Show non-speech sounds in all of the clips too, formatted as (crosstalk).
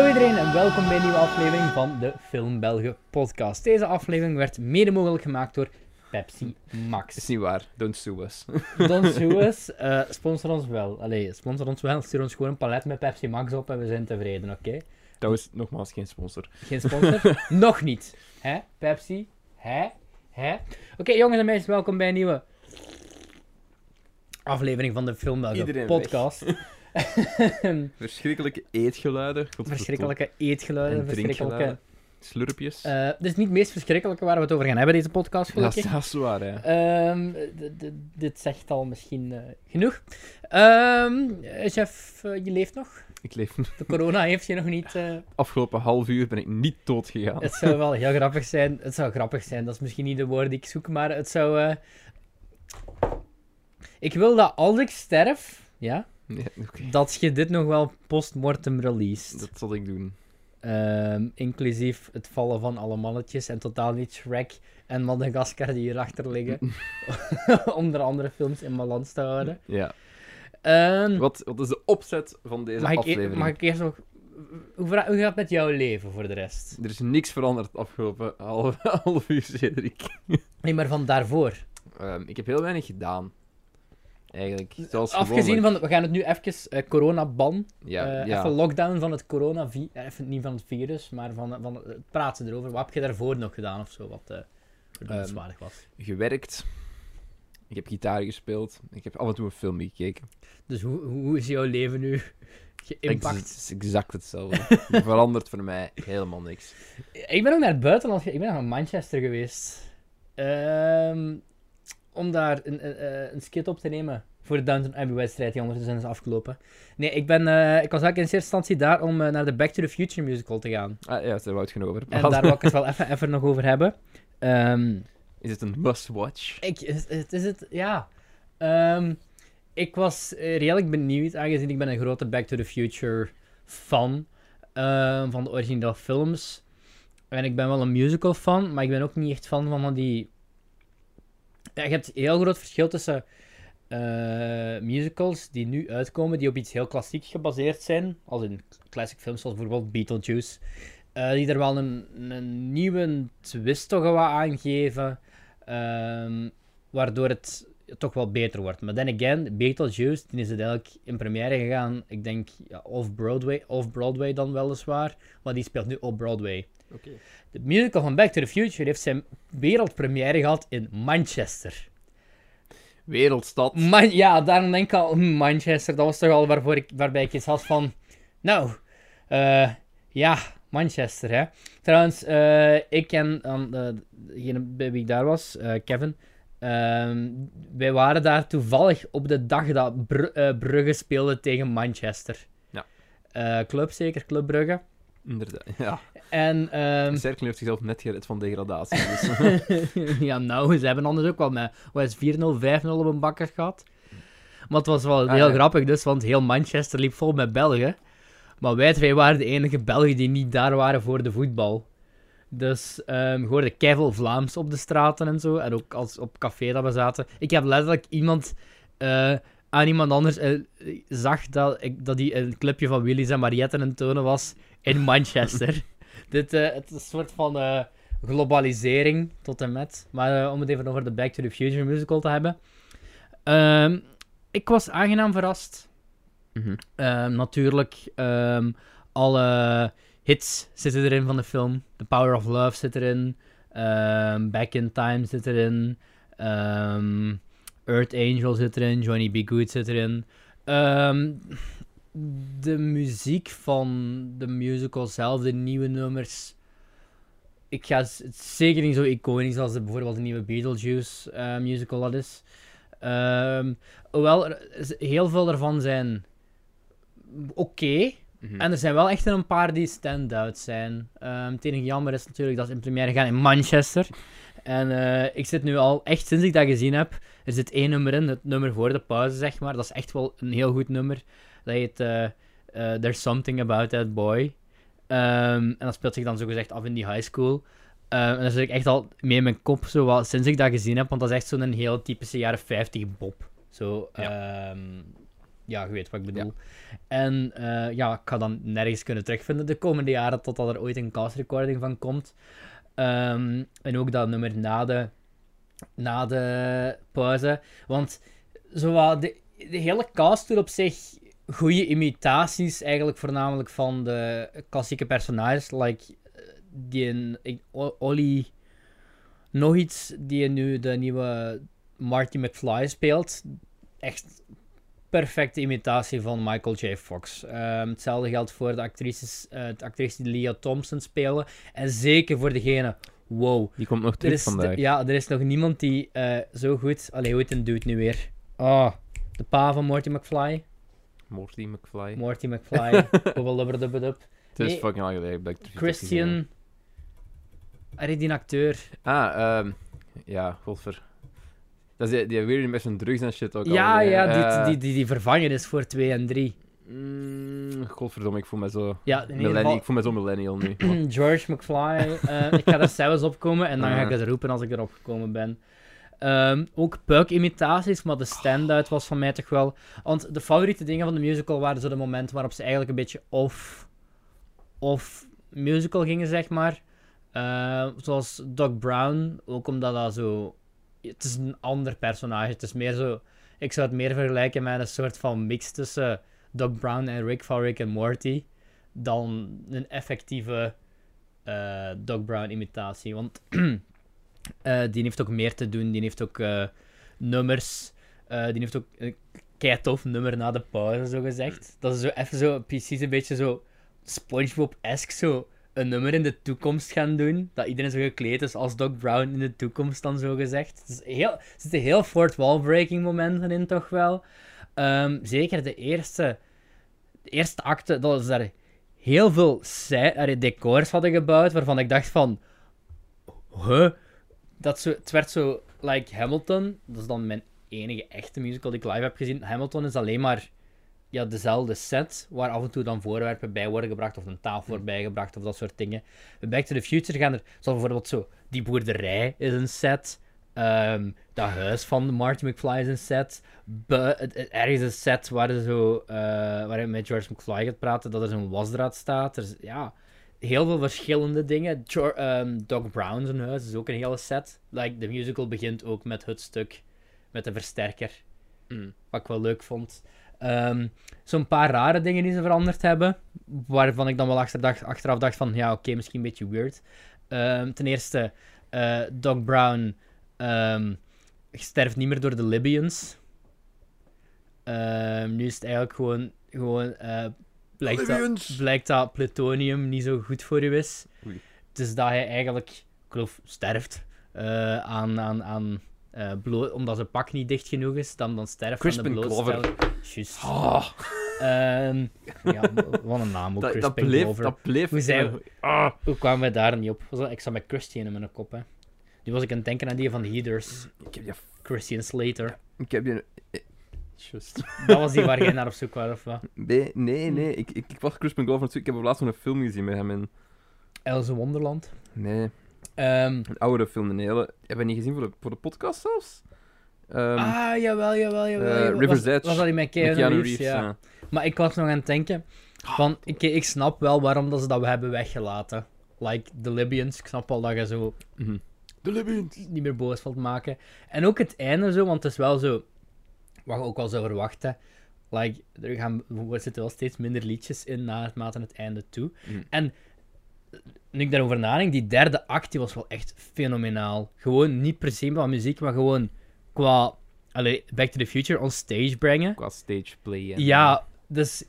Hallo iedereen en welkom bij een nieuwe aflevering van de Film Belgen podcast. Deze aflevering werd mede mogelijk gemaakt door Pepsi Max. Is niet waar. Don't sue us. (laughs) Don't sue (laughs) us, eh, sponsor ons wel. Allee, sponsor ons wel, stuur ons gewoon een palet met Pepsi Max op en we zijn tevreden, oké? Dat was nogmaals geen sponsor. Geen sponsor? (laughs) Nog niet. Hè, Pepsi? Hè? Hè? Oké, jongens en meisjes, welkom bij een nieuwe aflevering van de Film Belgen podcast. (laughs) Verschrikkelijke eetgeluiden. verschrikkelijke eetgeluiden, En verschrikkelijke... Slurpjes. Eh, dit is niet het meest verschrikkelijke waar we het over gaan hebben, deze podcast, dat, is, gelukkig. dat is waar, ja. Ehm, dit zegt al misschien eh, genoeg. Ehm chef, eh, je leeft nog. Ik leef. De corona heeft je nog niet... Afgelopen half uur ben ik niet dood gegaan. het zou wel heel grappig zijn. Het zou grappig zijn, dat is misschien niet de woord die ik zoek, maar het zou... Ik wil dat als ik sterf, ja, Nee, dat je dit nog wel postmortem released. Dat zal ik doen. Ehm, inclusief het vallen van alle mannetjes en totaal niet Shrek en Madagascar die hierachter liggen. (laughs) (laughs) Om de andere films in balans te houden. Ja. Ehm, Wat, wat is de opzet van deze mag, ik, e- aflevering? mag ik eerst nog... Hoe, gaat het met jouw leven voor de rest? Er is niks veranderd het afgelopen half, (laughs) half uur, Cedric. Nee, maar van daarvoor. Ehm, ik heb heel weinig gedaan. Eigenlijk. Zoals Afgezien gewoonlijk. van... We gaan het nu even eh, corona-ban. Ja, eh, ja. Even lockdown van het corona... eh, Even niet van het virus, maar van, van het praten erover. Wat heb je daarvoor nog gedaan of zo? Wat verdienstwaardig was. gewerkt. Ik heb gitaar gespeeld. Ik heb af en toe een film gekeken. Dus hoe, hoe is jouw leven nu (laughs) geïmpact? Het is exact hetzelfde. Er verandert voor mij helemaal niks. Ik ben ook naar het buitenland Ik ben naar Manchester geweest. Ehm, om daar een, een, eh, een skit op te nemen voor de Downton Abbey-wedstrijd die ondertussen is afgelopen. Nee, ik, ben, eh, ik was eigenlijk in eerste instantie daar om eh, naar de Back to the Future musical te gaan. Ah ja, daar wou het gaan over. En daar wil ik het wel even, even nog over hebben. Ehm, (laughs) Is het een must-watch? ik, het, het is het, ja. Ehm, ik was redelijk benieuwd, aangezien ik ben een grote Back to the Future fan ehm, van de originele films. En ik ben wel een musical fan, maar ik ben ook niet echt fan van die... Ja, je hebt een heel groot verschil tussen eh, musicals die nu uitkomen, die op iets heel klassieks gebaseerd zijn, als in classic films zoals bijvoorbeeld Beetlejuice, eh, die er wel een, een nieuwe twist toch wel aan geven, ehm, waardoor het toch wel beter wordt. Maar then again, Beetlejuice, die is eigenlijk in première gegaan, ik denk ja, off-Broadway, off-Broadway dan weliswaar, maar die speelt nu op Broadway. Oké. De musical van Back to the Future heeft zijn wereldpremière gehad in Manchester. Wereldstad. Man ja, daarom denk ik al, hm, Manchester, dat was toch al waarvoor ik, waarbij ik iets had van, nou, eh, ja, Manchester, hè. Trouwens, eh, ik en dan, eh, degene bij wie ik daar was, eh, Kevin, ehm, wij waren daar toevallig op de dag dat Bru eh, Brugge speelde tegen Manchester. Ja. Eh, club zeker, Club Brugge. Inderdaad. (laughs) Ja. En, ehm, Cerkel heeft zichzelf net gered van degradatie. Dus. (laughs) ja, nou, ze hebben anders ook wel met wat is 4-0, 5-0 op een bakker gehad. Maar het was wel Ah, heel ja. grappig, dus, want heel Manchester liep vol met Belgen. Maar wij twee waren de enige Belgen die niet daar waren voor de voetbal. Dus ehm, je hoorde keiveel Vlaams op de straten en zo. En ook als op café dat we zaten. Ik heb letterlijk iemand eh, aan iemand anders eh, zag dat, ik, dat hij een clipje van Willy's en Mariette het tonen was in Manchester. (laughs) Dit, eh, het is een soort van eh, globalisering tot en met. Maar eh, om het even over de Back to the Future musical te hebben. Ehm, ik was aangenaam verrast. Mhm. Ehm, natuurlijk, ehm, alle hits zitten erin van de film. The Power of Love zit erin. Back in Time zit erin. Earth Angel zit erin. Johnny B. Good zit erin. De muziek van de musical zelf, de nieuwe nummers. Ik ga het zeker niet zo iconisch als de, bijvoorbeeld de nieuwe Beetlejuice eh, musical dat is. Ehm, hoewel er heel veel daarvan zijn oké. Mhm. En er zijn wel echt een paar die stand-out zijn. Ehm het enige jammer is natuurlijk dat ze in première gaan in Manchester. En eh, ik zit nu al, echt sinds ik dat gezien heb, er zit één nummer in, het nummer voor de pauze, zeg maar. Dat is echt wel een heel goed nummer. Dat heet eh, eh, There's Something About That Boy. Ehm, en dat speelt zich dan zogezegd af in die high school. Ehm, en daar zit ik echt al mee in mijn kop, zo wat, sinds ik dat gezien heb. Want dat is echt zo'n heel typische jaren 50 Bob. Zo, ehm, ja, je weet wat ik bedoel. En eh, ja, ik ga dan nergens kunnen terugvinden de komende jaren, totdat er ooit een cast recording van komt. En ook dat nummer na de, na de pauze. Want zowat de, de hele cast doet op zich goede imitaties, eigenlijk voornamelijk van de klassieke personages. Like eh, die ik- Ollie, nog iets, die nu de nieuwe Marty McFly speelt. Echt perfecte imitatie van Michael J. Fox. Ehm, hetzelfde geldt voor de actrices, eh, de actrice die Leah Thompson spelen. En zeker voor degene, wow. Die komt nog Er terug is, vandaag. ja, er is nog niemand die eh, zo goed... Allee, hoe heet een dude nu weer? Ah, de pa van Morty McFly. Morty McFly. Morty (laughs) McFly. Obbelubberdubbedub. Het is fucking lang geleden. dat ik heb. Christian... Hij die acteur. Ah, ehm ja, godver. Dat is die, die weer met zijn drugs en shit ook Ja, al, ja, die, Eh, die, die, die vervangen is voor 2 en 3. mm, godverdomme, ik voel me zo... Ja, geval... Ik voel me zo millennial nu. (clears throat) George McFly. eh, ik ga er (laughs) zelfs op komen en dan ga ik Ah. het roepen als ik erop gekomen ben. Ehm, ook Puck-imitaties, maar de stand-out was van mij toch wel... Want de favoriete dingen van de musical waren zo de momenten waarop ze eigenlijk een beetje off, off musical gingen, zeg maar. Eh, zoals Doc Brown, ook omdat dat zo... Het is een ander personage. Het is meer zo... Ik zou het meer vergelijken met een soort van mix tussen Doc Brown en Rick van Rick en Morty dan een effectieve eh Doc Brown imitatie. Want (clears throat) eh, die heeft ook meer te doen. Die heeft ook eh, nummers. Eh, die heeft ook een kei tof nummer na de pauze, zo gezegd. Dat is zo even zo, precies een beetje zo SpongeBob-esque, zo een nummer in de toekomst gaan doen. Dat iedereen zo gekleed is als Doc Brown in de toekomst, dan zo gezegd. Het heel, er zitten heel fourth wall breaking momenten in, toch wel. Ehm, zeker de eerste, de eerste acte, dat is daar heel veel decors hadden gebouwd, waarvan ik dacht van... Huh? Dat zo, het werd zo... Like Hamilton, dat is dan mijn enige echte musical die ik live heb gezien. Hamilton is alleen maar ja, dezelfde set, waar af en toe dan voorwerpen bij worden gebracht, of een tafel wordt bijgebracht, of dat soort dingen. Bij Back to the Future gaan er, zoals bijvoorbeeld zo, die boerderij is een set, ehm, dat huis van Marty McFly is een set, ergens een set waar, zo, eh, waar hij met George McFly gaat praten, dat er zo'n wasdraad staat. Er is, ja, heel veel verschillende dingen. Ehm, Doc Brown zijn huis is ook een hele set. Like, de musical begint ook met het stuk, met de versterker. Mm. Wat ik wel leuk vond. Ehm, Zo'n paar rare dingen die ze veranderd hebben. Waarvan ik dan wel achterdacht, achteraf dacht van, ja, oké, misschien een beetje weird. Ehm, ten eerste, eh, Doc Brown sterft niet meer door de Libyans. Nu is het eigenlijk gewoon, gewoon eh, blijkt, dat, blijkt dat plutonium niet zo goed voor u is. Oei. Dus dat hij eigenlijk, ik geloof, sterft eh, aan, aan, aan eh, bloot, omdat zijn pak niet dicht genoeg is, dan, dan sterft van de blootstelling. Juist. Ah, Ehm, ja, wat een naam ook, dat, dat Crispin bleef... Glover. Dat bleef... Hoe zei- Ah, Hoe kwamen we daar niet op? Was dat- Ik zat met Christian in mijn kop, hè. Nu was ik aan het denken aan die van Heaters. ik heb die... Christian Slater. Ik heb die... Just. (laughs) Dat was die waar jij naar op zoek was, of wat? Nee, nee, nee. Ik, ik, ik was Crispin Glover natuurlijk. Ik heb laatst nog een film gezien met hem in... In Wonderland. Nee, Ehm, een oudere film. Een hele... Hebben we niet gezien voor de, voor de podcast zelfs? Ehm, ah, jawel, jawel, jawel. eh. River's was, Edge Was dat die met met Keanu, Keanu Reeves? Reeves, ja. ja. Maar ik was nog aan het denken van, ik, ik snap wel waarom dat ze dat hebben weggelaten. Like, the Libyans, ik snap wel dat je zo. De Libyans. niet meer boos wilt maken. En ook het einde zo, want het is wel zo, wat je ook wel zou verwachten. Like, er, gaan, er zitten wel steeds minder liedjes in naarmate het einde toe. Mhm. En nu ik daarover nadenk, die derde act die was wel echt fenomenaal. Gewoon niet per se qua muziek, maar gewoon qua allee, Back to the Future on stage brengen. Qua stage play. En, Ja, dus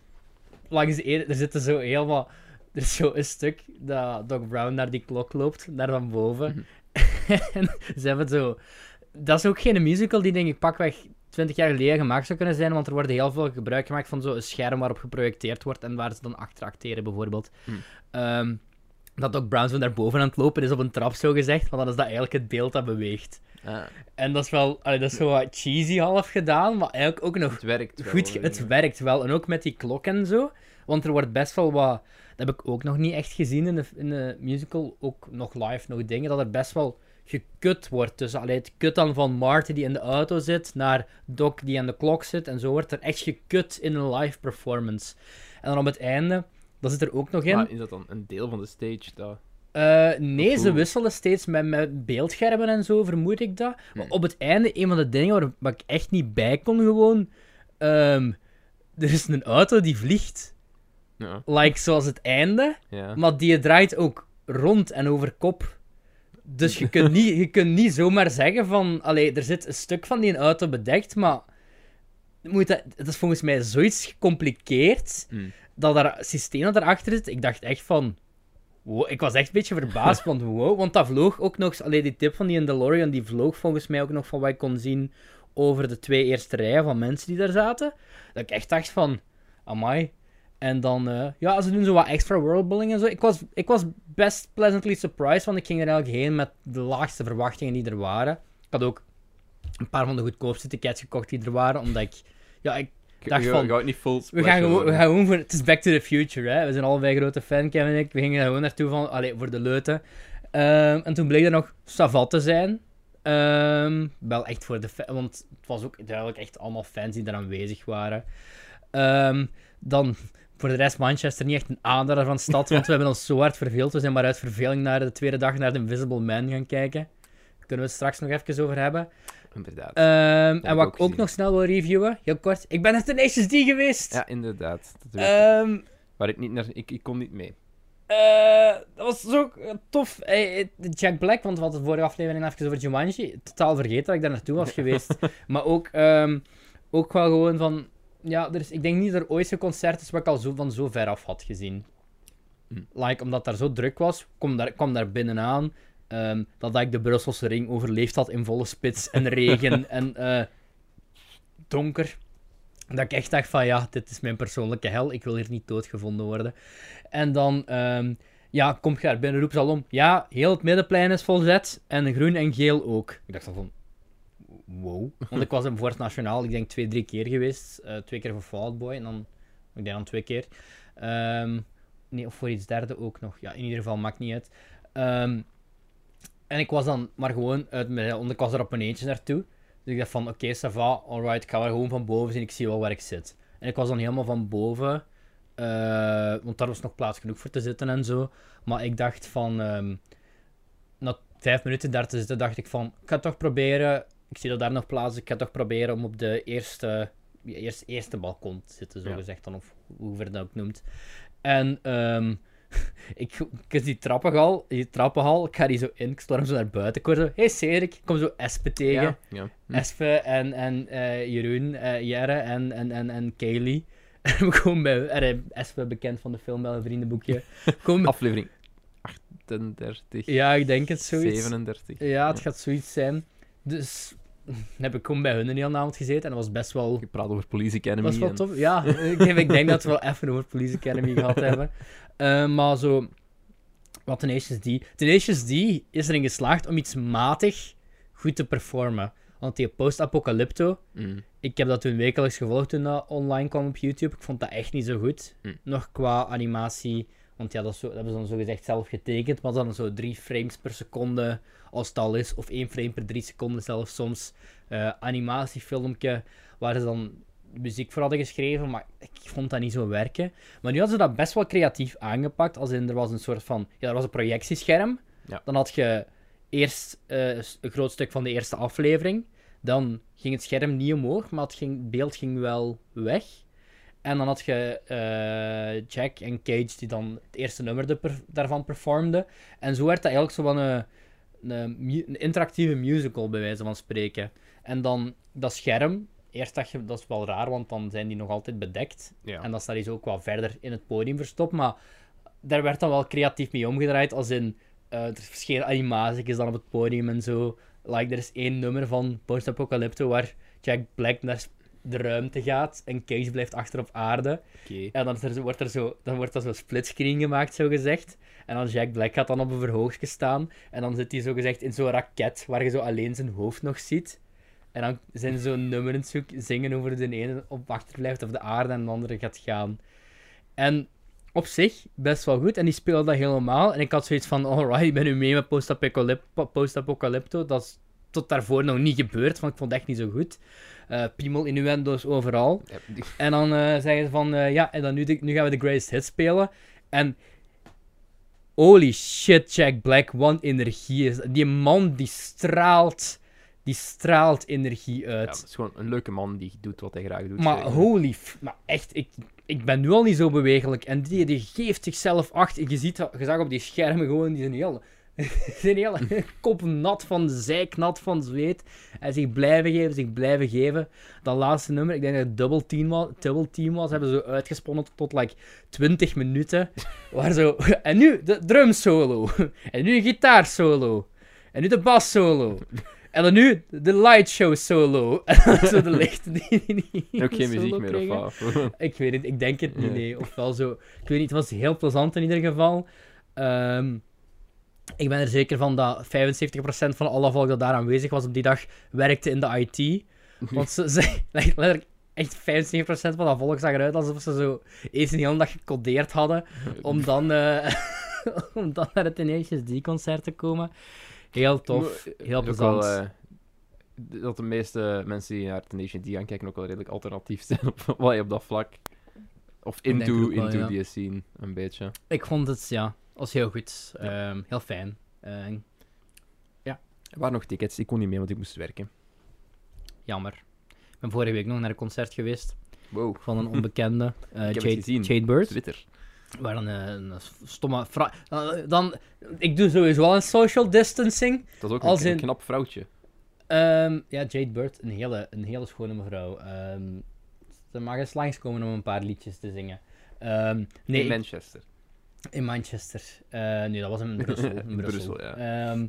langs de ene, er zitten zo heel wat. Er is zo een stuk dat Doc Brown naar die klok loopt, naar van boven. (laughs) en ze hebben zo. Dat is ook geen musical die, denk ik, pakweg 20 jaar geleden gemaakt zou kunnen zijn, want er wordt heel veel gebruik gemaakt van zo'n scherm waarop geprojecteerd wordt en waar ze dan achter acteren, bijvoorbeeld. Hmm. Ehm, dat Doc Brown zo naar boven aan het lopen is op een trap, zo gezegd, want dan is dat eigenlijk het beeld dat beweegt. Ah, En dat is wel, allee, dat is zo wat cheesy half gedaan, maar eigenlijk ook nog het werkt wel. goed, het werkt wel. En ook met die klok en zo. Want er wordt best wel wat. dat heb ik ook nog niet echt gezien in de, in de musical. Ook nog live, nog dingen, dat er best wel gekut wordt. Dus allee, het kut dan van Marty die in de auto zit, naar Doc die aan de klok zit. En zo wordt er echt gekut in een live performance. En dan op het einde, dat zit er ook nog in. Maar is dat dan een deel van de stage? Dat... Eh, nee, ze wisselen steeds met, met beeldschermen en zo, vermoed ik dat. Maar Hmm. op het einde, een van de dingen waar, waar ik echt niet bij kon, gewoon. ehm, (laughs) er is een auto die vliegt. Ja. Like zoals het einde, ja. maar die draait ook rond en over kop. Dus je kunt niet, je kunt niet zomaar zeggen van. Allee, er zit een stuk van die auto bedekt, maar. Moet dat, dat is volgens mij zoiets gecompliceerd Mm. dat er systeem dat erachter zit. Ik dacht echt van. Wow, ik was echt een beetje verbaasd, want wow, want dat vloog ook nog. Alleen die tip van die DeLorean, die vloog volgens mij ook nog van wat ik kon zien over de twee eerste rijen van mensen die daar zaten. Dat ik echt dacht van, amai. En dan, eh, ja, ze doen zo wat extra worldbuilding en zo. Ik was, ik was best pleasantly surprised, want ik ging er eigenlijk heen met de laagste verwachtingen die er waren. Ik had ook een paar van de goedkoopste tickets gekocht die er waren, omdat ik, ja, ik dacht van- niet we gaan, gewoon, we gaan gewoon voor... Het is Back to the Future, hè. We zijn allebei grote fan, Kevin en ik. We gingen gewoon naartoe van... Allee, voor de leuten. Ehm, en toen bleek er nog Savat te zijn. Ehm, wel echt voor de... Want het was ook duidelijk echt allemaal fans die daar aanwezig waren. Ehm, dan... Voor de rest Manchester niet echt een aanrader van de stad, want we (laughs) hebben ons zo hard verveeld. We zijn maar uit verveling naar de tweede dag naar The Invisible Man gaan kijken. Daar kunnen we het straks nog even over hebben. Inderdaad. Ehm, en wat ook ik ook nog snel wil reviewen, heel kort. Ik ben naar Tenacious D geweest! ja, inderdaad. Dat weet ik. Ehm, Waar ik niet naar... Ik, ik kon niet mee. eh, dat was zo eh, tof. Eh, Jack Black, want we hadden de vorige aflevering even over Jumanji. Totaal vergeten dat ik daar naartoe was (laughs) geweest. maar ook, ehm, ook wel gewoon van... Ja, er is, ik denk niet dat er ooit zo'n concert is wat ik al zo, van zo ver af had gezien. Hm. Like, omdat daar zo druk was, kwam daar, kwam daar binnenaan. ehm, dat ik de Brusselse ring overleefd had in volle spits en (laughs) regen en eh, donker. Dat ik echt dacht van, ja, dit is mijn persoonlijke hel. Ik wil hier niet doodgevonden worden. En dan, ehm, ja, kom je daar binnen, roep ze al om. Ja, heel het middenplein is volzet. En groen en geel ook. Ik dacht van, Want ik was in Voort Nationaal, ik denk twee, drie keer geweest. Eh, twee keer voor Fall Out Boy en dan, ik denk dan twee keer. Ehm, nee, of voor iets derde ook nog. Ja, in ieder geval, maakt niet uit. Ehm, en ik was dan maar gewoon uit mijn, want ik was er op een eentje naartoe. Dus ik dacht van, oké, ça va, alright, ik ga er gewoon van boven zien, ik zie wel waar ik zit. En ik was dan helemaal van boven, eh, want daar was nog plaats genoeg voor te zitten en zo. Maar ik dacht van, ehm, na vijf minuten daar te zitten, dacht ik van, ik ga toch proberen, ik zie dat daar nog plaats, ik ga toch proberen om op de eerste, ja, eerste, balkon te zitten, zo Ja. gezegd dan, of hoe je dat ook noemt. En ehm, (laughs) ik, is die trappenhal, die trappenhal, ik ga die zo in, ik storm zo naar buiten, ik hoor zo, hey Cedric, ik kom zo Espe tegen. Ja. ja. Hm. Espe en, en eh, Jeroen, eh, Jerre en, en, en, en Kaylee. (laughs) En we komen bij... Er, Espe, bekend van de film bij een vriendenboekje. (laughs) Komen, Aflevering 38, ja, ik denk het zoiets. 37. Ja, het gaat zoiets zijn. Dus heb ik gewoon bij hun een hele avond gezeten en dat was best wel... Je praat over Police Academy. was wel en- tof. Ja, (laughs) ik, denk dat we wel even over Police Academy gehad hebben. (laughs) Eh, maar zo... Wat Tenacious D... Tenacious D is erin geslaagd om iets matig goed te performen. Want die post-apocalypto... Mm. Ik heb dat toen wekelijks gevolgd toen dat online kwam op YouTube. Ik vond dat echt niet zo goed. Hm. Nog qua animatie. Want ja, dat, zo, dat hebben ze dan zo gezegd zelf getekend. Maar dan zo drie frames per seconde als het al is. Of één frame per drie seconden zelfs soms. eh, animatiefilmpje waar ze dan muziek voor hadden geschreven. Maar ik vond dat niet zo werken. Maar nu hadden ze dat best wel creatief aangepakt. Als in, er was een soort van... Ja, er was een projectiescherm. Ja. Dan had je eerst eh, een groot stuk van de eerste aflevering. Dan ging het scherm niet omhoog, maar het, ging, het beeld ging wel weg. En dan had je eh, Jack en Cage die dan het eerste nummer de per- daarvan performden. En zo werd dat eigenlijk zo van een, een, interactieve musical, bij wijze van spreken. En dan dat scherm, eerst dacht je, dat is wel raar, want dan zijn die nog altijd bedekt. Ja. En dan staat hij zo ook wel verder in het podium verstopt. Maar daar werd dan wel creatief mee omgedraaid. Als in, eh er verschillende animaties dan op het podium en zo. Like, er is één nummer van Post Apocalypto waar Jack Black naar de ruimte gaat en Cage blijft achter op aarde. Oké. En dan, is er, wordt er zo, dan wordt er zo splitscreen gemaakt, zo gezegd. En dan Jack Black gaat dan op een verhoogstje staan. En dan zit hij zo gezegd in zo'n raket waar je zo alleen zijn hoofd nog ziet. En dan zijn ze zo'n nummer aan het zoek- zingen over de ene op achterblijft of de aarde en de andere gaat gaan. En op zich best wel goed. En die speelde dat helemaal. En ik had zoiets van, alright, ik ben nu mee met Post-Apocalyp- Post-Apocalypto. Dat is tot daarvoor nog niet gebeurd, want ik vond het echt niet zo goed. Eh piemel innuendo's overal. Ja, En dan eh, zeggen ze van, eh, ja, en dan nu, nu gaan we de Greatest Hits spelen. En holy shit, Jack Black, wat energie is. Die man, die straalt, die straalt energie ja, uit. het is gewoon een leuke man die doet wat hij graag doet. maar holy, maar echt, ik, ik ben nu al niet zo bewegelijk. En die, die geeft zichzelf achter. Je ziet, je zag op die schermen gewoon, die zijn heel... (laughs) zijn heel kop nat van zeiknat van zweet. En zich blijven geven, zich blijven geven. Dat laatste nummer, ik denk dat het double team was, double team was hebben ze uitgesponnen tot, tot like 20 minuten. (laughs) Waar zo... (laughs) En nu de drum solo. En nu de gitaar solo. En nu de bas solo. En dan nu de lightshow solo. En zo de lichten die, die, die Ook geen muziek meer, kregen. of wat? Ik weet het, ik denk het niet, nee. Ofwel zo... Ik weet niet, het was heel plezant in ieder geval. Ehm, ik ben er zeker van dat 75% van alle volk dat daar aanwezig was op die dag, werkte in de IT. (laughs) Want ze, ze letterlijk echt 75% van dat volk zag eruit alsof ze zo eerst een hele dag gecodeerd hadden, om dan, eh, (laughs) om dan naar het Tenacious D-concert te komen. Heel tof, eh, heel wel, plezant. eh, dat de meeste mensen die naar Tenacious D gaan kijken ook wel redelijk alternatief zijn (laughs) op op dat vlak. Of into, wel, into ja. die scene, een beetje. Ik vond het, ja, was heel goed. Ehm, heel fijn. Eh, Er waren nog tickets, ik kon niet mee, want ik moest werken. jammer. Ik ben vorige week nog naar een concert geweest Wow, van een onbekende, (laughs) heb het Jade, Bird. Twitter. Waar een, eh, een stomme... fra- eh, dan, ik doe sowieso al een social distancing. Dat is ook Als een, in- knap vrouwtje. Ehm, ja, Jade Bird, een hele, een hele schone mevrouw. Ehm, ze mag eens langskomen om een paar liedjes te zingen. Ehm, nee, in Manchester. In Manchester. Eh, nee, dat was in (laughs) Brussel. In Brussel, Brussel, Ehm,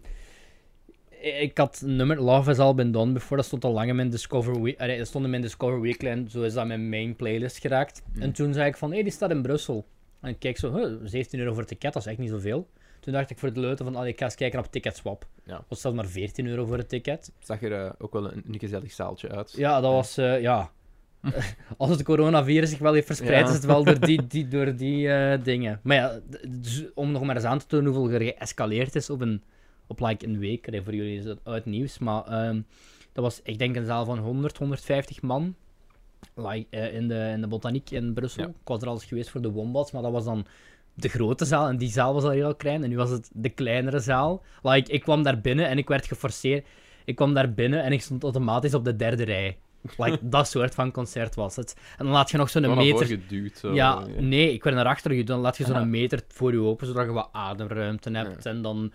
ik ik had een nummer, Love Has All Been Done, before, dat stond al lang in mijn Discover Week, dat stond in mijn Discover Weekly en zo is dat mijn main playlist geraakt. Mm. En toen zei ik van, hé, hey, die staat in Brussel. En ik keek zo, huh, 17 euro voor het ticket, dat is echt niet zoveel. Toen dacht ik voor de leuten van, ik ga eens kijken op Ticketswap. Ja. Dat was zelfs maar 14 euro voor het ticket. Zag er eh, ook wel een, een gezellig zaaltje uit. Ja, dat was, eh, ja... (laughs) Als het coronavirus zich wel heeft verspreid, Ja. is het wel door die, (laughs) die, door die eh, dingen. Maar ja, dus om nog maar eens aan te tonen hoeveel er geëscaleerd is op een, op like een week. Allee, voor jullie is dat uit nieuws. Maar ehm, dat was, ik denk, een zaal van 100, 150 man. Like, eh, in, de, in de botaniek in Brussel. Ja. Ik was er al eens geweest voor de Wombats, maar dat was dan de grote zaal. En die zaal was al heel klein. En nu was het de kleinere zaal. Like, ik kwam daar binnen en ik werd geforceerd. Ik kwam daar binnen en ik stond automatisch op de derde rij. Like, (laughs) dat soort van concert was het. En dan laat je nog zo'n naar meter... geduwd. Zo. Ja, nee, ik werd naar achter geduwd. Dan laat je zo'n Aha. meter voor je open, zodat je wat ademruimte hebt. En dan...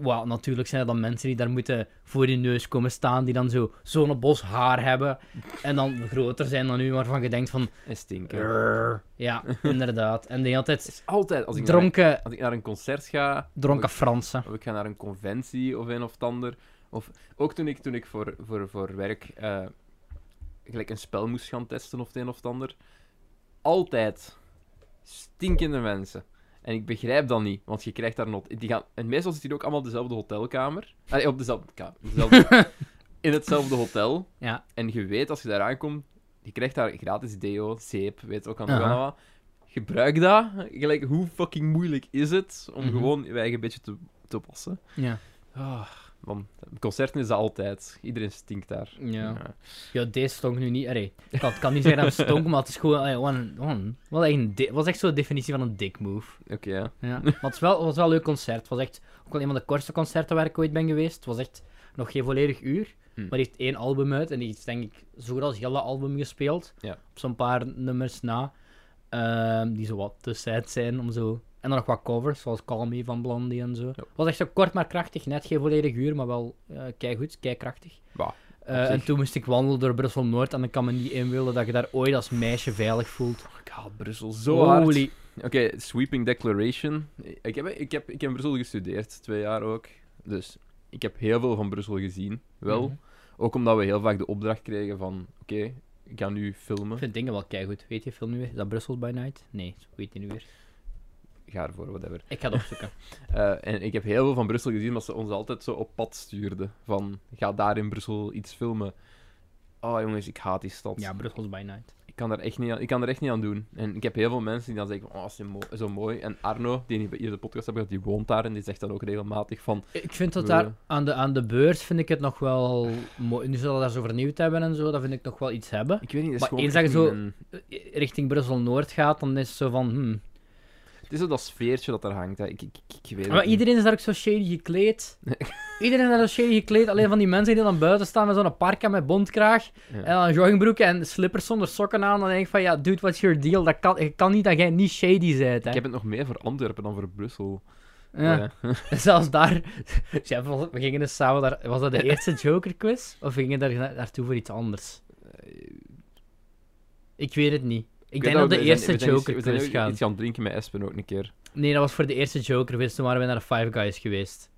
Well, natuurlijk zijn er dan mensen die daar moeten voor je neus komen staan, die dan zo zo'n bos haar hebben. En dan groter zijn dan u, waarvan je denkt van... En stinken. "Rrr." Ja, (laughs) inderdaad. En de hele Het tijd is altijd, als ik, naar, dronken, als ik naar een concert ga, dronken of, Fransen. ik, of ik ga naar een conventie of een of het ander, of ook toen ik, toen ik voor, voor, voor werk eh, gelijk een spel moest gaan testen of het een of het ander, altijd stinkende mensen. En ik begrijp dat niet, want je krijgt daar not... Die gaan... En meestal zitten die ook allemaal op dezelfde hotelkamer. Allee, op dezelfde kamer. Dezelfde... (laughs) in hetzelfde hotel. Ja, En je weet, als je daar aankomt, je krijgt daar gratis deo, zeep, weet ook aan uh wat. Gebruik dat. Gelijk, hoe fucking moeilijk is het om Mhm. gewoon je eigen beetje te, te wassen? ja. Ah, man, concerten is dat altijd. Iedereen stinkt daar. Ja. Ja, deze stonk nu niet. Allee, ik kan, niet zeggen dat het stonk, maar het is gewoon... allee, echt di- was echt zo'n definitie van een dick move. Oké, ja. Ja. Maar het, is wel, het was wel een leuk concert. Het was echt ook wel een van de kortste concerten waar ik ooit ben geweest. Het was echt nog geen volledig uur. Hm. Maar die heeft één album uit. En die is denk ik zo goed als heel dat album gespeeld. Ja. Op zo'n paar nummers na. Ehm, die zo wat te sad zijn om zo... En dan nog wat covers, zoals Call Me van Blondie en zo. Het was echt zo kort maar krachtig. Net geen volledig uur, maar wel uh, kei goed, kei krachtig. Eh, en toen moest ik wandelen door Brussel-Noord. En ik kan me niet inbeelden dat je daar ooit als meisje veilig voelt. ik haat Brussel zo hard. Oké, sweeping declaration. Ik heb, ik, heb, ik heb in Brussel gestudeerd, twee jaar ook. Dus ik heb heel veel van Brussel gezien. Wel, Mhm. ook omdat we heel vaak de opdracht kregen van... Oké, ik ga nu filmen. Ik vind dingen wel keigoed. Weet je film nu weer? Is dat Brussels by Night? Nee, weet je nu weer. Ga ervoor, whatever. Ik ga het opzoeken. (laughs) Eh, en ik heb heel veel van Brussel gezien, maar ze ons altijd zo op pad stuurden. Van, ga daar in Brussel iets filmen. Oh jongens, ik haat die stad. ja, Brussels by Night. Ik kan, daar echt niet aan, ik kan er echt niet aan doen. En ik heb heel veel mensen die dan zeggen, oh, dat is zo mo- zo mooi. En Arno, die hier de podcast hebben gehad, die woont daar en die zegt dan ook regelmatig van... Ik vind dat daar aan de, aan de beurs vind ik het nog wel mooi. Nu zullen we daar zo vernieuwd hebben en zo, dat vind ik nog wel iets hebben. Ik weet niet, het is Maar eens dat je zo- een- Eh, Richting Brussel-Noord gaat, dan is het zo van, hmm. Het is zo dat sfeertje dat er hangt. Hè. Ik, ik, ik, ik weet Maar het niet. iedereen is daar ook zo shady gekleed. (laughs) iedereen is daar zo shady gekleed. Alleen van die mensen die dan buiten staan met zo'n parka met bontkraag. Ja. En dan een joggingbroek en slippers zonder sokken aan. Dan denk ik van, ja, dude, what's your deal? Dat kan, het kan niet dat jij niet shady bent, hè. Ik heb het nog meer voor Antwerpen dan voor Brussel. Ja. (laughs) Zelfs daar... (laughs) We gingen dus samen daar... Was dat de eerste Joker-quiz? Of gingen we daar na- naartoe voor iets anders? Ik weet het niet. Ik denk dat de eerste zijn iets- We zijn iets gaan drinken met Espen ook een keer. Nee, dat was voor de eerste Joker-quiz. Toen waren we naar de Five Guys geweest.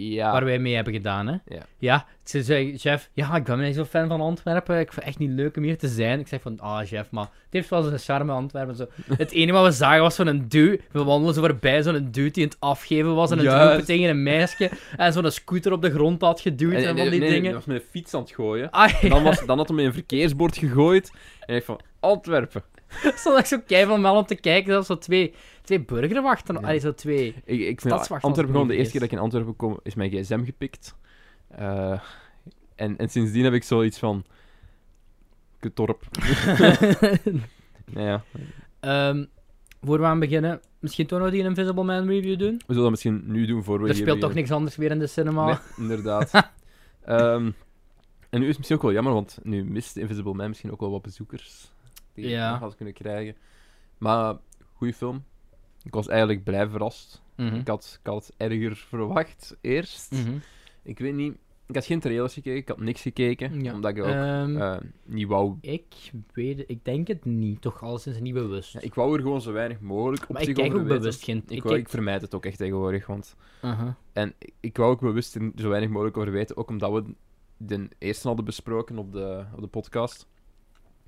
Ja. Waar wij mee hebben gedaan, hè. Ja. Ja, ze zei, chef, ja, ik ben niet zo fan van Antwerpen. Ik vind het echt niet leuk om hier te zijn. Ik zeg van, ah, chef, maar het heeft wel zijn charme, Antwerpen. Zo. (laughs) Het enige wat we zagen was zo'n dude. We wandelden zo voorbij, zo'n dude die aan het afgeven was. En het roepen tegen een meisje. En zo'n scooter op de grond had geduwd en, En- van nee, die nee, nee, dingen. hij was met een fiets aan het gooien. Ah, ja. Dan, was, dan had hij met een verkeersbord gegooid. En ik van, Antwerpen. (laughs) stond ik zo keihard wel om te kijken. Dat zo twee, twee burgerwachten. Ja. Allee, zo twee. Ik, ik vind Antwerpen gewoon, de eerste keer dat ik in Antwerpen kom, is mijn gsm gepikt. Eh, en, en sindsdien heb ik zoiets van... Kutorp. (laughs) Nou ja, Ehm, voor we aan beginnen, misschien toch nog die Invisible Man review doen? we zullen dat misschien nu doen voor we Er hier speelt toch niks anders weer in de cinema. Nee, inderdaad. (laughs) Ehm, en nu is het misschien ook wel jammer, want nu mist Invisible Man misschien ook wel wat bezoekers. Die Ja. je nog had kunnen krijgen. Maar, goede film. Ik was eigenlijk blij verrast. Mhm. Ik, had, ik had erger verwacht eerst. Mhm. Ik weet niet. Ik had geen trailers gekeken, ik had niks gekeken. Ja. Omdat ik ook Ehm, eh, niet wou. Ik weet ik denk het niet. Toch alleszins niet bewust. Ja, ik wou er gewoon zo weinig mogelijk op maar zich ik kijk over ook weten. bewust geen... Ik, Ik wou, ik vermijd het ook echt tegenwoordig. Want... En ik- ik wou ook bewust zo weinig mogelijk over weten. Ook omdat we de eerste hadden besproken op de, op de podcast.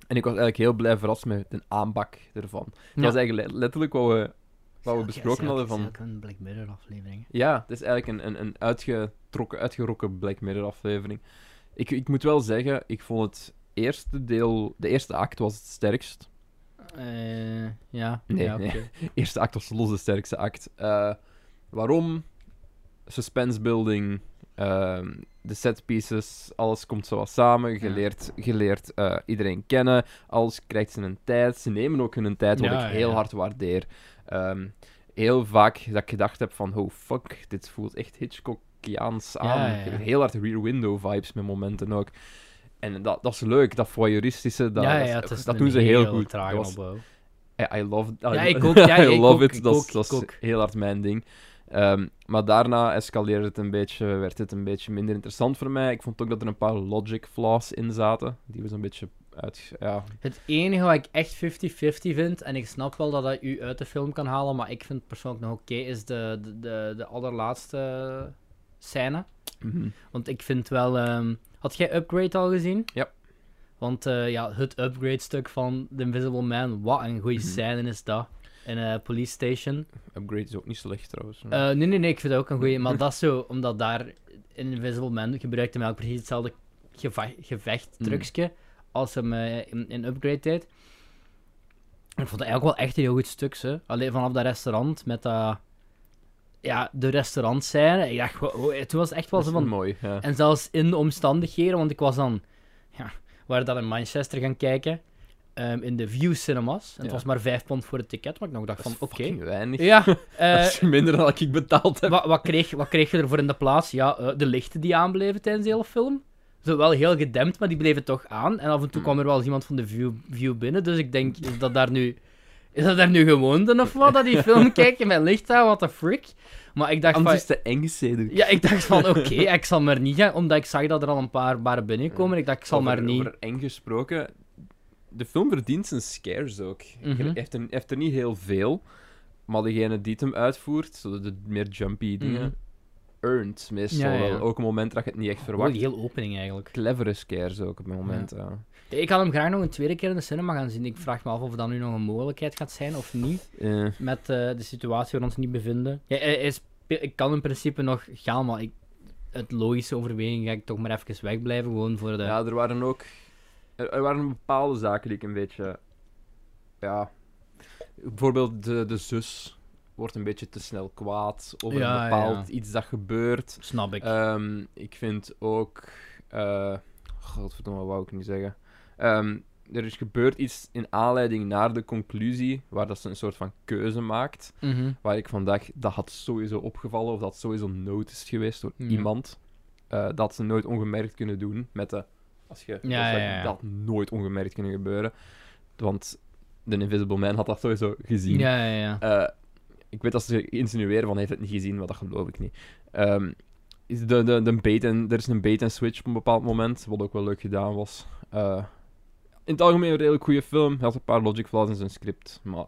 En ik was eigenlijk heel blij verrast met de aanbak ervan. Dat Ja. was eigenlijk le- letterlijk wat we, wat we Is besproken hadden is van... elke een Black Mirror aflevering. Ja, het is eigenlijk een, een, een uitgetrokken, uitgerokken Black Mirror aflevering. Ik, ik moet wel zeggen, ik vond het eerste deel... De eerste act was het sterkst. Eh, ja. Nee, ja, nee. oké. (laughs) De eerste act was los de sterkste act. Eh, waarom? Suspense building, ehm, de set pieces, alles komt zo wat samen. Je leert, je leert eh, iedereen kennen, alles krijgt zijn tijd. Ze nemen ook hun tijd, wat Ja, ik heel ja. hard waardeer. Ehm, heel vaak dat ik gedacht heb van, oh fuck, dit voelt echt Hitchcockiaans aan. Ja. Heel hard Rear Window vibes met momenten ook. En dat, dat is leuk, dat voyeuristische, dat, dat, is- dat doen ze heel goed. was-. I, I love. I Ja, ik (laughs) ook, ja, I ik love ook, it. ik dat is, ook, dat ik is ook. heel hard mijn ding. Ehm, maar daarna escaleerde het een beetje, werd het een beetje minder interessant voor mij. Ik vond ook dat er een paar logic flaws in zaten. Die was een beetje uit... Ja, Het enige wat ik echt 50-50 vind, en ik snap wel dat dat u uit de film kan halen, maar ik vind het persoonlijk nog oké, is de, de, de, de allerlaatste scène. mhm. Want ik vind wel... ehm, Had jij Upgrade al gezien? Ja. Want eh, ja, het upgrade-stuk van The Invisible Man, wat een goede Mhm. scène is dat. In een police station. Upgrade is ook niet slecht trouwens. Eh, nee, nee, nee, ik vind dat ook een goede. Maar dat is zo, omdat daar in Invisible Man gebruikte hij ook precies hetzelfde geva- gevecht-trucje als hem eh, in, in Upgrade deed. Ik vond het eigenlijk wel echt een heel goed stuk, hè. Alleen vanaf dat restaurant met dat... Ja, de restaurantscène. Ik dacht, toen was het echt wel zo van... mooi. Ja. En zelfs in de omstandigheden, want ik was dan... Ja, we waren dan in Manchester gaan kijken. Ehm, in de View Cinemas. En het was maar 5 pond voor het ticket. Maar ik nog dacht van, oké. fucking weinig. Ja, eh, (laughs) dat is (laughs) minder dan ik betaald heb. wat, wat, kreeg, wat kreeg je ervoor in de plaats? Ja, eh, de lichten die aanbleven tijdens de hele film. Zo wel heel gedempt, maar die bleven toch aan. En af en toe Hmm. kwam er wel eens iemand van de view, view binnen. Dus ik denk, is dat daar nu... Is dat daar nu gewoonte of wat, dat die (laughs) film kijken met licht aan? What the frick? Maar ik dacht Anders van... is te eng, Cedric. Ja, ik dacht van, oké, ik zal maar niet gaan. Omdat ik zag dat er al een paar waren binnenkomen. Ik dacht, ik zal over, maar niet... Over eng gesproken, de film verdient zijn scares ook. Hij heeft, er, heeft er niet heel veel, maar degene die het hem uitvoert, zo de, meer jumpy dingen, Mhm. earned meestal Ja, ja. wel. Ook een moment dat je het niet echt Oh, verwacht. die hele opening eigenlijk. Clevere scares ook op het moment. Ja. Ik had hem graag nog een tweede keer in de cinema gaan zien. Ik vraag me af of dat nu nog een mogelijkheid gaat zijn of niet. Met eh, de situatie waar we ons niet bevinden. Ja, ik kan in principe nog gaan, maar ik, het logische overweging ga ik toch maar even wegblijven. Gewoon voor de... ja, er waren ook er, er waren bepaalde zaken die ik een beetje... Ja... Bijvoorbeeld de, de zus wordt een beetje te snel kwaad over Ja, een bepaald ja. iets dat gebeurt. Snap ik. Ehm, ik vind ook... eh godverdomme, wat wou ik nu zeggen? Ehm, er is gebeurd iets in aanleiding naar de conclusie, waar dat ze een soort van keuze maakt, Mhm. waar ik van dacht, dat had sowieso opgevallen, of dat sowieso noticed geweest door Ja. iemand. eh, dat ze nooit ongemerkt kunnen doen met de... Als je, Ja, dat, ja, nooit ongemerkt kunnen gebeuren. Want de Invisible Man had dat sowieso gezien. Ja, ja, ja. Eh, ik weet dat ze insinueren van heeft het niet gezien, maar dat geloof ik niet. Ehm, de, de, de bait en, er is een bait en switch op een bepaald moment, wat ook wel leuk gedaan was. Eh, in het algemeen een redelijk goede film. Hij had een paar logic flaws in zijn script, maar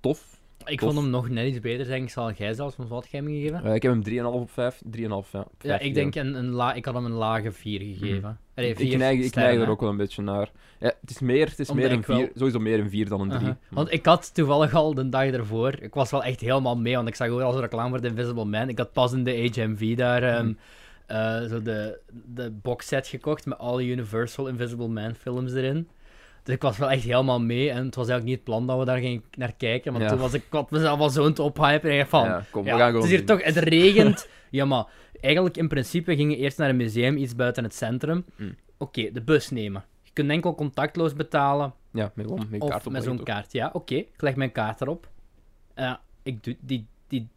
tof. Ik vond hem nog net iets beter, denk ik. Zal jij zelfs, wat je hem gegeven? Eh, ik heb hem 3,5 op 5. 3,5, ja. op ja, ik denk een, een la ik had hem een lage 4 gegeven. Allee, Mhm. Ik vier neig, ik neig er ook wel een beetje naar. Ja, het is meer, het is Omdat meer een ik wel- 4, sowieso meer een 4 dan een 3. Aha. Want ik had toevallig al de dag ervoor, ik was wel echt helemaal mee, want ik zag ook al zo'n reclame voor The Invisible Man. Ik had pas in de HMV daar Mhm. eh, zo de, de boxset gekocht met alle Universal Invisible Man films erin. Dus ik was wel echt helemaal mee en het was eigenlijk niet het plan dat we daar gingen naar kijken, want Ja. toen was ik, had mezelf al zo'n ophypen en van, ja, kom, we gaan het gewoon is hier toch, het regent. (laughs) ja, maar eigenlijk in principe gingen we eerst naar een museum, iets buiten het centrum. Mm. Oké, de bus nemen. Je kunt enkel contactloos betalen. Ja, met, met Of kaart met opleggen, zo'n kaart. Ja, oké. Ik leg mijn kaart erop. Eh, ik doe, die, die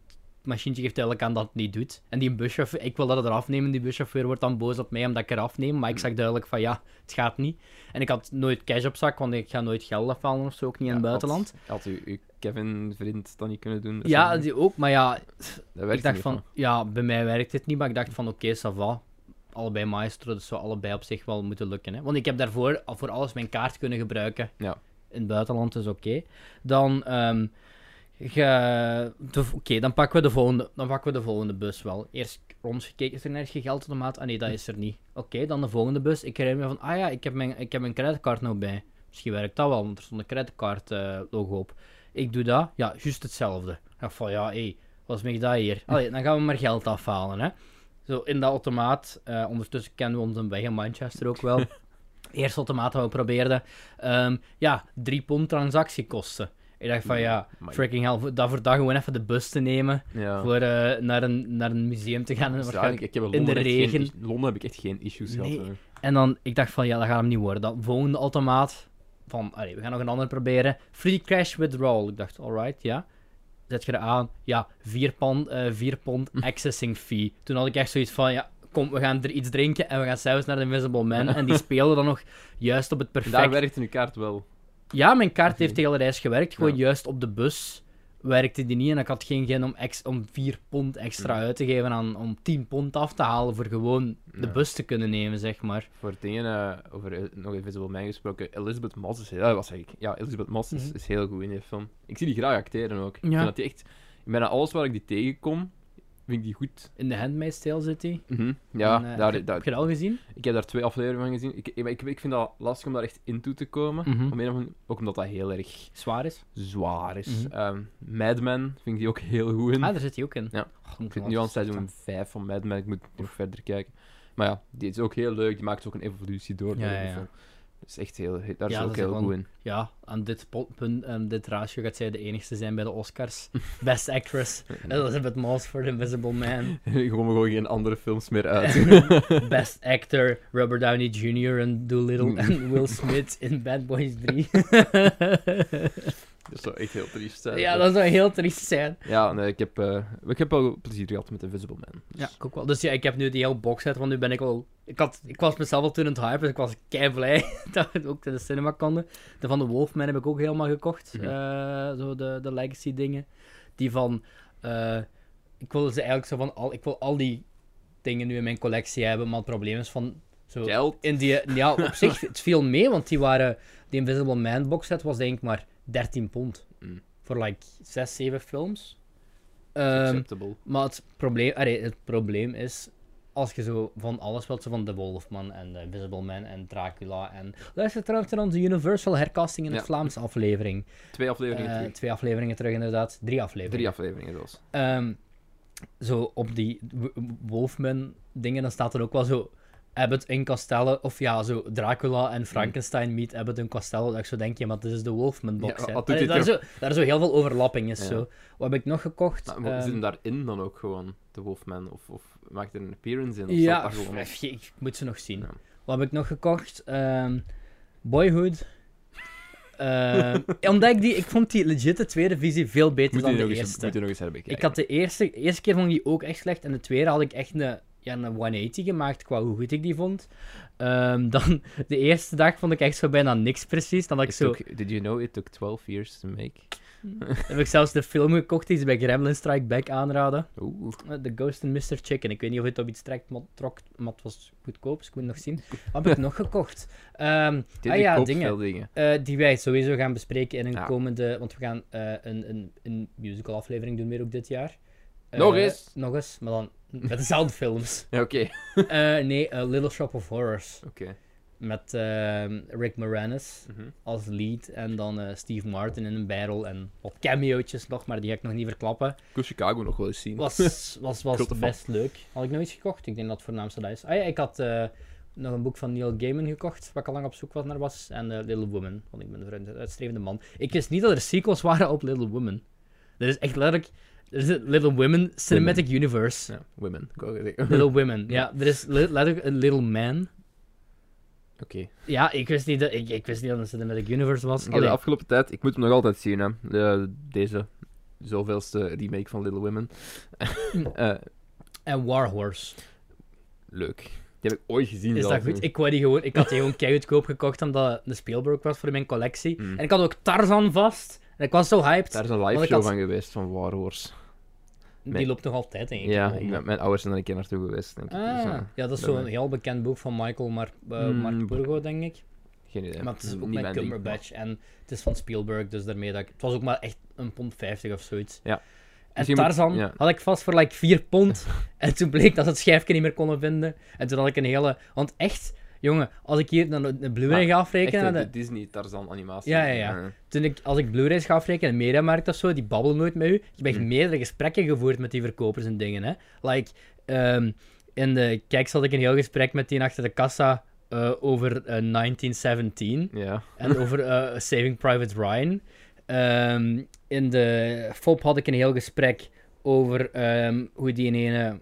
machientje geeft duidelijk aan dat het niet doet. En die buschauffeur, ik wil dat het eraf nemen. Die buschauffeur wordt dan boos op mij omdat ik eraf neem. Maar ik zeg duidelijk van ja, het gaat niet. En ik had nooit cash op zak, want ik ga nooit geld afhalen of zo, ook niet in het buitenland. Had, had uw, uw Kevin-vriend dat niet kunnen doen? Ja, die ook. Maar ja, ik dacht van, ja, bij mij werkt het niet. Maar ik dacht van oké, ça va. Allebei maestro, dus zou allebei op zich wel moeten lukken. Hè? Want ik heb daarvoor voor alles mijn kaart kunnen gebruiken. Ja. In het buitenland, dus oké. Dan, ehm, ge- de- oké, dan pakken we de volgende, dan pakken we de volgende bus wel. Eerst rondgekeken, is er nergens geen geldautomaat? Ah nee, dat is er niet. Oké, dan de volgende bus. Ik herinner me van, ah ja, ik heb mijn, ik heb mijn creditcard nou bij. Misschien werkt dat wel, want er stond een creditcard eh, logo op. Ik doe dat, ja, juist hetzelfde. Ik dacht van, ja, hé, wat is mij dat hier? Allee, dan gaan we maar geld afhalen, hè. Zo, in de automaat. eh, ondertussen kennen we onze weg in Manchester ook wel. (laughs) Eerste automaat dat we probeerden. ehm, ja, 3 pond transactiekosten. Ik dacht van, ja, freaking hell, voor- dat voor dat gewoon even de bus te nemen. Ja. Voor eh, naar, een, naar een museum te gaan. En, Dat waarschijnlijk... ik heb in de geen regen. is- Londen heb ik echt geen issues Nee. gehad. en dan, ik dacht van, ja, dat gaat hem niet worden. Dan volgende automaat. Van, allee, we gaan nog een ander proberen. Free cash withdrawal. Ik dacht, alright, ja. Zet je er aan. Ja, 4 pond, eh 4 pond accessing fee. Toen had ik echt zoiets van, ja, kom, we gaan er iets drinken en we gaan zelfs naar de Invisible Man. (laughs) En die speelde dan nog juist op het perfect. Daar werkte uw kaart wel. Ja, mijn kaart heeft de hele reis gewerkt. Gewoon Ja. juist op de bus werkte die niet. En ik had geen zin om, ex om 4 pond extra Ja. uit te geven aan, om 10 pond af te halen voor gewoon de bus te kunnen nemen, zeg maar. Voor dingen eh, over eh, nog Invisible Man gesproken, Elizabeth Moss is heel, zeg ik? Ja, Elizabeth Moss is, Mhm. is heel goed in die film. Ik zie die graag acteren ook. Ik vind dat die echt, bijna alles waar ik die tegenkom, vind ik die goed. In de Handmaid's Tale zit hij. Mhm. Ja, En, eh, daar, heb, daar, heb je dat al gezien? ik heb daar twee afleveringen van gezien. Ik, ik, ik, vind dat lastig om daar echt in toe te komen. Mhm. Om een ook omdat dat heel erg Zwaar is. zwaar is. Mad Men vind ik die ook heel goed in. Ah, daar zit hij ook in. Ja. Oh, Ik zit nu aan seizoen starten. 5 van Mad Men, ik moet nog verder kijken. Maar ja, die is ook heel leuk, die maakt ook een evolutie door. Ja, door ja. Is echt heel, daar is Ja, ook is heel gewoon- goed in. Ja, aan dit punt, aan dit ratio gaat zij de enigste zijn bij de Oscars. (laughs) Best Actress. Elizabeth Moss voor The Invisible Man. (laughs) Ik kom er gewoon geen andere films meer uit. (laughs) Best Actor, Robert Downey Jr. en Doolittle en Will Smith in Bad Boys 3. Dat zou echt heel triest zijn. ja, dat zou heel triest zijn. Ja, nee, ik heb, eh, ik heb wel plezier gehad met Invisible Man. Dus- Ja, ik ook wel. Dus ja, ik heb nu die hele box set, want nu ben ik al... Ik, had, ik was mezelf al toen aan het hypen, dus ik was kei blij (laughs) dat we het ook in de cinema konden. De van de Wolfman heb ik ook helemaal gekocht. Mhm. eh, zo de, de legacy dingen. Die van... eh, ik wil ze eigenlijk zo van... Al, ik wil al die dingen nu in mijn collectie hebben, maar het probleem is van... Zo, Geld. in die, ja, op zich, (laughs) het viel mee, want die waren... Die Invisible Man box set was denk ik maar 13 pond. Mm. Voor like 6, 7 films. Ehm, Acceptable. maar het probleem, allee, het probleem is, als je zo van alles wilt, zo van The Wolfman en The Invisible Man en Dracula en... Luister trouwens naar onze Universal hercasting in het Ja. Vlaams aflevering. Twee afleveringen Eh, terug. twee afleveringen terug inderdaad. Drie afleveringen. Drie afleveringen zelfs. Ehm, zo op die Wolfman dingen, dan staat er ook wel zo Abbott in Costello, of ja, zo Dracula en Frankenstein meet Abbott in Costello, dat ik zo denk, ja, maar dit is de Wolfman box. Ja, Allee, daar, is zo, daar is zo heel veel overlapping is Ja. zo. Wat heb ik nog gekocht? Nou, maar Ehm, zit hem daarin dan ook gewoon, de Wolfman? Of, of maakt er een appearance in? Of ja, gewoon pff, ik moet ze nog zien. Ja. Wat heb ik nog gekocht? Ehm, Boyhood. Ehm, omdat ik die, ik vond die legit de tweede visie veel beter Moet dan je, de nog eens, eerste. moet je nog eens herbekijken. Ik had de eerste, eerste keer vond ik die ook echt slecht. En de tweede had ik echt een, ja, een 180 gemaakt qua hoe goed ik die vond. Ehm, (laughs) dan, de eerste dag vond ik echt zo bijna niks precies. Dan had ik It zo, took- did you know it took 12 years to make? (laughs) heb ik zelfs de film gekocht die ze bij Gremlin Strike Back aanraden. Oeh. Eh, The Ghost in Mr. Chicken. Ik weet niet of het op iets trekt, maar, trok, maar het was goedkoop, dus ik moet nog zien. (laughs) Wat heb ik nog gekocht? Dit ah ja, dingen. veel dingen. Eh, die wij sowieso gaan bespreken in een Ja. komende... Want we gaan eh, een, een, een musical aflevering doen weer ook dit jaar. Eh, Nog eens? Nog eens, maar dan met dezelfde films. (laughs) Ja, oké. Eh, nee, eh, Little Shop of Horrors. Oké. Met ehm, Rick Moranis Mhm. als lead. En dan eh, Steve Martin in een bijrol. En wat cameo'tjes nog, maar die ga ik nog niet verklappen. Ik wil Chicago nog wel eens zien. Was, (laughs) was, was fan. best leuk. Had ik nog iets gekocht? Ik denk dat het voornaamste dat is. Ah ja, ik had eh, nog een boek van Neil Gaiman gekocht, waar ik al lang op zoek was naar was. En eh, Little Woman, want ik ben een uitstrevende man. Ik wist niet dat er sequels waren op Little Woman. Er is echt letterlijk... Er is een Little Women Cinematic Universe. Ja, women. Little (laughs) Women, ja. Er is le- letterlijk een Little Man. Oké. Ja, ik wist niet dat, ik, ik wist niet dat het een Cinematic Universe was. Heb de afgelopen tijd, ik moet hem nog altijd zien, hè. De, deze zoveelste remake van Little Women. (laughs) En War Horse. leuk. Die heb ik ooit gezien. Is dat goed? Ik, wou die gewoon, ik had die gewoon keihard gekocht omdat het een Spielberg was voor mijn collectie. Mm. En ik had ook Tarzan vast. En ik was zo hyped. Daar is een live show had- van geweest, van War Horse. Die loopt nog altijd, denk ik. Ja, gewoon. ik ben, mijn ouders zijn er een keer naartoe geweest, denk ik. Ah, Dus, ja. eh, ja, dat is zo'n heel bekend boek van Michael Mar uh, Mm, Marburgo, denk ik. Geen idee. Maar het is ook Niet met ding, Cumberbatch. En het is van Spielberg, dus daarmee dat ik... Het was ook maar echt een pond 50 of zoiets. Ja. En Misschien moet- Tarzan ja. had ik vast voor like 4 pond. (laughs) en toen bleek dat ze het schijfje niet meer konden vinden. En toen had ik een hele... Want echt, jongen, als ik hier dan een Blu-ray ga Echt afrekenen... een dan de- Disney Tarzan animatie. Ja, ja, ja. Eh, Toen ik, als ik Blu-rays ga afrekenen in de mediamarkt of zo, die babbelen nooit met u. Ik heb echt Hm. meerdere gesprekken gevoerd met die verkopers en dingen, hè. Like, ehm, in de Kijks had ik een heel gesprek met die achter de kassa eh, over eh, 1917 ja. en (laughs) over eh, Saving Private Ryan. Ehm, in de FOP had ik een heel gesprek over ehm, hoe die ene...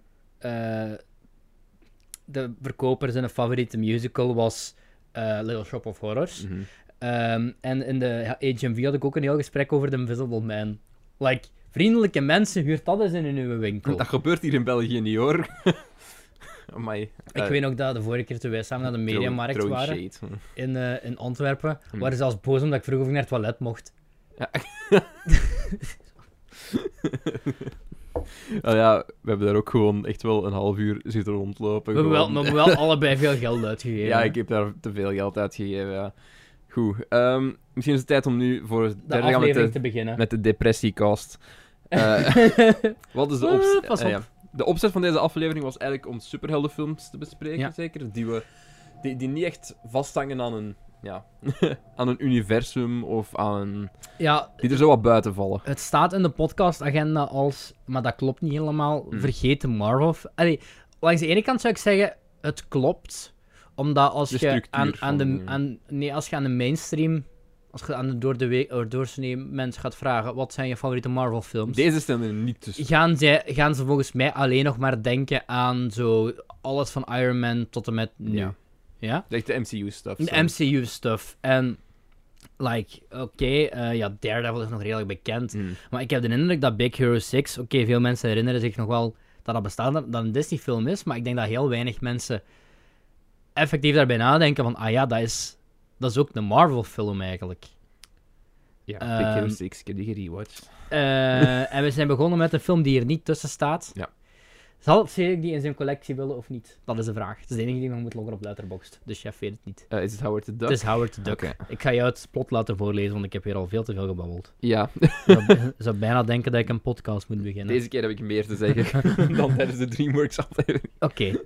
eh, de verkoper zijn favoriete musical was eh, Little Shop of Horrors. Mhm. Ehm, en in de HMV had ik ook een heel gesprek over The Invisible Man. Like, vriendelijke mensen, huurt dat eens in een nieuwe winkel. Dat gebeurt hier in België niet, hoor. (laughs) Amai. Ik weet nog dat de vorige keer toen wij samen naar de mediamarkt waren in, eh, in Antwerpen, Hm. waren ze zelfs boos omdat ik vroeg of ik naar het toilet mocht. (laughs) (laughs) Nou (laughs) ja, we hebben daar ook gewoon echt wel een half uur zitten rondlopen. We hebben wel, we wel (laughs) allebei veel geld uitgegeven. Ja, ik heb daar te veel geld uitgegeven, ja. Goed. ehm, misschien is het tijd om nu voor het de derde gaan met aflevering de, te beginnen. met de depressiecast. (laughs) Eh, wat is de Ah, opzet? pas eh, ja. De opzet van deze aflevering was eigenlijk om superheldenfilms te bespreken, Ja. zeker. Die, we, die, die niet echt vasthangen aan een, ja, (laughs) aan een universum of aan een... Ja, Die er zo wat buiten vallen. het staat in de podcastagenda als, maar dat klopt niet helemaal, Hm. vergeet de Marvel. Allee, langs de ene kant zou ik zeggen, het klopt, omdat als je aan, aan, de, aan, nee, als je aan de mainstream, als je aan de door de week, door doorsnee mensen gaat vragen, wat zijn je favoriete Marvel films? Deze staan er niet tussen. gaan, zij, gaan ze volgens mij alleen nog maar denken aan zo alles van Iron Man tot en met nu. Ja. Ja? De MCU-stuff. De MCU-stuff. En, like, oké, eh, ja, Daredevil is nog redelijk bekend. Mm. Maar ik heb de indruk dat Big Hero 6, oké, veel mensen herinneren zich nog wel dat dat bestaat, dat een Disney-film is, maar ik denk dat heel weinig mensen effectief daarbij nadenken van, ah ja, dat is, dat is ook een Marvel-film eigenlijk. Ja, Big Hero Ehm, 6, ik heb die gerewatcht. Eh, en we zijn begonnen met een film die er niet tussen staat. Ja. Zal Cedric die in zijn collectie willen of niet? Dat is de vraag. Het is de enige die nog moet loggen op Letterboxd. Dus chef weet het niet. Eh, is het Howard the Duck? Het is Howard the Duck. Ik ga jou het plot laten voorlezen, want ik heb hier al veel te veel gebabbeld. Ja, Ik zou, bij- zou bijna denken dat ik een podcast moet beginnen. deze keer heb ik meer te zeggen (laughs) dan tijdens de DreamWorks aflevering. Oké. (laughs)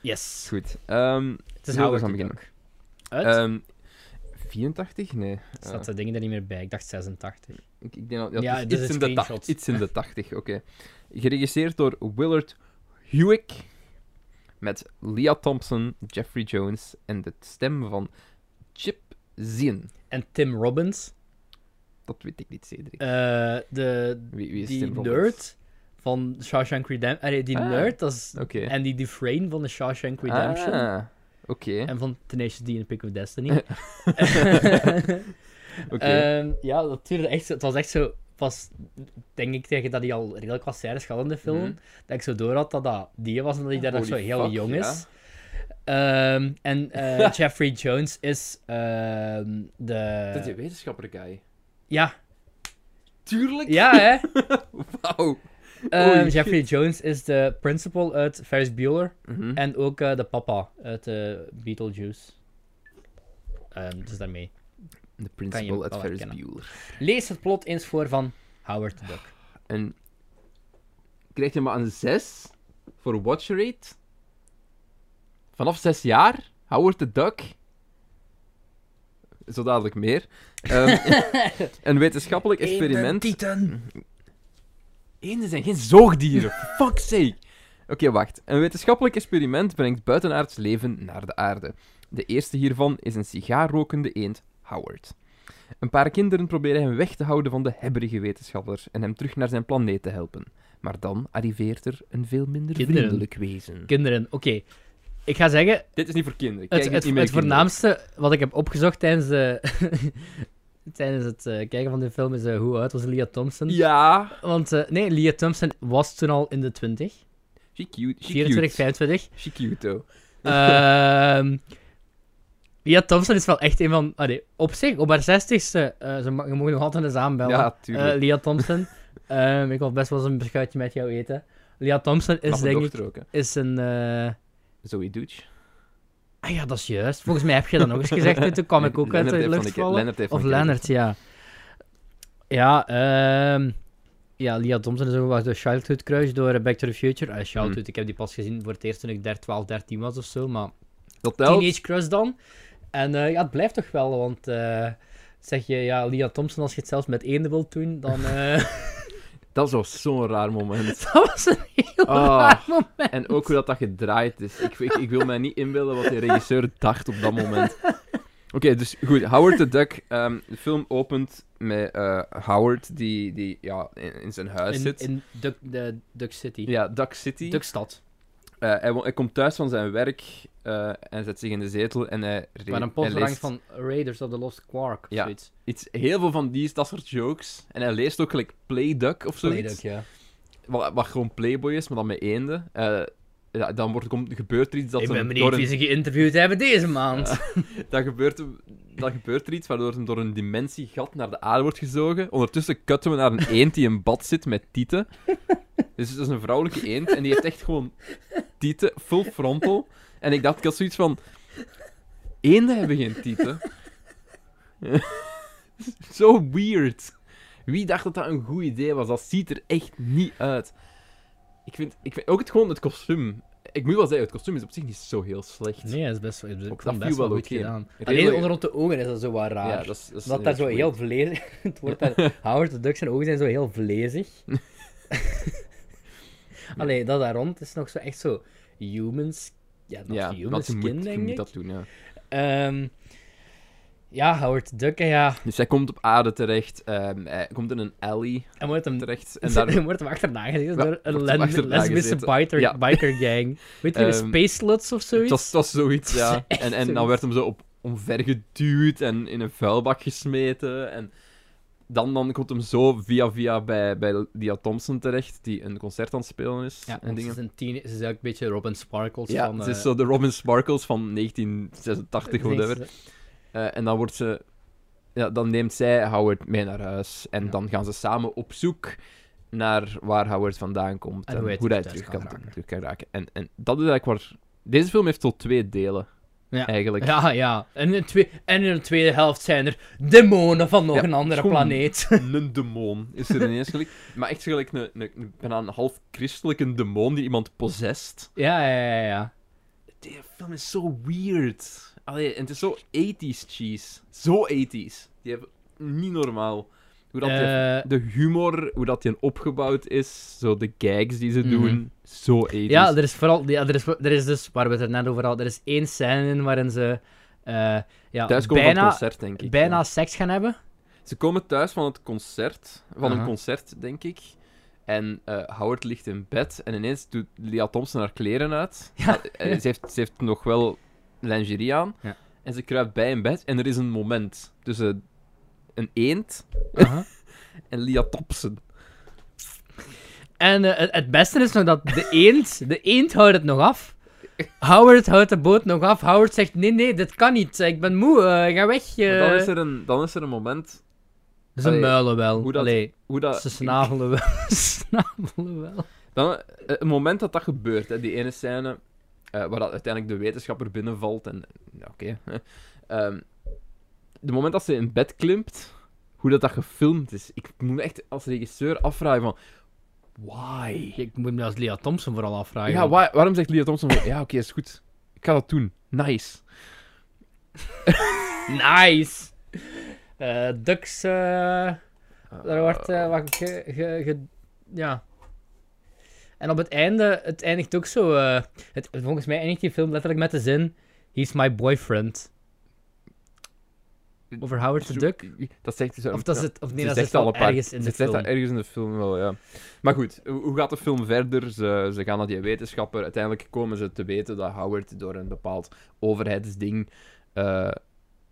Yes. Goed. ehm Het is Howard the? Duck. Uit? Ehm 84? Nee. Er staat de dingen er niet meer bij. Ik dacht 86. Ik, ik denk dat, Ja, is is iets, in de screenshot. tacht- iets in de 80, oké. Geregisseerd door Willard Hewick. Met Leah Thompson, Jeffrey Jones en de stem van Chip Zien. En Tim Robbins, Dat weet ik niet, Cedric. eh, de, wie, wie is die Tim Robbins? nerd van Shawshank Redemption. Allee, die Ah, nerd, dat is Oké. Andy Dufresne van de Shawshank Redemption. Ah, oké. En van Tenacious D en Pick of Destiny. (laughs) (laughs) Oké. Ehm, ja, dat duurde echt het was echt zo, pas denk ik tegen dat hij al redelijk wat scènes had in de film, Mhm. dat ik zo door had dat dat die was en dat hij daar nog zo heel fuck, jong ja. is. Ehm, en eh, (laughs) Jeffrey Jones is ehm, de... Dat is een wetenschapper guy. Ja, Tuurlijk! ja hè. (laughs) Wauw. Ehm, Jeffrey Jones is de principal uit Ferris Bueller Mhm. en ook eh, de papa uit eh, Beetlejuice. Ehm, dus daarmee. De principal wel Ferris herkennen. Bueller. Lees het plot eens voor van Howard the Duck. En krijgt je maar een 6 voor watch rate? Vanaf 6 jaar? Howard the Duck? Zo dadelijk meer. Ehm, (laughs) een wetenschappelijk experiment. Titan. Eenden zijn geen zoogdieren, for fuck's sake. Oké, wacht. Een wetenschappelijk experiment brengt buitenaards leven naar de aarde. De eerste hiervan is een sigaarrokende eend, Howard. Een paar kinderen proberen hem weg te houden van de hebberige wetenschapper en hem terug naar zijn planeet te helpen. Maar dan arriveert er een veel minder Kinderen. vriendelijk wezen. Kinderen, oké. Ik ga zeggen, Dit is niet voor kinderen. Kijk het, het, voornaamste wat ik heb opgezocht tijdens, de, (laughs) tijdens het eh, kijken van de film is eh, hoe oud was Leah Thompson. Ja. Want eh, nee, Leah Thompson was toen al in de 20, She cute. She 24, cute. 25. She cute, though. (laughs) Leah Thompson is wel echt een van... Allee, op zich, op haar 60ste, eh ze, ma- je mag nog altijd eens aanbellen. Ja, tuurlijk. Eh, Leah Thompson. (laughs) Ehm, ik wil best wel eens een beschuitje met jou eten. Leah Thompson is Mag denk ik ook, is een... eh, Zoe Dooch. Ah ja, dat is juist. Volgens mij heb je dat nog eens gezegd. en Toen kwam ik ook uit de lucht vallen. Of Leonard, ja. Ja, ehm ja, Leah Thompson is ook wel de Childhood Crush door Back to the Future. Ah, Childhood, Hmm. ik heb die pas gezien voor het eerst toen ik 13, 12, 13 was of zo. Maar Dat telt. Teenage Crush dan. En eh, ja, het blijft toch wel, want eh, zeg je, ja, Leah Thompson, als je het zelfs met eenden wilt doen, dan... eh, (laughs) Dat was zo'n raar moment. (laughs) dat was een heel Ah. raar moment. En ook hoe dat, dat gedraaid is. Ik, ik, ik wil mij niet inbeelden wat de regisseur dacht op dat moment. (laughs) Oké, dus goed. Howard the Duck. ehm, de film opent met Howard die, die ja, in, in zijn huis In, zit. in Duck, de Duck City. Ja, Duck City. Duckstad. Eh, hij, komt thuis van zijn werk eh, en zet zich in de zetel en hij, Waar een leest hangt van Raiders of the Lost Quark of Ja. zoiets. iets, heel veel van die, dat soort jokes. En hij leest ook gelijk Play Duck of zoiets. Playduck, ja. Wat, wat gewoon Playboy is, maar dan met eenden. Eh, ja, dan wordt, komt, gebeurt er iets dat ik ze ben benieuwd een wie ze geïnterviewd hebben deze maand. (laughs) dan gebeurt, er- dan gebeurt er iets waardoor er door een dimensiegat naar de aarde wordt gezogen. Ondertussen cutten we naar een eend die in bad zit met tieten. Dus het is een vrouwelijke eend en die heeft echt gewoon tieten, full frontal. En ik dacht, ik had zoiets van... Eenden hebben geen tieten. (laughs) Zo weird. Wie dacht dat dat een goed idee was? Dat ziet er echt niet uit. Ik vind, ik vind ook het, gewoon het kostuum. Ik moet wel zeggen, het kostuum is op zich niet zo heel slecht. Nee, dat is best, het best wel wel goed oké. gedaan. Alleen onder de ogen is dat zo wat raar. Ja, dat is, dat is Omdat daar zo heel vlezig... (laughs) het wordt daar... (laughs) Howard the Duck zijn ogen zijn zo heel vlezig. (laughs) Allee, dat daar rond is nog zo echt zo humans... Ja, nog Ja, human skin, moet, denk moet ik. dat doen, ja. Ehm, ja, Howard Duck, ja. Dus hij komt op aarde terecht. ehm, hij komt in een alley En wordt hem, terecht. (laughs) En daar... wordt hem achterna gezeten Ja, door een lesbische biker, Ja. biker gang. (laughs) Weet je, Ehm, Space Sluts of zoiets? was, het was zoiets, ja. (laughs) En, en dan werd hem zo op omvergeduwd en in een vuilbak gesmeten. En dan, dan komt hem zo via via bij, bij Lia Thompson terecht, die een concert aan het spelen is. Ja, en want ze dingen. is, een tien, ze is eigenlijk een beetje Robin Sparkles Ja, van... ze is eh, zo de Robin Sparkles van 1986, whatever. Eh, en dan wordt ze... Ja, dan neemt zij Howard mee naar huis. En Ja. dan gaan ze samen op zoek naar waar Howard vandaan komt. En En, hoe hij hoe hij terug kan kan, terug kan raken. En, en dat is eigenlijk waar... Deze film heeft tot twee delen, Ja. eigenlijk. Ja, ja. En in, de twee, en in de tweede helft zijn er demonen van nog Ja, een andere planeet. (laughs) Een demon is er ineens gelijk. Maar echt gelijk een, een, een, bijna een half christelijke demon die iemand possessed. ja, ja, ja, ja. Die film is zo weird. Allee, en het is zo 80s cheese. Zo 80s. Die hebben niet normaal. Hoe dat Eh, de humor, hoe dat die opgebouwd is, zo de gags die ze Mhm. doen, zo ethisch. ja, er is vooral... Ja, er, is, er is dus, waar we het er net over hadden, er is één scène in waarin ze eh, ja, Thuis komen van het bijna, concert, denk ik. bijna ja. seks gaan hebben. Ze komen thuis van het concert, van een concert, denk ik. En eh, Howard ligt in bed en ineens doet Leah Thompson haar kleren uit. Ja. Ze, heeft, ze heeft nog wel lingerie aan. Ja. En ze kruipt bij in bed en er is een moment tussen een eend Aha. (laughs) en Thompson. En eh, het, beste is nog dat de eend, de eend houdt het nog af. Howard houdt de boot nog af. Howard zegt, nee, nee, dit kan niet. Ik ben moe, eh, ga weg. Maar dan, eh." is er een, dan is er een moment Ze Allee, muilen wel. hoe dat- Allee, hoe dat... ze snavelen wel. (laughs) snavelen wel. Dan, eh, het moment dat dat gebeurt, hè, die ene scène, eh, waar dat uiteindelijk de wetenschapper binnenvalt en... Oké. hè. Ehm, de moment dat ze in bed klimt, hoe dat, dat gefilmd is. Ik moet me echt als regisseur afvragen van... Why? Ik moet me als Lea Thompson vooral afvragen. Ja, why- waarom zegt Leah Thompson van... Ja, oké, is goed. Ik ga dat doen. Nice. (laughs) Nice. Eh Dux, eh, daar wordt wat ge, ge- ge- ja. En op het einde, het eindigt ook zo. eh, het, volgens mij eindigt die film letterlijk met de zin: He's my boyfriend. Over Howard the Zo- Duck. Dat zegt ze Of dat is het, of nee, Ze dat zegt is al ergens in ze de zegt film. dat ergens in de film wel, ja. Maar goed, hoe hoe gaat de film verder? Ze, ze gaan naar die wetenschapper. Uiteindelijk komen ze te weten dat Howard door een bepaald overheidsding eh,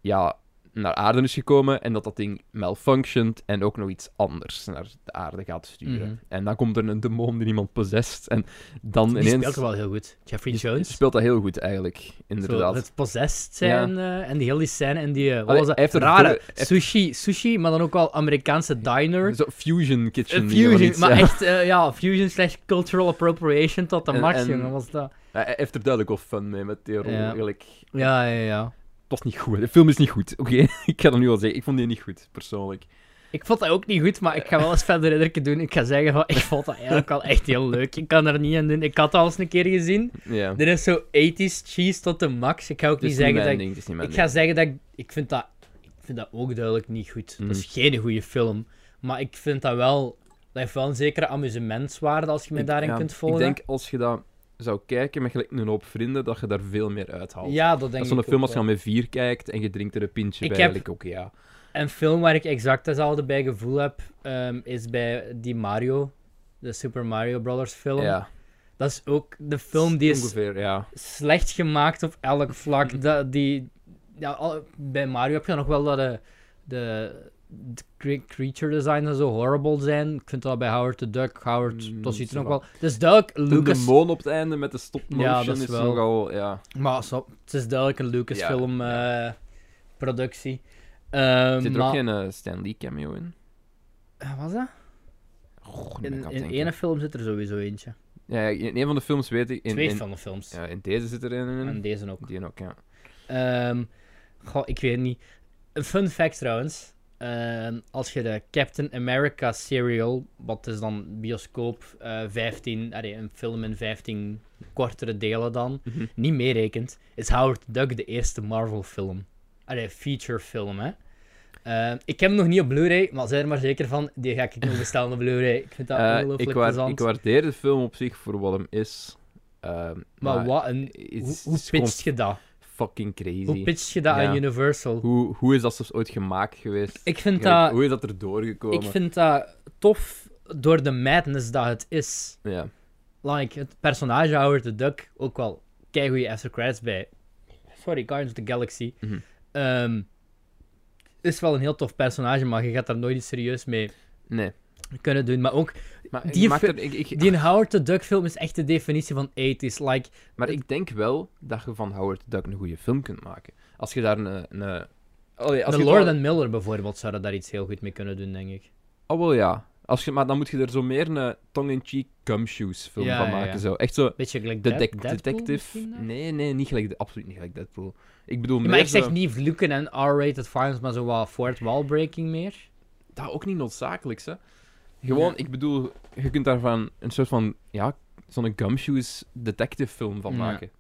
ja, naar aarde is gekomen en dat dat ding malfunctioned en ook nog iets anders naar de aarde gaat sturen. Mhm. En dan komt er een demon die iemand possessed en dan Die ineens... speelt er wel heel goed. Jeffrey die Jones. speelt dat heel goed, eigenlijk. Zo, Inderdaad. het possessed zijn eh, en die hele scène en die, eh, Allee, was dat? hij heeft Rare sushi, sushi, maar dan ook wel Amerikaanse diner. Zo Fusion Kitchen. Van fusion, iets, maar (laughs) ja. echt, eh, ja, fusion slash cultural appropriation tot de En- max, en- jongen, was dat. Hij hij heeft er duidelijk wel fun mee met die rol. Ja. Eigenlijk. Ja, ja, ja. Het was niet goed. De film is niet goed, oké? (laughs) ik ga dat nu al zeggen. Ik vond die niet goed, persoonlijk. Ik vond dat ook niet goed, maar ik ga wel eens verder indrukken doen. Ik ga zeggen van, ik vond dat eigenlijk wel echt heel leuk. Ik kan er niet aan doen. Ik had dat al eens een keer gezien. Ja. Dit is zo 80s cheese tot de max. Ik ga ook Het niet zeggen dat ik... ding, het ga zeggen dat ik... Ik vind dat, ik vind dat ook duidelijk niet goed. Mm. Dat is geen goede film. Maar ik vind dat wel... Dat heeft wel een zekere amusementswaarde als je me daarin ja, kunt volgen. Ik denk, als je dat zou kijken met gelijk een hoop vrienden, dat je daar veel meer uithaalt. Ja, dat denk dat ik zo'n film als je dan met vier kijkt en je drinkt er een pintje Ik bij, heb- eigenlijk ook, ja. Een film waar ik exact hetzelfde bij gevoel heb, ehm, is bij die Mario, de Super Mario Brothers film. Ja, Dat is ook de film die is ongeveer, ja. slecht gemaakt op elk vlak. (laughs) Dat, die, ja, bij Mario heb je nog wel dat de, de, de cre- creature designs zo horrible zijn. Ik vind dat bij Howard the Duck, Howard, Mm, dat ziet er nog wel... Het is duidelijk De Lucas... demon op het einde met de stop-motion Ja, dat is is, wel- nogal, ja. Maar zo, het is duidelijk een Lucasfilm Ja, eh, productie. Ehm, Zit er maar, ook geen eh, Stan Lee cameo in? Eh, Wat was dat? In, in denken. ene film zit er sowieso eentje. Ja, in een van de films weet ik... In, Twee in, van de films. ja, in deze zit er een in. En deze ook. Die ook, ja. Ehm, goh, ik weet niet. Een fun fact trouwens. Ehm, als je de Captain America serial, wat is dan bioscoop eh 15, allee, een film in 15 kortere delen dan, Mhm. niet meerekent, is Howard the Duck de eerste Marvel film. Allee, feature film, hè. Ehm, ik heb hem nog niet op Blu-ray, maar zij er maar zeker van, die ga ik nog (laughs) bestellen op Blu-ray. Ik vind dat Eh, ongelooflijk ik, plezant. ik waardeer de film op zich voor wat hem is. Ehm, maar wat een... Hoe, hoe pitcht je dat? Fucking crazy. Hoe pitcht je dat Ja. aan Universal? Hoe, hoe is dat zelfs ooit gemaakt geweest? Ik vind Gelijk, dat... Hoe is dat er doorgekomen? Ik vind dat tof door de madness dat het is. Ja. Like, het personage Howard the Duck, ook wel keigoeie after credits bij. Sorry, Guardians of the Galaxy. Mhm. Ehm, is wel een heel tof personage, maar je gaat daar nooit iets serieus mee Nee. kunnen doen. Maar ook, Maar, Die ik maak fi- ik, ik, die Howard the Duck film is echt de definitie van 80s. Like, maar ik denk wel dat je van Howard the Duck een goede film kunt maken. Als je daar een... een Allee, als de je Lord and Miller bijvoorbeeld zouden daar iets heel goed mee kunnen doen, denk ik. Oh, wel ja. Als je, maar dan moet je er zo meer een tongue-in-cheek gumshoes film Ja, van maken. ja. Zo. Echt zo... Beetje gelijk De detective. Nee, nee, niet gelijk, de- absoluut niet gelijk Deadpool. Ik bedoel, meer maar ik zeg zo- niet vloeken en R-rated violence, maar zo wat fourth wall breaking meer. dat ook niet noodzakelijk, hè. Gewoon, Ja. ik bedoel, je kunt daarvan een soort van, ja, zo'n gumshoes detective film van Ja. maken.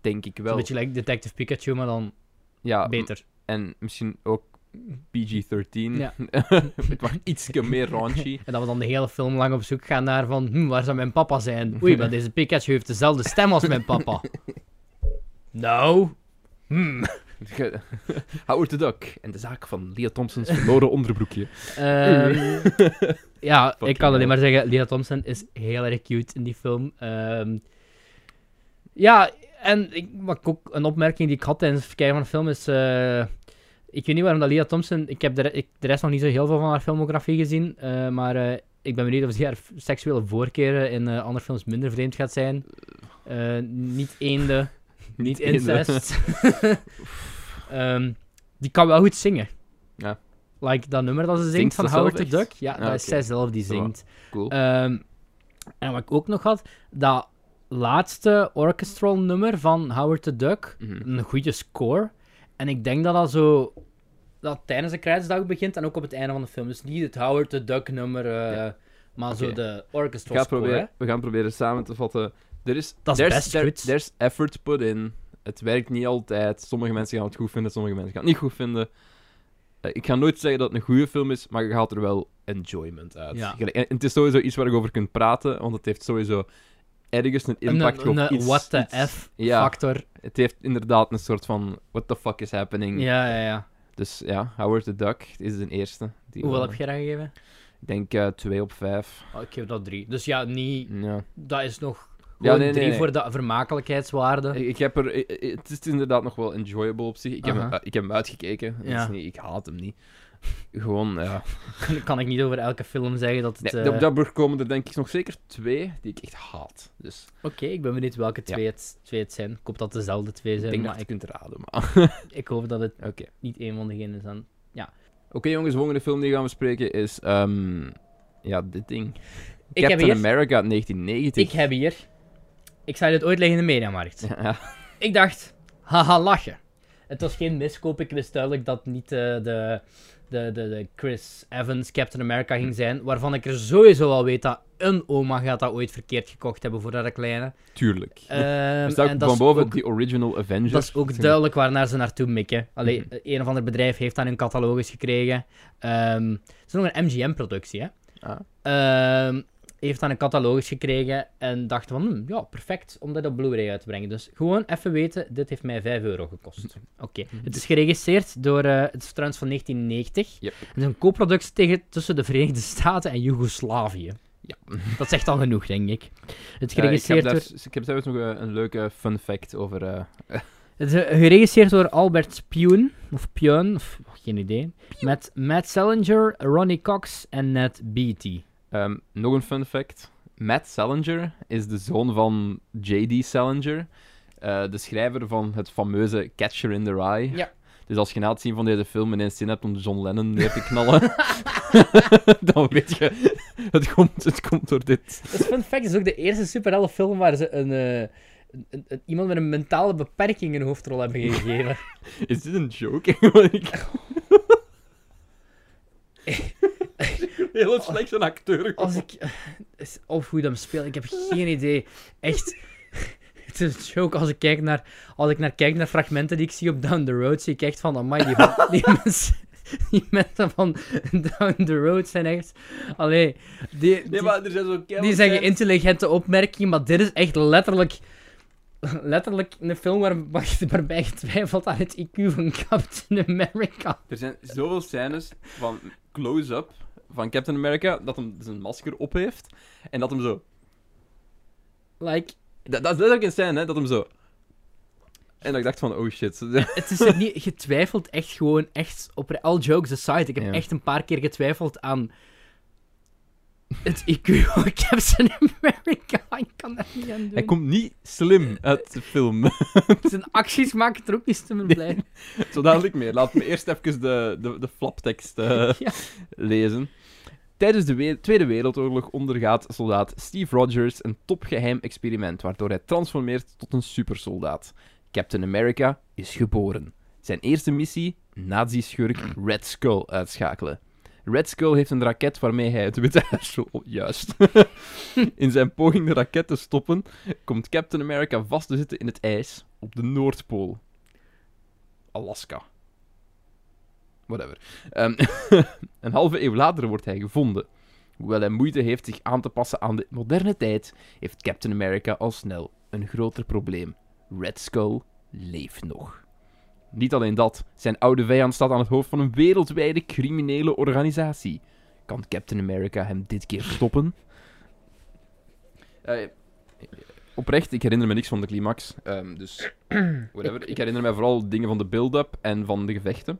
Denk ik Een wel. beetje like Detective Pikachu, maar dan Ja, beter. en misschien ook PG-13. Ja. (laughs) het ietsje meer raunchy. (laughs) En dat we dan de hele film lang op zoek gaan naar van, hm, waar zou mijn papa zijn? (laughs) Oei, maar deze Pikachu heeft dezelfde stem als mijn papa. Nou, hm. (laughs) Howard the Duck en de zaak van Leah Thompson's verloren onderbroekje. Ehm, (laughs) ja, ik kan alleen maar zeggen, Lea Thompson is heel erg cute in die film. Ehm, ja, en ik, ook een opmerking die ik had tijdens het kijken van de film is... eh, ik weet niet waarom dat Lea Thompson... Ik heb de, ik, de rest nog niet zo heel veel van haar filmografie gezien, eh, maar eh, ik ben benieuwd of ze haar seksuele voorkeuren in andere films minder vreemd gaat zijn. Niet eende, niet incest. (laughs) (laughs) Ehm, die kan wel goed zingen. Ja. Like dat nummer dat ze zingt Zingt van Howard the? Duck. Ja, Ah, dat is zij zelf die zingt. Cool. Ehm, en wat ik ook nog had, dat laatste orchestral nummer van Howard the Duck, Mhm. een goede score. En ik denk dat dat zo dat tijdens de kruisdag begint en ook op het einde van de film. Dus niet het Howard the Duck nummer, eh, Ja. maar zo de Ik orchestral ga score. proberen, we gaan proberen samen te vatten. Er is, Dat is there's, best there- goed. There's effort put in. Het werkt niet altijd. Sommige mensen gaan het goed vinden, sommige mensen gaan het niet goed vinden. Eh, ik ga nooit zeggen dat het een goede film is, maar je haalt er wel enjoyment uit. Ja. En het is sowieso iets waar je over kunt praten, want het heeft sowieso ergens een impact een, op een iets. what the iets- F Ja, factor. het heeft inderdaad een soort van what the fuck is happening. Ja, ja, ja. Dus ja, Howard the Duck is de eerste. Die Hoeveel wel- heb je daar gegeven? Ik denk eh 2 op 5. Oh, ik geef dat drie. Dus ja, niet, Ja. dat is nog Ja, nee, nee, drie nee. voor de vermakelijkheidswaarde. Ik, ik heb er, het is inderdaad nog wel enjoyable op zich. Ik heb, ik heb hem uitgekeken. Dat Ja. is niet, ik haat hem niet. Gewoon, ja. (laughs) Kan ik niet over elke film zeggen dat het... Nee, eh, Op dat brug komen er denk ik nog zeker twee die ik echt haat. Dus Oké, ik ben benieuwd welke Ja. twee, het, twee het zijn. Ik hoop dat het dezelfde twee ik zijn, denk dat maar je ik, kunt raden. Maar... (laughs) ik hoop dat het niet een van degenen zijn. Oké jongens, de volgende film die we gaan bespreken is... ehm, ja, dit ding. Ik heb Captain hier... America uit 1990. Ik heb hier... Ik zou dit ooit leggen in de mediamarkt. (laughs) Ja, Ik dacht, haha, lachen. Het was geen miskoop. Ik wist duidelijk dat niet eh, de, de, de, de Chris Evans Captain America ging zijn. Waarvan ik er sowieso al weet dat een oma gaat dat ooit verkeerd gekocht hebben voor haar kleine. tuurlijk. Staat en dat van is boven ook- die original Avengers. Dat is ook duidelijk waar naar ze naartoe mikken. Allee, Mhm. een of ander bedrijf heeft dan een catalogus gekregen. Ehm, het is nog een MGM-productie, hè. Ah. Ehm, heeft dan een catalogus gekregen en dacht van, hm, ja, perfect om dit op Blu-ray uit te brengen. Dus gewoon even weten, dit heeft mij 5 euro gekost. (laughs) Oké. Het is geregisseerd door, eh, het is trouwens van 1990. Yep. Het is een co-productie tegen, tussen de Verenigde Staten en Joegoslavië. Ja. (laughs) Dat zegt al genoeg, denk ik. Het is Eh, ik, heb geregisseerd daar, door... ik heb zelfs nog een, een leuke fun fact over... eh, (laughs) Het is eh, geregisseerd door Albert Pune, of Pune, of geen idee. Met Matt Salinger, Ronnie Cox en Ned Beatty. Ehm, nog een fun fact. Matt Salinger is de zoon van J.D. Salinger, eh, de schrijver van het fameuze Catcher in the Rye. Ja. Dus als je na het zien van deze film ineens zin hebt om John Lennon neer te knallen, (laughs) (laughs) dan weet je, het komt, het komt door dit. Dat is fun fact, het is ook de eerste superheldenfilm waar ze een, eh, een- een- iemand met een mentale beperking een hoofdrol hebben gegeven. (laughs) Is dit een joke? Heel slecht een acteur. Als ik... Of hoe je hem speelt, ik heb geen idee. Echt... (laughs) Het is een joke als ik kijk naar... Als ik naar kijk naar fragmenten die ik zie op Down the Road, zie ik echt van, amai, die, (laughs) die mensen... Die mensen van Down the Road zijn echt... Allee, die, die, Nee, maar er zijn zo die zeggen intelligente opmerkingen, maar dit is echt letterlijk... Letterlijk een film waar, waar- waarbij je twijfelt aan het IQ van Captain America. Er zijn zoveel scènes van close-up van Captain America dat hem zijn masker op heeft en dat hem zo. Like, Dat, dat is letterlijk een scène, hè? Dat hem zo. En dat ik dacht van, oh shit. het is er niet... Je twijfelt echt gewoon echt op... All jokes aside, ik heb echt een paar keer getwijfeld aan... Het IQ van (laughs) Captain America. Ik kan dat niet aan doen. Hij komt niet slim uit de film. (laughs) Zijn acties maken er ook niet slimmer blij. Zo dadelijk meer. Laat me eerst even de, de, de flaptekst eh, (laughs) Ja. lezen. Tijdens de we- Tweede Wereldoorlog ondergaat soldaat Steve Rogers een topgeheim experiment waardoor hij transformeert tot een supersoldaat. Captain America is geboren. Zijn eerste missie: nazi-schurk Red Skull uitschakelen. Red Skull heeft een raket waarmee hij het Witte wil... Juist. (laughs) in zijn poging de raket te stoppen, komt Captain America vast te zitten in het ijs op de Noordpool. Alaska. whatever. Ehm, (laughs) een halve eeuw later wordt hij gevonden. Hoewel hij moeite heeft zich aan te passen aan de moderne tijd, heeft Captain America al snel een groter probleem. Red Skull leeft nog. Niet alleen dat, zijn oude vijand staat aan het hoofd van een wereldwijde criminele organisatie. Kan Captain America hem dit keer stoppen? Eh, oprecht, ik herinner me niks van de climax. ehm, dus, (clears throat) whatever. Ik herinner me vooral dingen van de build-up en van de gevechten.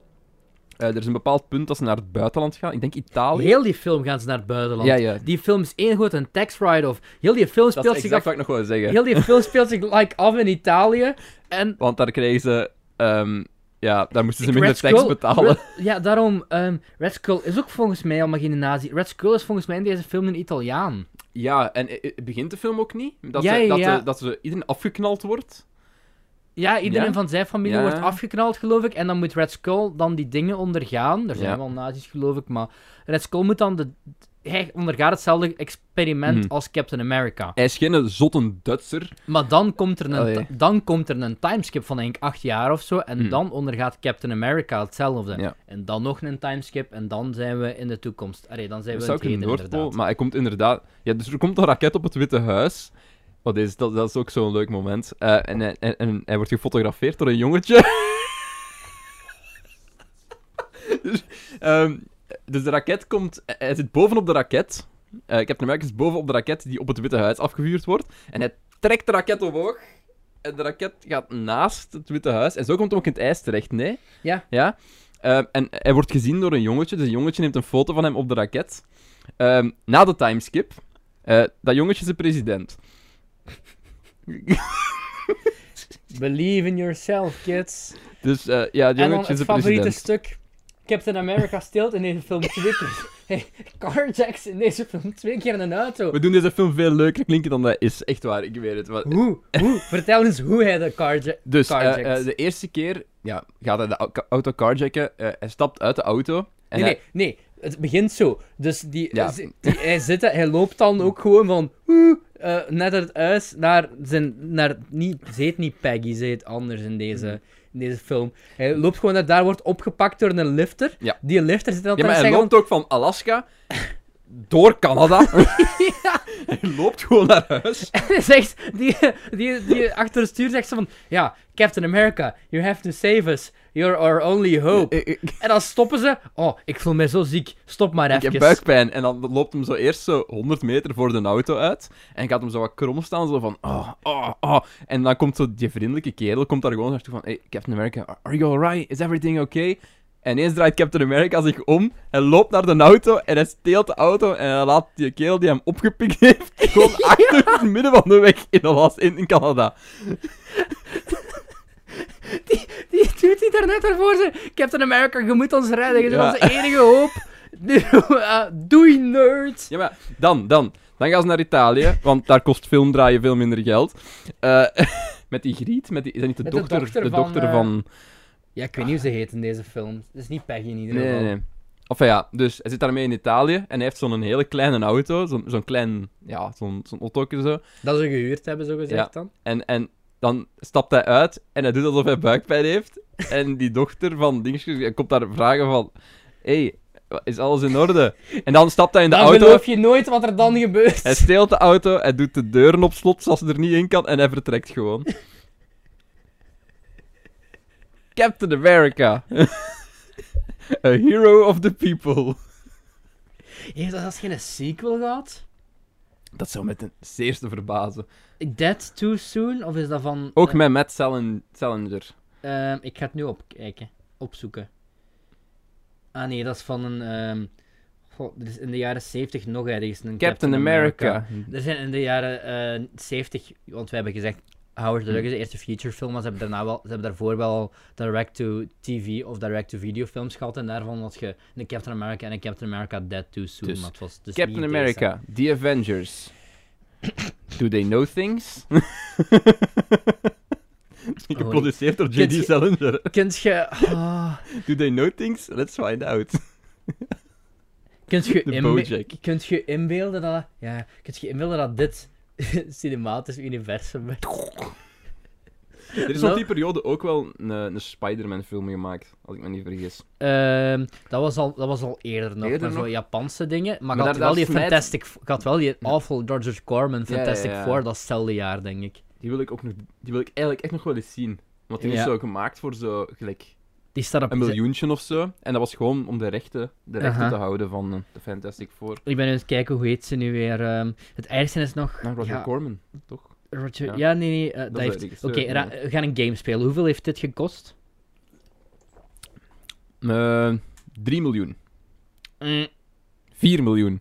Eh, er is een bepaald punt dat ze naar het buitenland gaan. Ik denk Italië. Heel die film gaan ze naar het buitenland. Ja, ja. Die film is één grote tax write-off. Heel die film Dat speelt is zich af... wat ik nog wil zeggen. Heel die film speelt zich like af in Italië. En Want daar kregen ze... ehm, ja, daar moesten ze minder Red tekst Skull- betalen. Red- ja, daarom. ehm, Red Skull is ook volgens mij allemaal geen nazi. Red Skull is volgens mij in deze film een Italiaan. Ja, en eh, eh, begint de film ook niet? Dat, Ja, ze, ja, dat, ja. dat ze iedereen afgeknald wordt? Ja, iedereen Ja? van zijn familie wordt afgeknald, geloof ik. En dan moet Red Skull dan die dingen ondergaan. Er zijn wel nazi's, geloof ik. Maar Red Skull moet dan de... Hij ondergaat hetzelfde experiment Mhm. als Captain America. Hij is geen zotte Duitser. Maar dan komt er een, Allee. dan komt er een timeskip van denk ik acht jaar of zo. En Hmm. dan ondergaat Captain America hetzelfde. Ja. En dan nog een timeskip. En dan zijn we in de toekomst. Allee, dan zijn we zou in het heden, Noordpool, maar hij komt inderdaad... Ja, dus er komt een raket op het Witte Huis. Oh, deze, dat, dat is ook zo'n leuk moment. Eh, en, hij- en, en hij wordt gefotografeerd door een jongetje. (laughs) dus, ehm, dus de raket komt... Hij zit bovenop de raket. Eh Captain America is bovenop de raket die op het Witte Huis afgevuurd wordt. En hij trekt de raket omhoog. En de raket gaat naast het Witte Huis. En zo komt hij ook in het ijs terecht, nee? Ja. Ja. Ehm, en hij wordt gezien door een jongetje. Dus een jongetje neemt een foto van hem op de raket. Ehm, na de timeskip. eh dat jongetje is de president. Believe in yourself, kids. (laughs) Dus eh, ja, het jongetje is het de favoriete president. stuk. Captain America steelt in deze film twee keer. (laughs) Hey, carjacks in deze film twee keer een auto. We doen deze film veel leuker klinken dan dat is. Echt waar, ik weet het. Maar- Hoe? Hoe? (laughs) Vertel eens hoe hij de carjack... Dus eh, Carjacks. eh, de eerste keer ja, gaat hij de au- auto carjacken. eh, hij stapt uit de auto. En Nee, hij- nee, nee. Het begint zo. Dus die, Ja. zi- die, hij, zit, hij loopt dan ook gewoon van... Eh, net uit het huis naar zijn... Naar, niet, ze heet niet Peggy, ze heet anders in deze, Mhm. In deze film. Hij loopt gewoon naar daar, wordt opgepakt door een lifter. Ja. Die lifter zit Ja, altijd maar te hij loopt ook van Alaska (laughs) door Canada. (laughs) Hij loopt gewoon naar huis. En (laughs) hij zegt, die, die, die achter het stuur zegt ze van... Ja, Captain America, you have to save us. You're our only hope. Ik, ik, En dan stoppen ze. Oh, ik voel me zo ziek. Stop maar ik even. heb buikpijn. En dan loopt hem zo eerst zo 100 meter voor de auto uit. En gaat hem zo wat krom staan, zo van... Oh, oh, oh. En dan komt zo die vriendelijke kerel, komt daar gewoon naartoe van... Hey, Captain America, are you alright? Is everything okay? En ineens draait Captain America zich om, hij loopt naar de auto en hij steelt de auto en hij laat die kerel die hem opgepikt heeft gewoon (laughs) achter in het midden van de weg in, Alas in, in Canada. Die, die doet hij daarnet daarvoor. Ze, Captain America, je moet ons redden. Bent Ja. onze enige hoop. Uh, (laughs) doei, nerd. Ja, maar dan, dan. Dan gaan ze naar Italië, want daar kost film draaien veel minder geld. Eh, (laughs) met die Griet, met die, is dat niet de dochter, de van, dochter eh, van... Ja, ik weet niet hoe ze heet in deze film. Het is niet Peggy in ieder geval. nee, nee. Of ja, dus hij zit daarmee in Italië en hij heeft zo'n hele kleine auto, zo'n zo'n klein, ja, zo'n zo'n autootje zo. Dat ze gehuurd hebben, zo gezegd Ja. dan. En, en dan stapt hij uit en hij doet alsof hij buikpijn heeft. En die dochter van dingetjes hij komt daar vragen van, hey, is alles in orde? En dan stapt hij in de Dan auto, geloof je nooit wat er dan gebeurt. hij steelt de auto, hij doet de deuren op slot zoals hij er niet in kan en hij vertrekt gewoon. (laughs) Captain America. (laughs) A hero of the people. Heeft dat als geen sequel gehad? Dat zou met een zeerste verbazen. Dead Too Soon? Of is dat van... Ook eh, met Matt Salinger. ehm, ik ga het nu opkijken. Opzoeken. Ah nee, dat is van een... ehm goh, er is in de jaren 70 nog ergens een Captain America. Er zijn in de jaren eh 70, want we hebben gezegd, Howard the Duck is de eerste featurefilm, maar ze hebben, daarna wel, ze hebben daarvoor wel direct-to-TV of direct-to-video films gehad. En daarvan had je een Captain America en een Captain America Dead Too Soon. Dus was dus Captain America. The Avengers. (coughs) Do they know things? (laughs) (laughs) Geproduceerd door J.D. Salinger. (laughs) Kunt je... ah, Do they know things? Let's find out. kunt je, inbe- kunt je inbeelden dat... Ja, kunt je inbeelden dat dit (laughs) cinematisch universum? (laughs) Er is op die periode ook wel een, een Spider-Man film gemaakt, als ik me niet vergis. Ehm, dat, was al, dat was al eerder nog, Eerder maar zo? Japanse dingen. Maar, Maar ik had daar- wel daar die Fantastic... Ik had wel die awful George Corman Ja, ja, Fantastic ja. Four, datzelfde jaar, denk ik. Die wil ik ook nog, die wil ik eigenlijk echt nog wel eens zien. Want die Ja. is zo gemaakt voor zo gelijk Die staat op... een miljoentje of zo. En dat was gewoon om de rechten, de rechten Aha. te houden van eh, de Fantastic Four. Ik ben het kijken, hoe heet ze nu weer? ehm, het ergste is nog... Nou, Roger ja, Corman, toch? Roger- Ja. ja. nee, nee. eh, dat heeft... Oké, ra- we gaan een game spelen. Hoeveel heeft dit gekost? Eh 3 miljoen. Mm, 4 miljoen.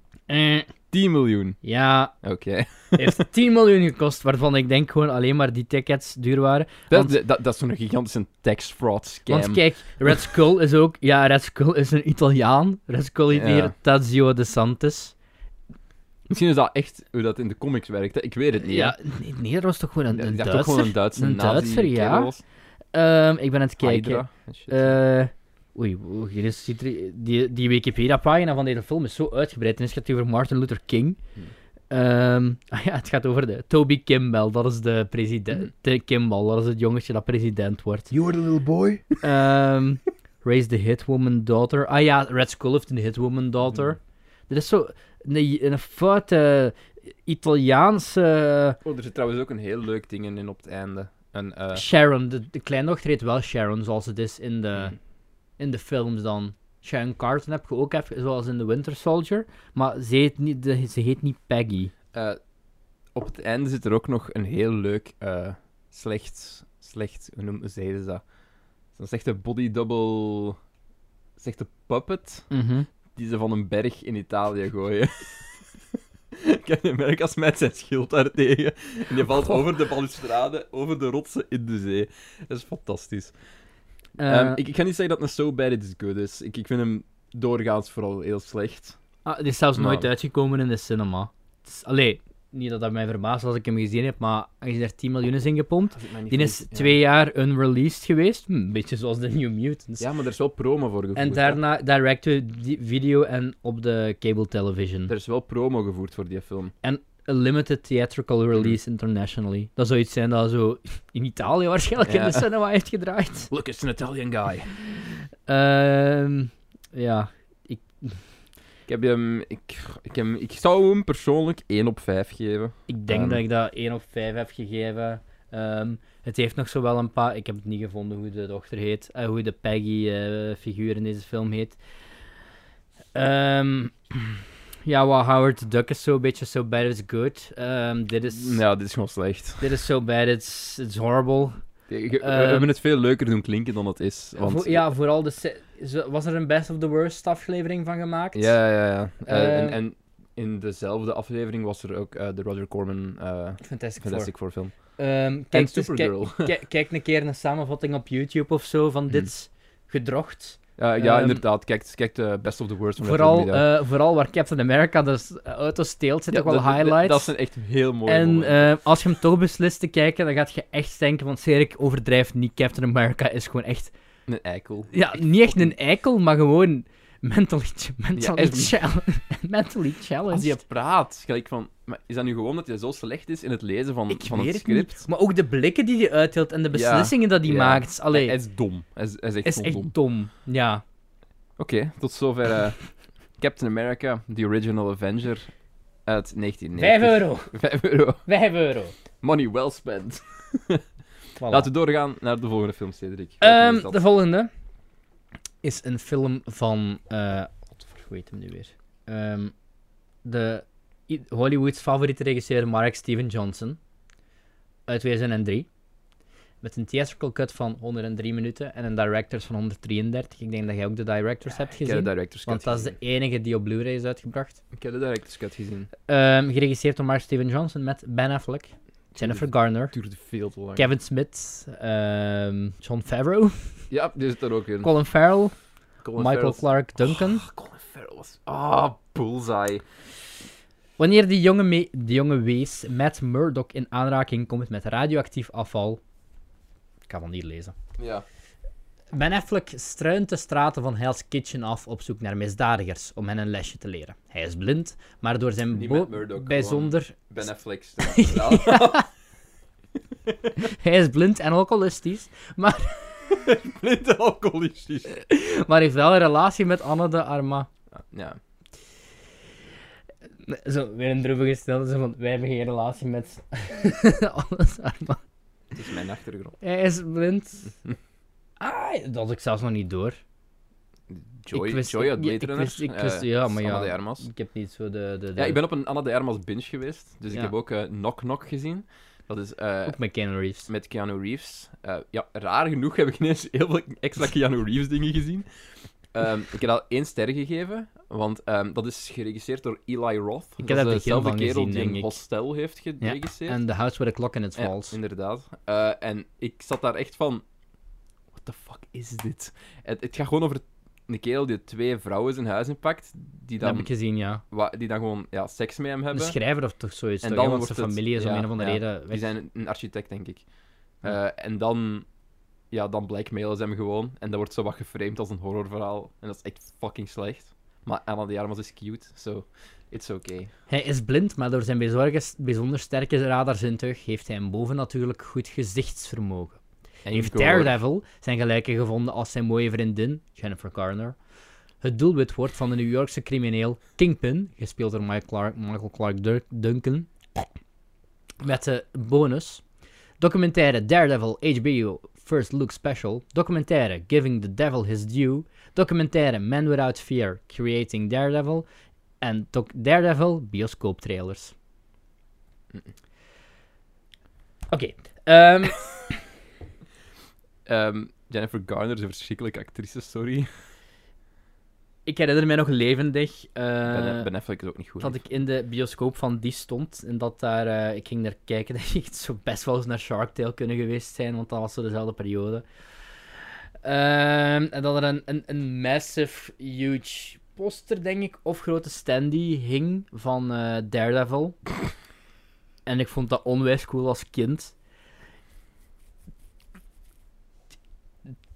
Mm, 10 miljoen. ja, Oké. heeft (laughs) 10 miljoen gekost, waarvan ik denk gewoon alleen maar die tickets duur waren. Dat, Want- dat, dat is zo'n gigantische tax fraud scam. Want kijk, Red Skull is ook... (laughs) Ja, Red Skull is een Italiaan. Red Skull heet Ja. hier Tazio De Santis. Misschien is dat echt hoe dat in de comics werkt. hè. Ik weet het niet. Ja, nee, nee, dat was toch gewoon een, een Duitser? gewoon een Duitser, ja. Ehm, ik ben aan het kijken. Eh, oei, oei, hier is, ziet er- die, die Wikipedia-pagina van deze film is zo uitgebreid. En het gaat over Martin Luther King. Hmm. Ehm, (laughs) ah ja, het gaat over de Toby Kimball. Dat is de president. Hmm. De Kimball, dat is het jongetje dat president wordt. You were the little boy? Ehm (laughs) Raise the Hitwoman Daughter. Ah ja, Red Skull heeft een Hitwoman Daughter. Hmm. Dit is zo een, een foute Italiaanse... Oh, er zit trouwens ook een heel leuk ding in op het einde. Een, eh, Sharon, de, de kleindochter heet wel Sharon, zoals het is in de, hmm. In de films dan. Sharon Carter heb je ook even, zoals in The Winter Soldier. Maar ze heet niet, de, ze heet niet Peggy. Eh, op het einde zit er ook nog een heel leuk, eh, slecht, slecht, hoe noemen ze dat? Zo'n slechte body double, slechte puppet, Mhm. die ze van een berg in Italië gooien. Captain America smijt zijn schild daar tegen en die valt over de balustrade, over de rotsen in de zee. Dat is fantastisch. Eh, Ehm, ik, ik ga niet zeggen dat een So Bad Is Good is. Ik, ik vind hem doorgaans vooral heel slecht. ah, die is zelfs nooit uitgekomen in de cinema. Het is, allee, niet dat dat mij verbaast als ik hem gezien heb, maar als je er 10 miljoen is in gepompt. Die is twee jaar unreleased geweest. Hm, een beetje zoals de New Mutants. Ja, maar er is wel promo voor gevoerd. en daarna direct video en op de cable television. Er is wel promo gevoerd voor die film. A limited theatrical release internationally. Dat zou iets zijn dat zo in Italië waarschijnlijk in de cinema heeft gedraaid. (laughs) Look, it's an Italian guy. Ehm ja, Ik, heb hem, ik, ik, heb, ik zou hem persoonlijk 1 op 5 geven. ik denk Ehm. dat ik dat 1 op 5 heb gegeven. Ehm, het heeft nog zo wel een paar... Ik heb het niet gevonden hoe de dochter heet. eh, hoe de Peggy-figuur in deze film heet. Ehm, (clears throat) ja, wat Howard the Duck is zo'n beetje so bad it's good. Ehm, dit is... Ja, dit is gewoon slecht. Dit is so bad it's, it's horrible. We we Ehm. hebben het veel leuker doen klinken dan het is. Want, ja, vooral de... Was er een Best of the Worst aflevering van gemaakt? Ja, ja, ja. Eh, en, Eh. en in dezelfde aflevering was er ook eh, de Roger Corman eh Fantastic. Fantastic Four film. Ehm, En kijk, dus, kijk, Supergirl. kijk, kijk een keer een samenvatting op YouTube of zo van Hmm. dit gedrocht. Ja, ja Ehm, inderdaad. Kijk, kijk de Best of the Worst van Vooral, eh, vooral waar Captain America de auto steelt, zitten Ja, ook wel highlights. Dat zijn echt heel mooie en eh, als je hem toch beslist te kijken, dan gaat je echt denken van, Serik overdrijft niet. Captain America is gewoon echt... Een eikel. Ja, niet echt een eikel, maar gewoon mentally, mentally, is- chal- mentally Als challenged. je praat, gelijk van... Maar is dat nu gewoon dat je zo slecht is in het lezen van, Ik van het script? Maar ook de blikken die hij uitdeelt en de beslissingen dat hij Ja. maakt. Allee, Hij is dom. Hij is, hij is echt is echt dom. dom. Ja. Oké, tot zover eh, (laughs) Captain America, The Original Avenger uit 1990. 5 euro. (laughs) 5 euro. 5 euro. Money well spent. (laughs) Voilà. Laten we doorgaan naar de volgende film, Cedric. Ehm, de volgende is een film van. eh wat hoe heet hem nu weer? Ehm, de Hollywood's favoriete regisseur Mark Steven Johnson. Uit 2003. Met een theatrical cut van 103 minuten en een directors van 133. Ik denk dat jij ook de directors hebt Ik heb gezien. de director's cut Want dat is de gezien. enige die op Blu-ray is uitgebracht. Ik heb de director's cut gezien. Ehm, geregisseerd door Mark Steven Johnson met Ben Affleck, Jennifer Garner. Kevin Smith, ehm, John Favreau, Ja, die zit er ook in. Colin Farrell, Colin Michael Farrell's- Clark Duncan. Oh, Colin Farrell was... Ah, bullseye. Wanneer de jonge, me- de jonge wees Matt Murdock in aanraking komt met radioactief afval. Ik ga van hier lezen. Ja. Ben Affleck struint de straten van Hell's Kitchen af op zoek naar misdadigers om hen een lesje te leren. Hij is blind, maar door zijn Niet bo- bijzonder... Ben Affleck. (laughs) (laughs) Hij is blind en alcoholistisch, maar, (laughs) Blinde alcoholistisch. maar heeft wel een relatie met Anne de Arma. Ja. Zo, weer een droevige stilte, zo van, wij hebben geen relatie met (laughs) Anne de Arma. Het is mijn achtergrond. Hij is blind. Ah, dat had ik zelfs nog niet door. Joy, Ik wist- Joy uit ik- Blade ik Runner. ik wist- eh, ja, maar Anna ja. de Armas. Ik heb niet zo de... de, de Ja, ik ben op een Anna de Armas binge geweest. Dus ik heb ook eh, Knock Knock gezien. Dat is eh, Ook met Keanu Reeves. met Keanu Reeves. Eh, ja, raar genoeg heb ik ineens heel veel extra Keanu Reeves dingen gezien. Ehm, ik heb dat één ster gegeven, want ehm, dat is geregisseerd door Eli Roth. heb dat dezelfde kerel gezien, die een ik. Hostel heeft Ja, geregisseerd. En The House with a Clock in Its Ja, Falls. inderdaad. Eh, en ik zat daar echt van... What the fuck is dit? Het, het gaat gewoon over een kerel die twee vrouwen zijn huis inpakt, die dat heb dan, ik gezien, ja. die dan gewoon ja, seks met hem Een hebben. schrijver of toch zoiets. En toch, dan wordt zijn familie is om een of andere ja. reden Die weg. zijn een architect, denk ik. Eh, en dan... Ja, dan blackmailen ze hem gewoon. En dat wordt zo wat geframed als een horrorverhaal. En dat is echt fucking slecht. Maar Anna de Armas is cute, so it's okay. Hij is blind, maar door zijn bijzonder sterke radarzintuig heeft hij een bovennatuurlijk goed gezichtsvermogen. En heeft. Daredevil zijn gelijke gevonden als zijn mooie vriendin, Jennifer Garner, het doelwit wordt van de New Yorkse crimineel Kingpin, gespeeld door Michael Clark, Michael Clark Dur- Duncan, met de bonus. Documentaire Daredevil HBO First Look Special, documentaire Giving the Devil His Due, documentaire Man Without Fear Creating Daredevil. En Daredevil bioscooptrailers. Oké, ehm, (laughs) Ehm, Jennifer Garner is een verschrikkelijke actrice, sorry. ik herinner mij nog levendig eh, ben, ben Affleck is ook niet goed. dat ik in de bioscoop van die stond en dat daar, eh, ik ging naar kijken, (laughs) dat ik zo best wel eens naar Shark Tale kunnen geweest zijn, want dat was zo dezelfde periode. Ehm, en dat er een, een, een massive, huge poster, denk ik, of grote standy hing van eh, Daredevil. (laughs) en ik vond dat onwijs cool als kind.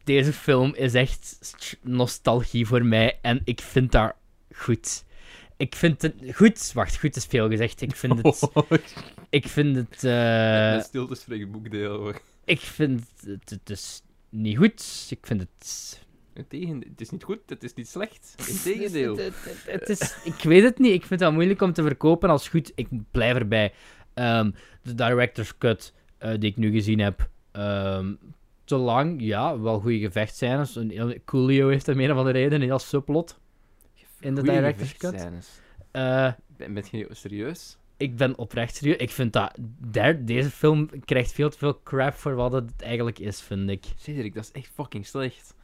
Deze film is echt st- nostalgie voor mij en ik vind dat goed. Ik vind het goed. Wacht, goed is veel gezegd. Ik vind het. (laughs) Ik vind het. eh, Met stilte spreekt boekdeel. hoor. ik vind het, het is niet goed. Ik vind het. Tegen, het is niet goed, het is niet slecht. Integendeel. (laughs) Het, het, het- het is, ik weet het niet. Ik vind het moeilijk om te verkopen als goed. Ik blijf erbij. Ehm, de director's cut eh, die ik nu gezien heb. ehm, te lang, ja, wel goede gevechtscènes. Een heel- Coolio heeft er meer van de reden, een heel subplot. In de Goeie director's cut. Eh, Ben, ben je serieus? ik ben oprecht serieus. Ik vind dat... der- deze film krijgt veel te veel crap voor wat het eigenlijk is, vind ik. Cedric, dat is echt fucking slecht.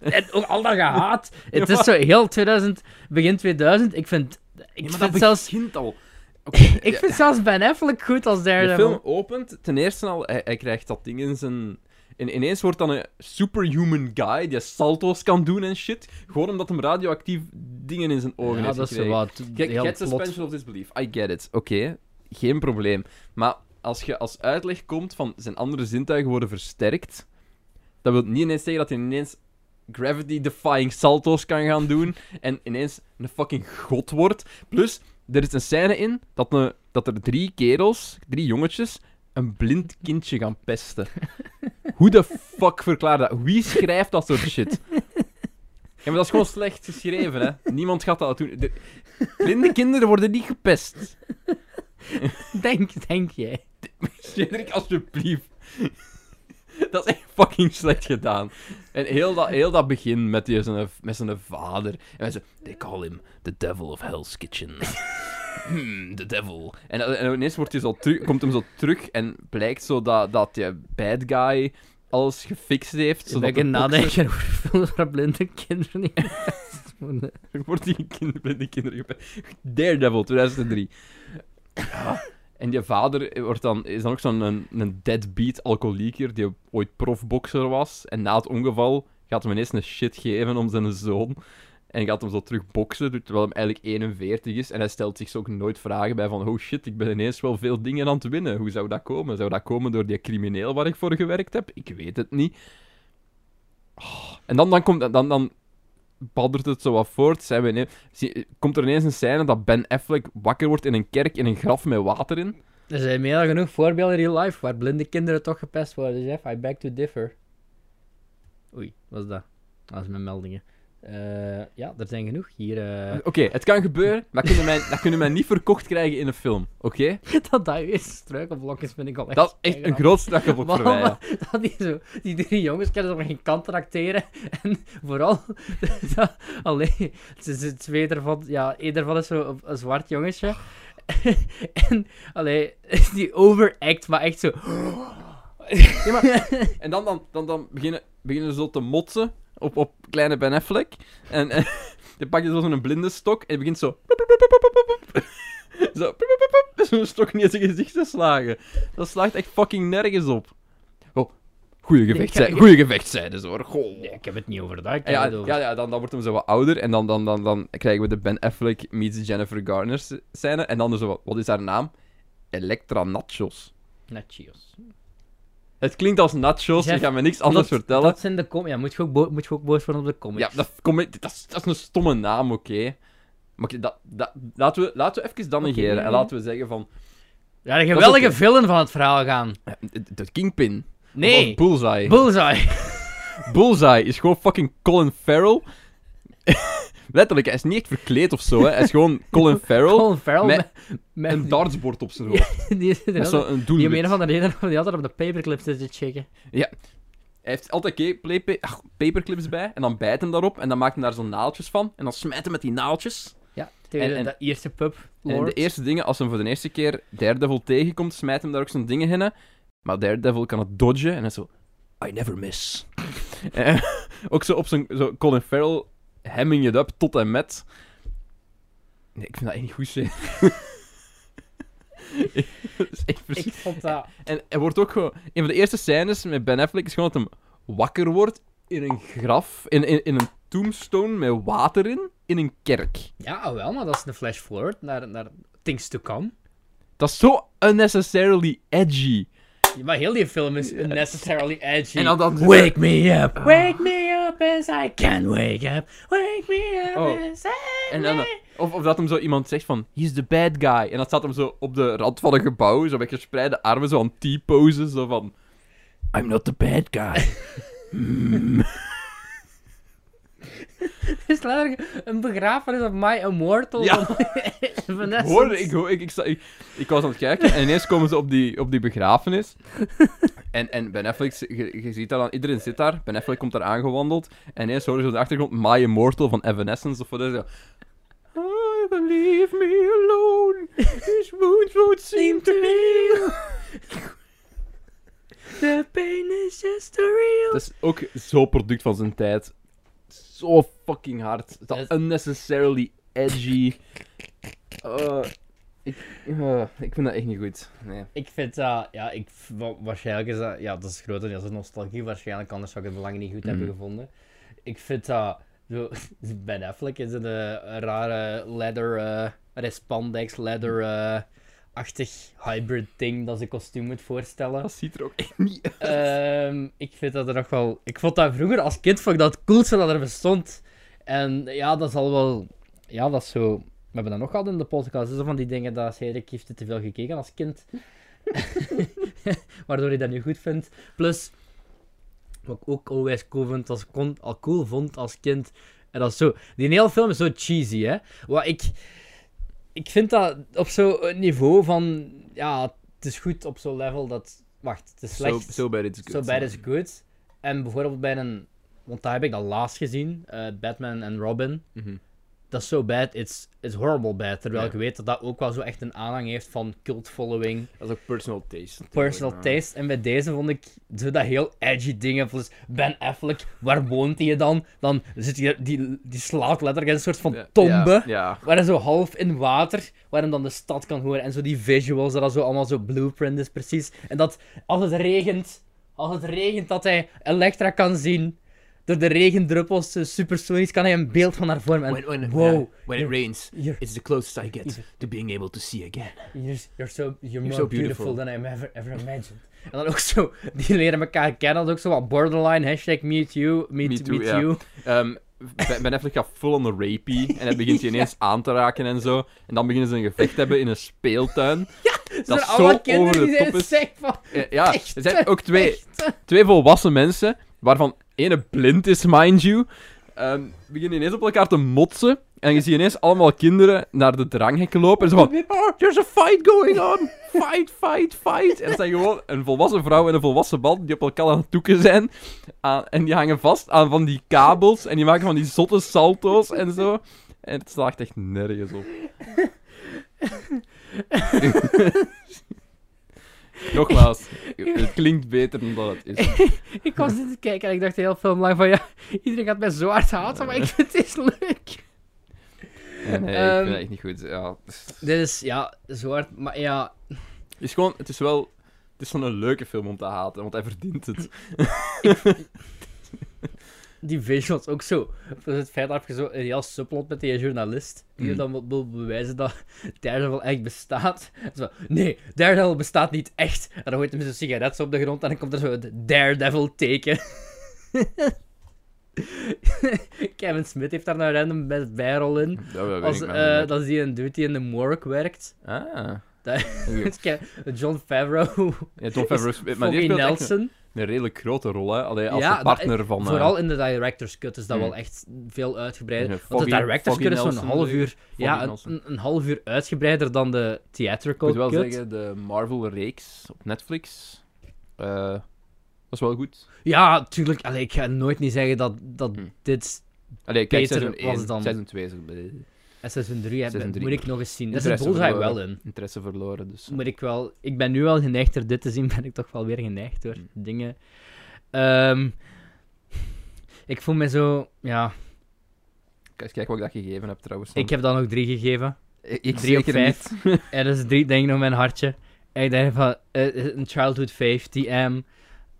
En ook al dat gehaat. (laughs) Het is zo heel 2000, begin 2000. Ik vind... Ik Ja, vind dat zelfs... begint al. (laughs) Ik vind zelfs Ben Affleck goed als De Daredevil. film opent, ten eerste al, hij, hij krijgt dat ding in zijn... En ineens wordt dan een superhuman guy die salto's kan doen en shit. Gewoon omdat hem radioactief dingen in zijn ogen ja, heeft dat is wat. Get, get suspension of disbelief. I get it. Oké, geen probleem. Maar als je als uitleg komt van zijn andere zintuigen worden versterkt, dat wil niet ineens zeggen dat hij ineens gravity-defying salto's kan gaan doen en ineens een fucking god wordt. Plus, er is een scène in dat, een, dat er drie kerels, drie jongetjes, een blind kindje gaan pesten. (laughs) Hoe de fuck verklaar dat? Wie schrijft dat soort shit? Ja, maar dat is gewoon slecht geschreven, hè. Niemand gaat dat doen. De... Blinde kinderen worden niet gepest. Denk, denk jij. (laughs) Cedric, alsjeblieft. (laughs) Dat is echt fucking slecht gedaan. En heel dat, heel dat begin met, die, zijn, met zijn vader. En mensen, they call him the devil of Hell's Kitchen. (laughs) Hmm, the devil. En, en ineens wordt hij zo terug, komt hem zo terug en blijkt zo dat, dat die bad guy alles gefixt heeft. Zodat ik de nadenken over films waar blinde kinderen niet worden. (laughs) wordt die kind, blinde kinderen gepest. Daredevil, 2003. Ja. En die vader wordt dan, is dan ook zo'n een, een deadbeat alcoholieker die ooit profbokser was. En na het ongeval gaat hem ineens een shit geven om zijn zoon. En gaat hem zo terug boksen, terwijl hem eigenlijk 41 is. En hij stelt zich ook nooit vragen bij van... Oh shit, ik ben ineens wel veel dingen aan het winnen. Hoe zou dat komen? Zou dat komen door die crimineel waar ik voor gewerkt heb? Ik weet het niet. Oh, En dan, dan, komt, dan, dan baddert het zo wat voort. Zijn we zie- komt er ineens een scène dat Ben Affleck wakker wordt in een kerk in een graf met water in. Er zijn meer dan genoeg voorbeelden in real life waar blinde kinderen toch gepest worden, Jeff. I beg to differ. Oei, wat is dat? Dat is mijn meldingen. Eh, ja, er zijn genoeg hier. eh, Oké, het kan gebeuren, maar kunnen mij, dat kunnen mij niet verkocht krijgen in een film. Oké? (laughs) dat dat weer struikelblokjes vind ik al echt... Dat is echt een groot strakkenblok voor mij. ja. Dat die, zo, die drie jongens kunnen er geen kant tracteren. (laughs) En vooral, (laughs) dat, allee, ze, ze twee ervan, ja, één daarvan is zo een, een zwart jongetje. en, allee, die overact, maar echt zo... Ja, maar- (laughs) En dan, dan, dan, dan beginnen, beginnen ze zo te motsen op, op kleine Ben Affleck. En, en (laughs) dan pak je zo zo'n blinde stok en je begint zo... (laughs) Zo... Zo'n stok niet in zijn gezicht te slagen. Dat slaagt echt fucking nergens op. Oh, goeie gevechtszijde. Goeie gevechtszijde, hoor. Goh. Nee, ik heb het niet over dat. Ja, over... ja, ja dan, dan wordt hem zo wat ouder en dan, dan, dan, dan krijgen we de Ben Affleck meets Jennifer Garner scène. En dan zo wat, wat is haar naam? Electra Nachos. Netjes. Het klinkt als nachos, je Jeff, gaat me niks anders dat, vertellen. Dat zijn de com ja, moet je ook, moet je ook boos worden op de comics. Ja, dat, kom, dat, is, dat is een stomme naam, oké. Maar dat, dat, laten, we, laten we even dan negeren. en laten we zeggen van... Ja, de geweldige villain van het verhaal gaan. De, de Kingpin. Nee, Of Bullseye. Bullseye. (laughs) Bullseye is gewoon fucking Colin Farrell. Letterlijk, hij is niet echt verkleed of zo, hè. Hij is gewoon (laughs) Colin Farrell. Colin Farrell met Een dartsbord op zijn (laughs) hoofd. die, die, die, Met zo'n die doelwit. om een van de redenen die altijd op de paperclip zit te checken. Hij heeft altijd ke- play- pa- ach, paperclips bij, en dan bijt hem daarop, en dan maakt hij daar zo'n naaltjes van, en dan smijt hij met die naaltjes. Ja, tegen En- en- de eerste pub. En in Lord. de eerste dingen, als hij voor de eerste keer Daredevil tegenkomt, smijt hem daar ook zo'n dingen in. Maar Daredevil kan het dodgen, en hij is zo... I never miss. (laughs) Eh, ook zo op zijn... Zo Colin Farrell hemming it up tot en met... Nee, ik vind dat echt niet goed, (laughs) (laughs) echt vers- Ik vond dat... En hij wordt ook gewoon... Een van de eerste scènes met Ben Affleck is gewoon dat hem wakker wordt in een graf, in, in, in een tombstone met water in, in een kerk. Ja, wel, maar dat is een flash forward naar, naar things to come. Dat is zo unnecessarily edgy. Ja, Maar heel die film is unnecessarily edgy. En dan, dan Wake me up, wake me up as I can wake up. Wake me up Oh. as I En dan, may. of, of dat hem zo iemand zegt van, he's the bad guy. En dan staat hem zo op de rand van een gebouw, zo met gespreide armen, zo aan T-poses, zo van... I'm not the bad guy. Hmm. (laughs) (laughs) Het is letterlijk een begrafenis op My Immortal. Ja. (laughs) van ik, hoor- ik, ik, sta- ik, ik was aan het kijken en ineens komen ze op die, op die begrafenis. (laughs) En, en Ben Affleck, je, je ziet daar dan, iedereen zit daar. Ben Affleck komt daar aangewandeld. En ineens horen ze op de achtergrond My Immortal van Evanescence of wat is dat? Leave me alone. These wounds won't seem to heal. The pain is just too real. Dat is ook zo product van zijn tijd. Zo fucking hard. Dat Dat is- unnecessarily edgy. Uh, ik, uh, ik vind dat echt niet goed. Nee. Ik vind dat, ja, ik, wa- waarschijnlijk is dat, ja, dat is grotendeels een nostalgie, waarschijnlijk, anders zou ik het belang niet goed hebben Mhm. gevonden. Ik vind dat, zo, (laughs) Ben Affleck is een, eh, een rare leather, eh respandex, leather-achtig hybrid ding dat zijn kostuum moet voorstellen. Dat ziet er ook echt niet uit. Ehm, ik vind dat er nog wel, ik vond dat vroeger als kind vond ik dat het coolste dat er bestond. En ja, dat zal wel, ja, dat is zo, we hebben dat nog gehad in de podcast, zo van die dingen dat Cedric heeft te veel gekeken als kind. (laughs) Waardoor hij dat nu goed vindt. Plus, wat ik ook always cool vind als, kon, al cool vond als kind. En dat is zo, die hele film is zo cheesy, hè. Wat ik, ik vind dat op zo'n niveau van, ja, het is goed op zo'n level dat, wacht, het is slecht. so bad it's good. So Bad is Good. En bijvoorbeeld bij een... Want daar heb ik dat laatst gezien. eh, Batman en Robin. Mhm. Dat is So Bad, it's, it's horrible bad. Terwijl Ja. ik weet dat dat ook wel zo echt een aanhang heeft van cult following, Dat is ook personal taste. personal taste. En bij deze vond ik zo dat heel edgy dingen. Plus Ben Affleck, waar woont hij dan? Dan zit hij, die, die slaat letterlijk in een soort van tombe. Ja, ja. Waar hij zo half in water, waar hem dan de stad kan horen. En zo die visuals, dat dat zo allemaal zo blueprint is, precies. En dat als het regent, als het regent, dat hij Elektra kan zien. Door de regendruppels, eh, supersonisch, kan hij een beeld van haar vormen. En When, when, wow, yeah, when it rains, you're, it's the closest I get to being able to see again. you're, you're so, you're more so beautiful. beautiful. than I ever, ever imagined. En dan ook zo, die leren elkaar kennen. Dat is ook zo wat borderline, hashtag me too, me, Me too, too, me ja. too. Um, ben Affleck gaat full on the rapey en hij begint (laughs) je ineens aan te raken en zo. En dan beginnen ze een gevecht te hebben in een speeltuin. (laughs) Het dat zijn zo allemaal kinderen over de die zijn is. sick van... Ja, ja, Echt, er zijn ook twee, echt. twee volwassen mensen, waarvan ene blind is, mind you, ehm, beginnen ineens op elkaar te motsen. En je ziet ineens allemaal kinderen naar de dranghekken lopen. En zo van, oh, there's a fight going on. Fight, fight, fight. En het zijn gewoon een volwassen vrouw en een volwassen man die op elkaar aan het toeken zijn. Aan- en die hangen vast aan van die kabels. En die maken van die zotte salto's en zo. En het slaagt echt nergens op. (laughs) (laughs) Nogmaals, (laughs) het klinkt beter dan dat het is. (laughs) Ik was dit te kijken en ik dacht de hele film lang van ja, iedereen gaat mij zo hard haten, maar ik vind het is leuk. Ja, nee, ik Ehm, vind het echt niet goed. Ja, Dit is, ja, zo hard, maar ja... het is gewoon, het is wel, het is zo'n leuke film om te haten, want hij verdient het. (laughs) Die visuals ook zo. Dus het feit dat je zo een heel subplot met die journalist, die Mm. dan wil, bewijzen dat Daredevil echt bestaat. Zo, nee, Daredevil bestaat niet echt. En dan gooit hij zijn sigaret op de grond en dan komt er zo het Daredevil teken. (laughs) Kevin Smith heeft daar een random best bijrol in. Dat Als, niet. dat is die een dude die in de morgue werkt. Ah. (laughs) John Favreau, Ja, Tom Favreau speelt, maar die echt een, redelijk grote rol, hè. Allee, als Ja, de dat- partner van... eh, Vooral in de director's cut is dat Mm. wel echt veel uitgebreider. Want de director's cut is zo'n half eh, uur, ja, een, een, half uur uitgebreider dan de Ik theatrical moet wel cut. zeggen, de Marvel-reeks op Netflix eh was wel goed. Ja, tuurlijk. Allee, ik ga nooit niet zeggen dat, dat Hm. dit Allee, kijk, Beter was 1, dan- seizoen 2 is eh, seizoen 3 heb, Seizoen drie. moet ik nog eens zien. Daar zit Bullseye wel in. interesse verloren, dus... Moet ik wel... Ik ben nu al geneigd door dit te zien, (laughs) ben ik toch wel weer geneigd door Hm. dingen. Ehm, ik voel me zo... Ja, Kijk eens kijken wat ik dat gegeven heb, trouwens. ik heb dan ook drie gegeven. Ik, ik drie op vijf. niet. (laughs) En dat is drie, denk ik, nog mijn hartje. En ik denk van, eh, een childhood fave, TM.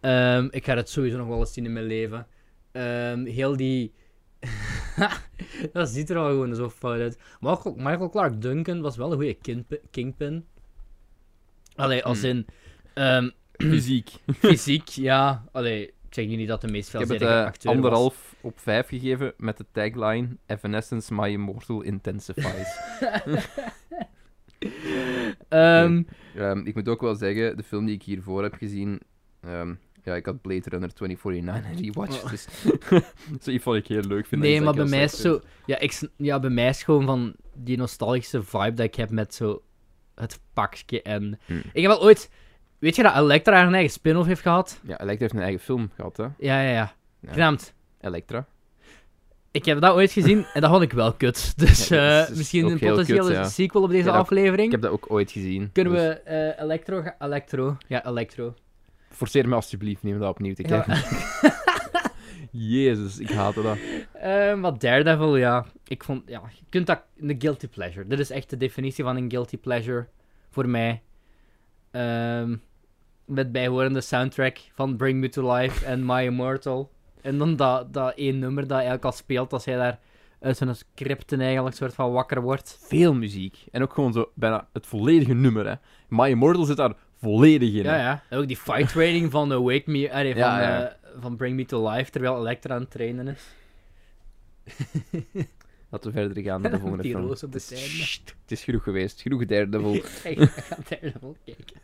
Ehm, ik ga het sowieso nog wel eens zien in mijn leven. Ehm, heel die... (laughs) (laughs) dat ziet er al gewoon zo fout uit. Michael, Michael Clark Duncan was wel een goede kingpin. Allee, als Hmm. in... ehm, (clears throat) Fysiek. fysiek, ja. Allee, ik zeg niet dat de meest Ik heb het eh, acteur was. anderhalf op vijf gegeven met de tagline Evanescence My Immortal Intensifies. (laughs) Ehm, ik moet ook wel zeggen, de film die ik hiervoor heb gezien... ja, ik had Blade Runner 2049 (laughs) rewatched, Oh. dus... (laughs) so, die vond ik heel leuk. Vind Nee, dat maar iets bij dat mij is zo... Ja, ik, ja, bij mij is gewoon van die nostalgische vibe dat ik heb met zo het pakje en... Hmm. Ik heb al ooit... Weet je dat Elektra haar eigen spin-off heeft gehad? Ja, Elektra heeft een eigen film gehad, hè. Ja, ja, ja. Ja. Genaamd. Elektra. Ik heb dat ooit gezien en dat vond ik wel kut. (laughs) Dus Ja, dat eh, is misschien een potentiële kut, ja. sequel op deze Ja, dat- aflevering. Ik heb dat ook ooit gezien. Kunnen dus we eh Electro... Electro. Ja, Electro. Forceer me alsjeblieft niet om dat opnieuw te Ja. kijken. (laughs) Jezus, ik haatte dat. Eh, maar Daredevil, ja. Ik vond... Ja, je kunt dat... Een guilty pleasure. Dit is echt de definitie van een guilty pleasure. Voor mij. Ehm, met bijhorende soundtrack van Bring Me To Life en My Immortal. En dan dat, dat één nummer dat eigenlijk al speelt als hij daar uit zijn scripten eigenlijk soort van wakker wordt. Veel muziek. En ook gewoon zo bijna het volledige nummer, hè. My Immortal zit daar volledig in. Ja, ja. En ook die fight training van uh, Wake Me... allee, van, Ja, ja. eh, van Bring Me To Life, terwijl Elektra aan het trainen is. (laughs) Laten we verder gaan naar de volgende (laughs) Die film. op Het het is. Sst, het is genoeg geweest. Genoeg Daredevil. (laughs) Ik ga Daredevil kijken.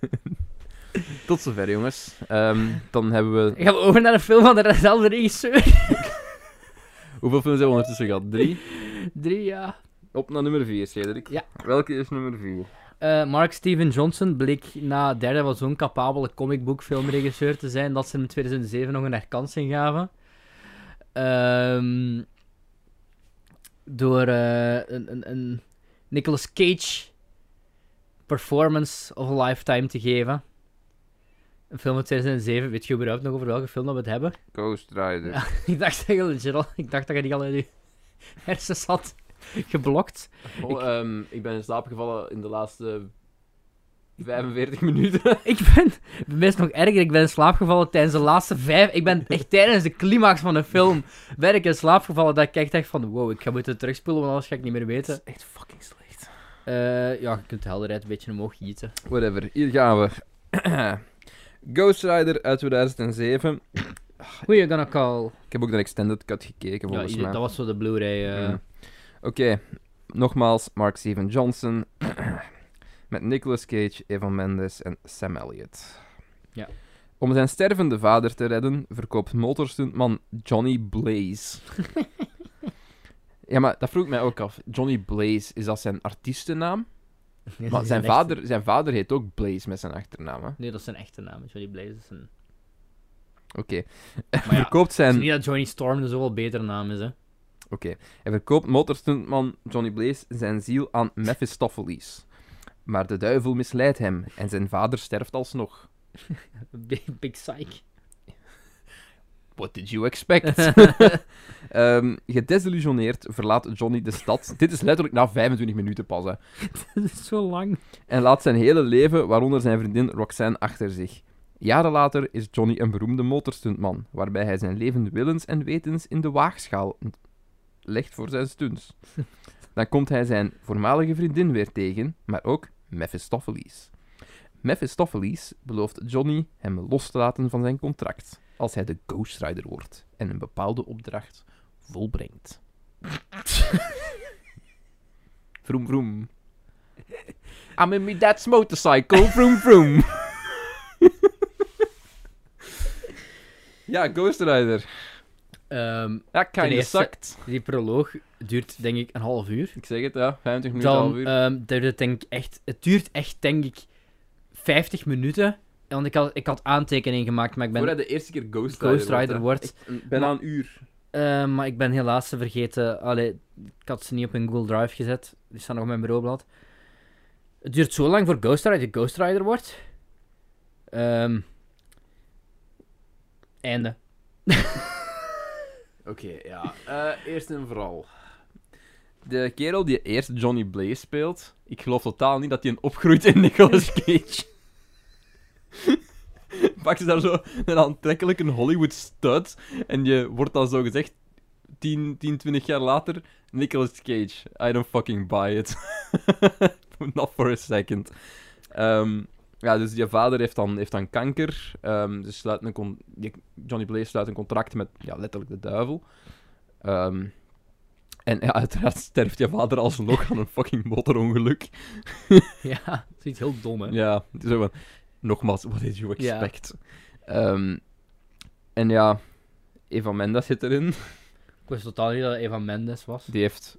Tot zover, jongens. Ehm, dan hebben we... Gaan we over naar een film van dezelfde regisseur? Hoeveel films hebben we ondertussen gehad? Drie? Drie, ja. Op naar nummer vier, Cedric. Ja. Welke is nummer vier? Eh, Mark Steven Johnson bleek na derde wel zo'n capabele comicboekfilmregisseur te zijn dat ze hem in 2007 nog een herkansing gaven. Ehm, door eh, een, een, een Nicolas Cage performance of a lifetime te geven. Een film uit 2007. Weet je überhaupt nog over welke film dat we het hebben? Ghost Rider. Ja. (laughs) Ik dacht dat je legit al, ik dacht dat je die al in je (laughs) hersens had (laughs) geblokt. Oh, ehm, ik ben in slaap gevallen in de laatste 45 (laughs) minuten. Ik ben, bij mij is het nog erger, ik ben in slaap gevallen tijdens de laatste vijf... Ik ben echt tijdens de climax van een film ben ik in slaap gevallen dat ik echt dacht van wow, ik ga moeten terugspoelen, want anders ga ik niet meer weten. echt fucking slecht. Eh, ja, je kunt de helderheid een beetje omhoog gieten. Whatever, hier gaan we. (clears throat) Ghost Rider uit 2007. Who you gonna call? Ik heb ook de extended cut gekeken, Ja, volgens mij. dat was zo de Blu-ray. eh. Mm. Oké, nogmaals, Mark Steven Johnson. (clears throat) Met Nicolas Cage, Eva Mendes en Sam Elliott. Ja. Om zijn stervende vader te redden, verkoopt motorstuntman Johnny Blaze. (laughs) ja, maar dat vroeg ik mij ook af. Johnny Blaze, is dat zijn artiestennaam? (laughs) Maar zijn vader, zijn vader heet ook Blaze met zijn achternaam. hè? Nee, dat is zijn echte naam. Johnny Blaze is een... Oké. Ja, (laughs) verkoopt zijn... is niet dat Johnny Storm een zoveel betere naam is, hè. Oké. Hij verkoopt motorstuntman Johnny Blaze zijn ziel aan Mephistopheles. Maar de duivel misleidt hem en zijn vader sterft alsnog. (laughs) Big, big psych. What did you expect? (laughs) Ehm, gedesillusioneerd verlaat Johnny de stad. Dit is letterlijk na 25 minuten pas. Hè. (laughs) Dat is zo lang. En laat zijn hele leven, waaronder zijn vriendin Roxanne, achter zich. Jaren later is Johnny een beroemde motorstuntman, waarbij hij zijn leven willens en wetens in de waagschaal legt voor zijn stunts. (laughs) Dan komt hij zijn voormalige vriendin weer tegen, maar ook Mephistopheles. Mephistopheles belooft Johnny hem los te laten van zijn contract, als hij de Ghost Rider wordt en een bepaalde opdracht volbrengt. (laughs) vroom vroom. (laughs) I'm in my dad's motorcycle, vroom vroom. ja, Ghost Rider. Ehm, Ja, eerste- sucked. die proloog duurt, denk ik, een half uur. Ik zeg het, ja. 25 minuten, half Dan, uur. ehm, dat denk ik, echt... Het duurt echt, denk ik, 50 minuten. Want ik had, ik had aantekeningen gemaakt, maar ik ben... Voor hij de eerste keer Ghost Rider, Ghost Rider wordt. Bijna een uur. Eh, maar ik ben helaas ze vergeten. Allee, ik had ze niet op een Google Drive gezet. Die staan nog op mijn bureaublad. Het duurt zo lang voor Ghost Rider Ghost Rider wordt. Ehm einde. (laughs) Oké, ja. Eh, eerst en vooral. De kerel die eerst Johnny Blaze speelt, ik geloof totaal niet dat hij een opgroeit in Nicolas Cage. (laughs) Pak ze daar zo een aantrekkelijke Hollywood stud en je wordt dan zo gezegd 10, 10, 20 jaar later Nicolas Cage. I don't fucking buy it. (laughs) Not for a second. Ehm, ja, dus je vader heeft dan, heeft dan kanker. Dus sluit een con- Johnny Blaze sluit een contract met ja, letterlijk de duivel. Ehm, en ja, uiteraard sterft je vader alsnog aan een fucking motorongeluk. (laughs) ja, zoiets heel dom, hè. Ja, het is zo van, nogmaals, what did you expect? Ehm, en ja, Eva Mendes zit erin. Ik wist totaal niet dat Eva Mendes was. Die heeft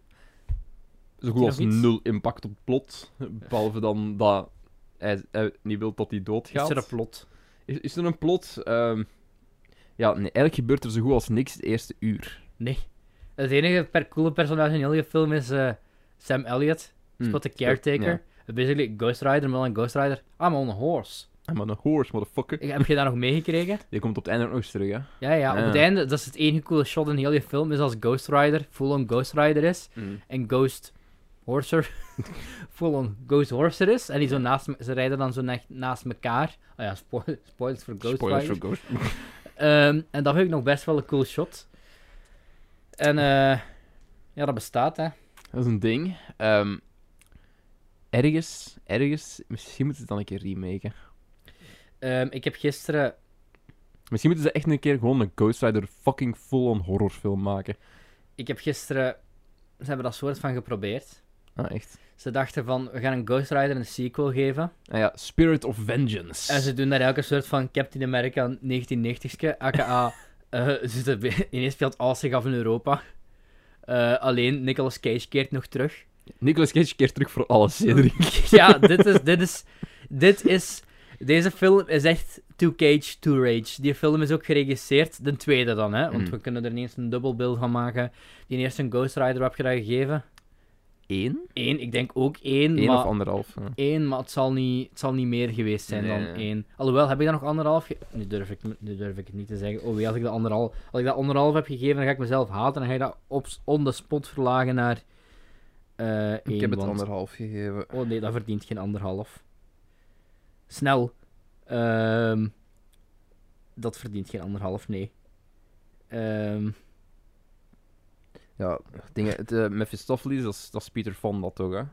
zo goed als iets? nul impact op het plot. Behalve dan dat hij, hij niet wil dat hij doodgaat. Is er een plot? Is, is er een plot? Ehm, ja, nee, eigenlijk gebeurt er zo goed als niks het eerste uur. Nee. Het enige per coole personage in heel die film is eh, Sam Elliott. Speelt de caretaker. Ja. Basically Ghost Rider, maar dan Ghost Rider. I'm on a horse. I'm on a horse, motherfucker. Ik- Heb je dat nog meegekregen? Die komt op het einde ook nog eens terug, hè. Ja, ja, op Ja. het einde, dat is het enige coole shot in heel die film, is als Ghost Rider full-on Ghost Rider is, en Ghost Horser (laughs) full-on Ghost Horser is, en die zo naast, ze rijden dan zo na- naast elkaar. Oh ja, spo- (laughs) spoilers voor Ghost Spoilers voor Ghost. En dat vind ik nog best wel een cool shot. En eh ja, dat bestaat, hè. Dat is een ding. Ehm, ergens, ergens, misschien moeten ze het dan een keer remaken. Ehm, ik heb gisteren, Misschien moeten ze echt een keer gewoon een Ghost Rider fucking full-on horrorfilm maken. ik heb gisteren, ze hebben dat soort van geprobeerd. Ah, echt. Ze dachten van, we gaan een Ghost Rider een sequel geven. Ah ja, Spirit of Vengeance. En ze doen daar elke soort van Captain America 1990s, aka (laughs) eh ze (laughs) ineens speelt alles zich af in Europa. Eh, alleen Nicolas Cage keert nog terug. Nicolas Cage keert terug voor alles, Cedric. (laughs) ja, dit is, dit is, dit is, deze film is echt To Cage, To Rage. Die film is ook geregisseerd, de tweede dan, hè, want Mm. we kunnen er ineens een dubbelbill van maken. Die eerste een Ghost Rider heb je dat gegeven. Eén? Eén, ik denk ook één, Eén maar... of anderhalf. ja. Eén, maar het zal niet, het zal niet meer geweest zijn Nee, dan nee. één. Alhoewel, heb ik dat nog anderhalf nu, durf ik, nu durf ik het niet te zeggen. Oh, als ik dat anderhalf, als ik dat anderhalf heb gegeven, dan ga ik mezelf haten. En dan ga je dat op, on the spot verlagen naar eh één. Ik heb het want- anderhalf gegeven. Oh nee, dat verdient geen anderhalf. Snel. Ehm, dat verdient geen anderhalf, nee. Ehm, Ja, dingen, het, eh, Mephistopheles, dat is, dat is Peter toch, hè?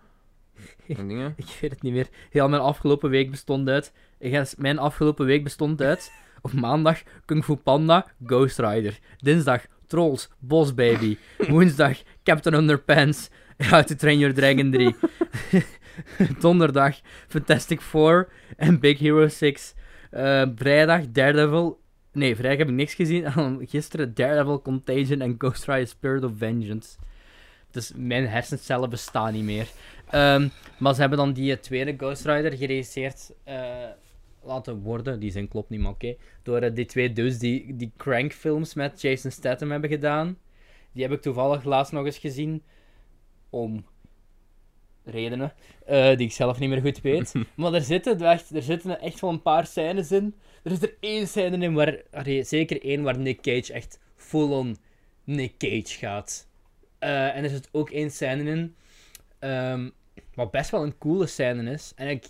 En (laughs) dingen. Ik weet het niet meer. Heel mijn afgelopen week bestond uit. Mijn afgelopen week bestond uit. Op maandag Kung Fu Panda, Ghost Rider. Dinsdag Trolls, Boss Baby. (laughs) Woensdag Captain Underpants, How to Train Your Dragon 3. (laughs) Donderdag Fantastic Four en Big Hero 6. Eh, vrijdag Daredevil. Nee, vrijdag heb ik niks gezien. (laughs) En Gisteren Daredevil Contagion en Ghost Rider Spirit of Vengeance. Dus mijn hersencellen bestaan niet meer. Ehm, maar ze hebben dan die tweede Ghost Rider geregisseerd eh, laten worden. Die zin klopt niet, maar oké. Door eh, die twee dus die, die Crank-films met Jason Statham hebben gedaan. Die heb ik toevallig laatst nog eens gezien. Om redenen eh, die ik zelf niet meer goed weet. (laughs) maar er zitten, echt, er zitten echt wel een paar scènes in. Er is er één scène in waar, allee, zeker één waar Nick Cage echt full-on Nick Cage gaat. Eh, en er zit ook één scène in, ehm, wat best wel een coole scène is. En ik,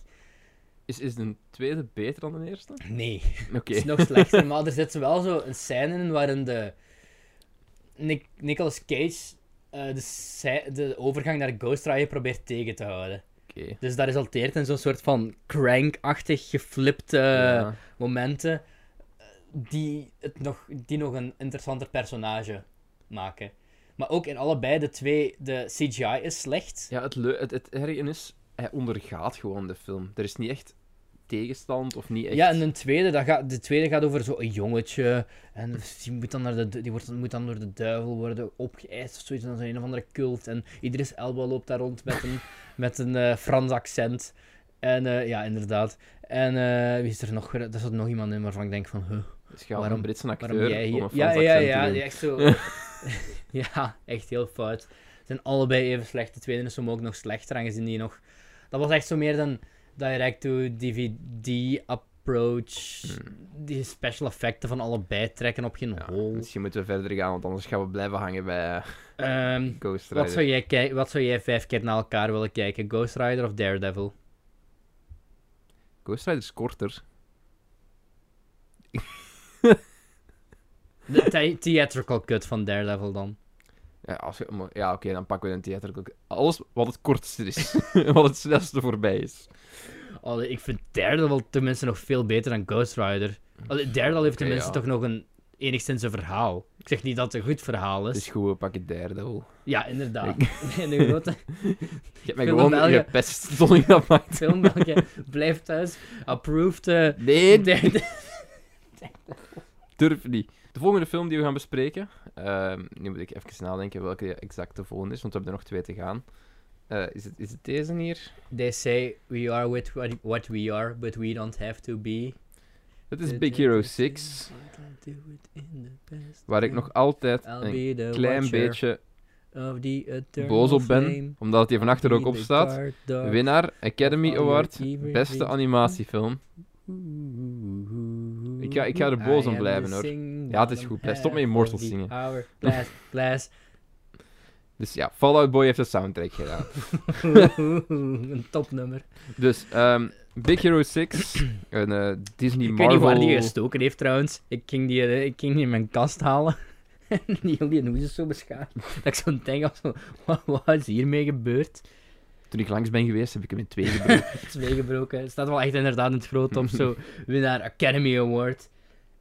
Is, is de tweede beter dan de eerste? nee, (laughs) Oké. het is nog slechter, maar er zit wel zo een scène in waarin de Nick, Nicolas Cage eh, de, de overgang naar Ghost Rider probeert tegen te houden. Dus dat resulteert in zo'n soort van crank-achtig geflipte Ja. momenten eh, die, het nog, die nog een interessanter personage maken. Maar ook in allebei de twee, de CGI is slecht. Ja, het, het, het is, hij ondergaat gewoon de film. Er is niet echt tegenstand of niet echt... Ja, en de tweede, dat gaat, de tweede gaat over zo'n jongetje. En die, moet dan naar de, die wordt, moet dan door de duivel worden opgeëist of zoiets. En dan er een of andere cult. En Idris Elba loopt daar rond met een, (laughs) met een eh, Frans accent. En eh, ja, inderdaad. En eh, wie is er nog? Er zat nog iemand in waarvan ik denk van... Huh, om waarom- een Britse acteur waarom jij om hier... een Ja, ja, ja, die echt zo... (laughs) (laughs) ja, echt heel fout. Ze zijn allebei even slecht. De tweede is soms ook nog slechter, aangezien die nog... Dat was echt zo meer dan direct-to-DVD approach. Die special effecten van allebei trekken op geen Hmm. Ja, hol. misschien moeten we verder gaan, want anders gaan we blijven hangen bij eh, Ehm, (laughs) Ghost wat, Rider. zou jij wat zou jij vijf keer naar elkaar willen kijken? Ghost Rider of Daredevil? Ghost Rider is korter. De the- theatrical cut van Daredevil dan. Ja, als je- ja oké, dan pakken we een theater. Alles wat het kortste is. (laughs) wat het snelste voorbij is. Allee, ik vind Daredevil tenminste nog veel beter dan Ghost Rider. Allee, Daredevil heeft Oké, tenminste ja. toch nog een enigszins een verhaal. Ik zeg niet dat het een goed verhaal Het is. is goed, we pakken Daredevil. Ja, inderdaad. (laughs) In de grote Je hebt mij gewoon België. gepest (laughs) zonder dat maakt. film België blijft thuis. Approved. eh, Nee, derde- durf niet. De volgende film die we gaan bespreken. ehm, nu moet ik even nadenken welke exact de volgende is, want we hebben er nog twee te gaan. Eh, is, het, is het deze hier? They say we are with what, we are, but we don't have to be. Het is Big Hero 6, waar ik nog altijd een klein beetje boos op ben, omdat hij van achter ook op staat. Winnaar Academy Award, beste animatiefilm. Ik ga- ik ga er boos om blijven, hoor. Ja, het is goed. Blijf- stop met Immortals zingen. hourglass, (laughs) glass. Dus ja, Fallout Boy heeft de soundtrack gedaan. (laughs) een topnummer. Dus, ehm, Big Hero 6, (clears throat) een eh, Disney Ik Marvel... weet niet waar die gestoken heeft trouwens. Ik ging die, eh, ik ging die in mijn kast halen. (laughs) En die heel die hoes zo beschaafd. Dat ik zo denk, als zo, wat, wat is hiermee gebeurd? Toen ik langs ben geweest, heb ik hem in twee gebroken. Twee gebroken. Het staat wel echt inderdaad in het groot op zo. Winnaar Academy Award.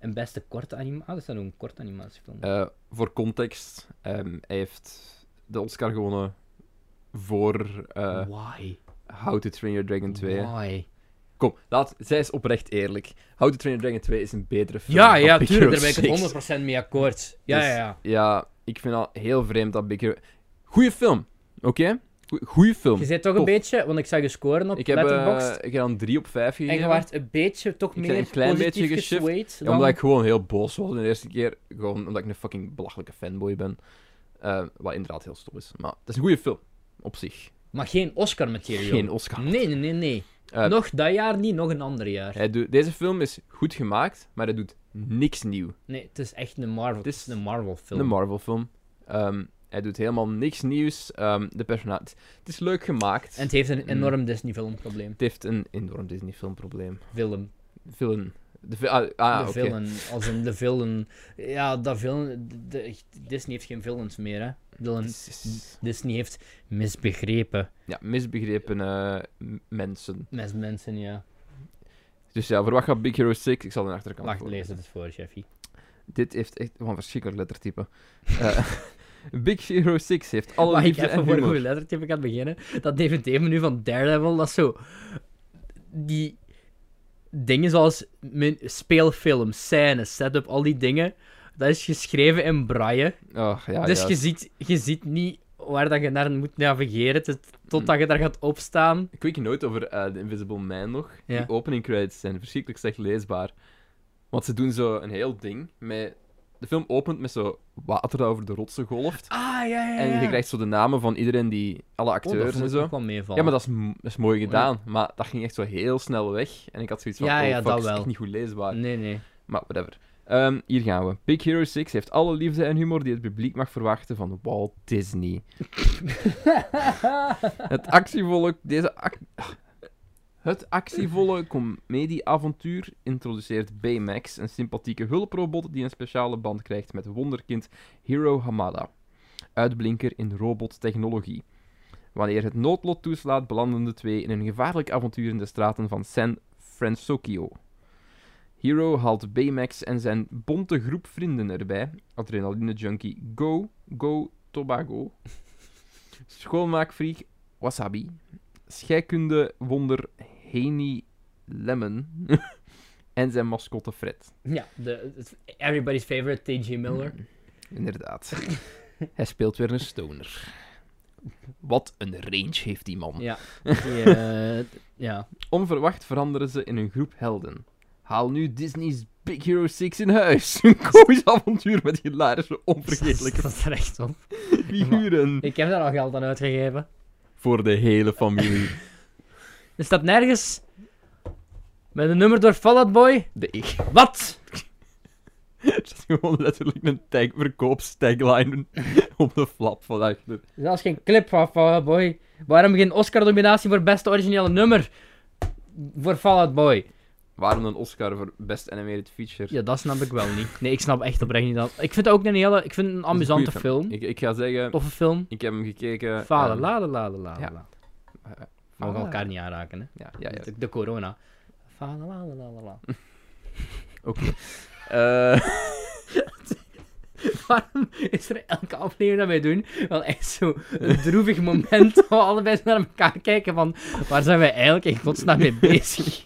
En beste korte animatie. Ah, dat is dan ook een korte animatiefilm. Eh, voor context, ehm, hij heeft de Oscar gewonnen voor eh, Why? How to Train Your Dragon 2. Why? Kom, laat, zij is oprecht eerlijk. How to Train Your Dragon 2 is een betere film Ja, ja, tuurlijk. Daar ben ik 6. het 100% mee akkoord. Ja, Dus, ja, ja. Ja, ik vind dat heel vreemd dat Big Hero... Goeie film, oké? Goeie film. Je zei toch een Tof. beetje, want ik zag je scoren op Ik heb, eh, Letterboxd. ik heb dan 3 op 5 en gegeven. je waart een beetje, toch Ik ben meer een klein positief beetje geshift, geswayed Ja, dan- Omdat ik gewoon heel boos was de eerste keer. Gewoon omdat ik een fucking belachelijke fanboy ben. Eh, wat inderdaad heel stom is. Maar het is een goede film. Op zich. Maar geen Oscar-materiaal. Geen Oscar. Nee, nee, nee, nee. Eh, nog dat jaar niet, nog een ander jaar. hij doet, deze film is goed gemaakt, maar hij doet niks nieuw. Nee, het is echt een Marvel, Het het is is een Marvel-film. Een Marvel film. Ehm, hij doet helemaal niks nieuws. Ehm, de persona het is leuk gemaakt. En het heeft een Mm. enorm Disney-filmprobleem. Het heeft een enorm Disney filmprobleem. Film. Villain. De vi- ah, ah, de villain. Als een de villain. Ja, dat villain. de- de- Disney heeft geen villains meer, hè. Villain, Disney heeft misbegrepen. Ja, misbegrepen m- mensen. Met mensen, ja. Dus ja, voor wat gaat Big Hero 6? Ik zal de achterkant Wacht, lees het voor, Jeffy. Dit heeft echt... Wat een verschrikkelijk lettertype. (laughs) Eh, Big Hero 6 heeft alle Mag ik even voor een goede lettertip aan het beginnen? Dat DVD-menu van Daredevil, dat is zo... Die dingen zoals mijn speelfilm, scènes, setup, al die dingen, dat is geschreven in braille. Oh, ja, dus je ziet, je ziet niet waar dat je naar moet navigeren tot- totdat je daar gaat opstaan. Ik weet je nooit over eh The Invisible Man nog. Ja. Die opening credits zijn verschrikkelijk slecht leesbaar. Want ze doen zo een heel ding met... De film opent met zo water dat over de rotsen golft. Ah, ja, ja, En je krijgt zo de namen van iedereen die... Alle Oh, acteurs en zo. Ja, maar dat is, dat is mooi gedaan. Maar dat ging echt zo heel snel weg. En ik had zoiets van, Ja, oh ja, fuck, dat is echt niet goed leesbaar. Nee, nee. Maar whatever. Ehm, hier gaan we. Big Hero 6 heeft alle liefde en humor die het publiek mag verwachten van Walt Disney. (laughs) Het actievolle... Deze ac- het actievolle comedieavontuur introduceert Baymax, een sympathieke hulprobot die een speciale band krijgt met wonderkind Hiro Hamada, uitblinker in robottechnologie. Wanneer het noodlot toeslaat, belanden de twee in een gevaarlijk avontuur in de straten van San Francisco. Hero haalt Baymax en zijn bonte groep vrienden erbij. Adrenaline junkie Go, Go Tobago. Schoonmaakfreak Wasabi. Scheikunde wonder Haney Lemon. (laughs) en zijn mascotte Fred. Ja, de, everybody's favorite, T.G. Miller. Inderdaad. (laughs) Hij speelt weer een stoner. Wat een range heeft die man. Ja. (laughs) Die, eh, ja. Onverwacht veranderen ze in een groep helden. Haal nu Disney's Big Hero 6 in huis. Een komisch avontuur met hilarische, onvergetelijke Dat is er echt op. figuren. Ik heb daar al geld aan uitgegeven. Voor de hele familie. Er staat nergens met een nummer door Fall Out Boy. De ik. Wat? (laughs) Het is gewoon letterlijk een tag, verkoopstagline (laughs) op de flap van achter. Zelfs geen clip van Fall Out Boy. Waarom geen Oscar-nominatie voor beste originele nummer? Voor Fall Out Boy. Waarom een Oscar voor Best Animated Feature? Ja, dat snap ik wel niet. Nee, ik snap echt oprecht niet dat. Ik vind het ook een hele... Ik vind het een Dat is amusante goeie film. Ik, ik ga zeggen, Toffe film. ik heb hem gekeken. Vader, ehm, la la la la la ja. Eh, Mogen elkaar niet aanraken, hè. Ja, ja, ja. De, de corona. (laughs) Oké. Eh, (laughs) Waarom is er elke aflevering dat wij doen wel echt zo een droevig moment (laughs) waar we allebei naar elkaar kijken van waar zijn wij eigenlijk in godsnaam mee bezig?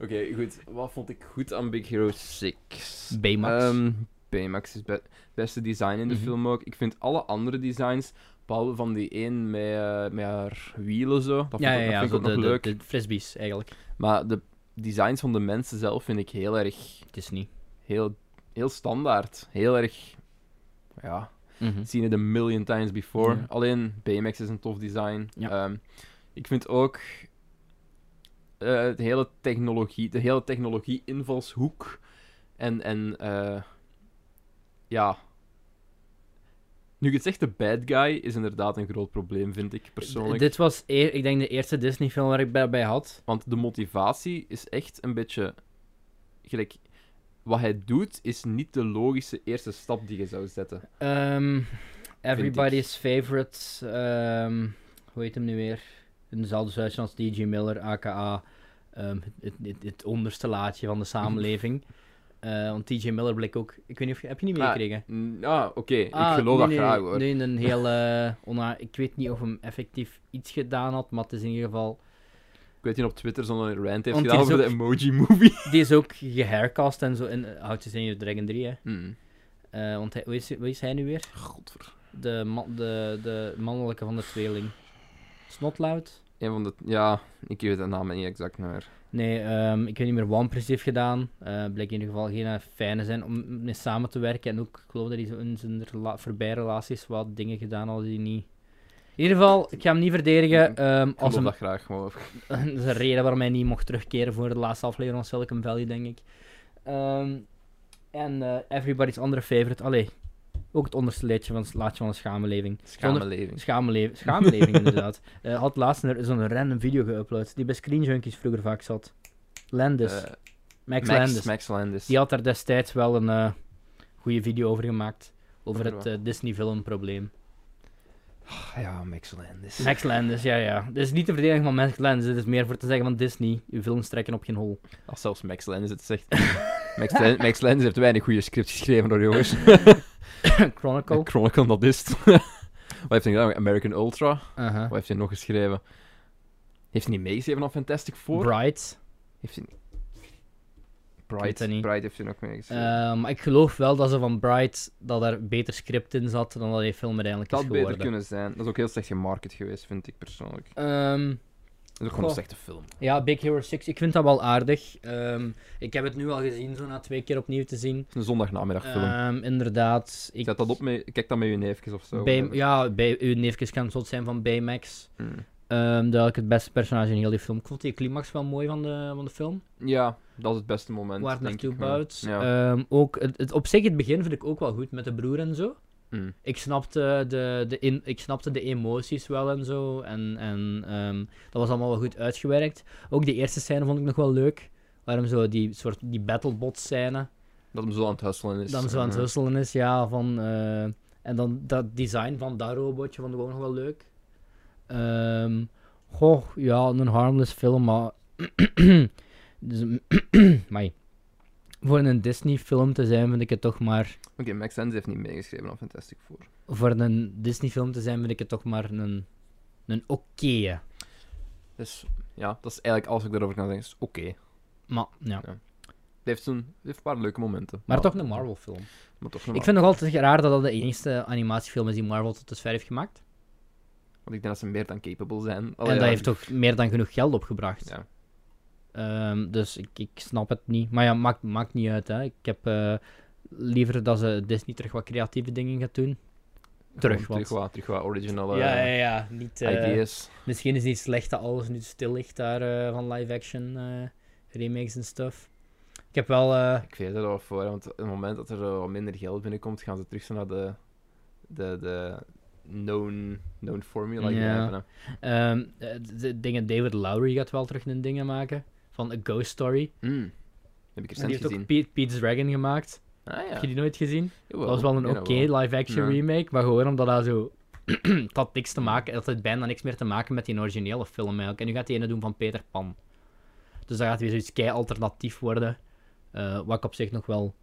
Oké, goed. Wat vond ik goed aan Big Hero 6? Baymax. Ehm, Baymax is het beste design in de Mhm. film ook. Ik vind alle andere designs, behalve van die één met, eh, met haar wielen zo, dat, ja, ik- ja, dat vind ik ook nog de, leuk. de, frisbees eigenlijk. Maar de designs van de mensen zelf vind ik heel erg, Het is niet. heel, heel standaard. Heel erg, ja, seen it a million times before. Alleen, Baymax is een tof design. Ja. Ehm, ik vind ook eh, de hele technologie, de hele technologie-invalshoek en, en eh, ja... Nu het zeg, de bad guy is inderdaad een groot probleem, vind ik persoonlijk. Dit was, eer, ik denk, de eerste Disney-film waar ik bij, bij had. Want de motivatie is echt een beetje... Gelijk, wat hij doet, is niet de logische eerste stap die je zou zetten. Ehm, everybody's favorite. ehm, hoe heet hem nu weer? Dezelfde zuidje als D.G. Miller, aka ehm, het, het, het onderste laadje van de samenleving. (laughs) Eh, want T.J. Miller bleek ook... Ik weet niet of je... Heb je niet Ah, meegekregen? Mm, Ah, oké. Ah, ik geloof nee, dat graag, hoor. Nee, een (laughs) heel... eh, ona- ik weet niet of hem effectief iets gedaan had, maar het is in ieder geval... Ik weet niet of Twitter zo'n rant heeft Want gedaan over de Emoji-movie. (laughs) Die is ook gehaircast en zo in uh, How to Train Your Dragon 3, hè. Eh, want hij, hoe, is, hoe is hij nu weer? Godver. De, de, de mannelijke van de tweeling. Snotloud? Een van de... Ja, ik weet de naam niet exact meer. Nee, ehm, ik weet niet meer hem precies heeft gedaan. Eh bleek in ieder geval geen eh, fijne zijn om mee samen te werken. En ook, ik geloof dat hij in zijn rela voorbije relaties wat dingen gedaan had die niet... In ieder geval, ik ga hem niet verdedigen. ehm, Ik als geloof een, dat graag, maar... (laughs) dat is een reden waarom hij niet mocht terugkeren voor de laatste aflevering van Silicon Valley, denk ik. Ehm, en eh, everybody's andere favorite. Allee, ook het onderste leedje van het laatje van de. Zonder- Schameleving. Schameleving, schameleving (laughs) inderdaad. Eh had laatst een- zo'n random video geüpload, die bij Screen Junkies vroeger vaak zat. Landis, Eh, Max, Max, Landis. Max Landis. Die had daar destijds wel een eh goede video over gemaakt. Over het Disney-filmprobleem. Ah, Ja, Max Landis. Max Landis, ja, ja. Dit is niet de verdediging van Max Landis, dit is meer voor te zeggen van Disney. Uw films trekken op geen hol. Als zelfs Max Landis het zegt. (laughs) Max, Lan- Max Landis heeft weinig goede scripts geschreven, hoor, jongens. (laughs) (laughs) Chronicle. (laughs) Chronicle, dat is het. (laughs) Wat heeft hij gedaan? American Ultra. Uh-huh. Wat heeft hij nog geschreven? Heeft hij niet meegeschreven aan Fantastic Four? Bright. heeft hij Bright, niet. Bright heeft hij nog meegeschreven. Eh, maar ik geloof wel dat ze van Bright dat er beter script in zat dan dat die film uiteindelijk dat is had beter geworden. kunnen zijn. Dat is ook heel slecht gemarket geweest, vind ik persoonlijk. Ehm, Dat is ook gewoon een slechte film. ja, Big Hero 6, ik vind dat wel aardig. Ehm, ik heb het nu al gezien, zo na twee keer opnieuw te zien. Het is een zondagnamiddagfilm. Ehm, inderdaad. Ik, Zet dat op mee, kijk dat met je neefjes of zo. bij, ja, bij uw neefjes kan het zot zijn van Baymax. Ehm dat ik het beste personage in heel die film. Ik vond die climax wel mooi van de, van de film. Ja, dat is het beste moment. Waar het naartoe bouwt. Ja. Ook het, het- op zich, het begin vind ik ook wel goed met de broer en zo. Hmm. Ik snapte de, de, in, ik snapte de emoties wel en zo. En, en ehm, dat was allemaal wel goed uitgewerkt. Ook die eerste scène vond ik nog wel leuk. Waarom zo die soort die battlebot scène. Dat hem zo aan het hustelen is. Dan zo aan het husselen is, ja. Van, eh, en dan dat design van dat robotje vond ik ook nog wel leuk. Ehm goh, ja, een harmless film, maar... (clears throat) dus. (clears throat) Voor een Disney-film te zijn, vind ik het toch maar... Oké, Max Sense heeft niet meegeschreven aan Fantastic Four. Voor een Disney-film te zijn, vind ik het toch maar een... Een oké. Dus ja, dat is eigenlijk alles wat ik daarover kan zeggen. Is oké. Maar, ja. Het heeft, zo'n, het heeft een paar leuke momenten. Maar toch een Marvel-film. Maar toch een Ik vind nog altijd raar dat dat de enige animatiefilm is die Marvel tot dusver heeft gemaakt. Want ik denk dat ze meer dan capable zijn. en dat ja, heeft toch meer dan genoeg geld opgebracht. Ja. Ehm, dus ik, ik snap het niet. Maar ja, maakt, maakt niet uit. Hè. Ik heb eh, liever dat ze Disney terug wat creatieve dingen gaat doen. terug, Gewoon terug, wat, terug wat original ja, ja, eh, ja. Niet, eh, ideas. misschien is het niet slecht dat alles nu stil ligt daar van live-action eh, remakes en stuff. Ik heb wel... Ik weet er wel voor, want op het moment dat er wat minder geld binnenkomt, gaan ze terug naar de, de, de known, known formula Ja. eh, de, de dingen, David Lowry gaat wel terug een dingen maken. Van A Ghost Story. Hmm. Heb ik En die heeft ook. Pete, Pete's Dragon gemaakt. Ah ja. Heb je die nooit gezien? Jawel, Dat was wel een oké dat live-action Ja. remake, maar gewoon omdat dat zo... (clears throat) het had niks te maken, het had bijna niks meer te maken met die originele film eigenlijk. En nu gaat hij ene doen van Peter Pan. Dus dat gaat weer zoiets kei alternatief worden. eh, wat ik op zich nog wel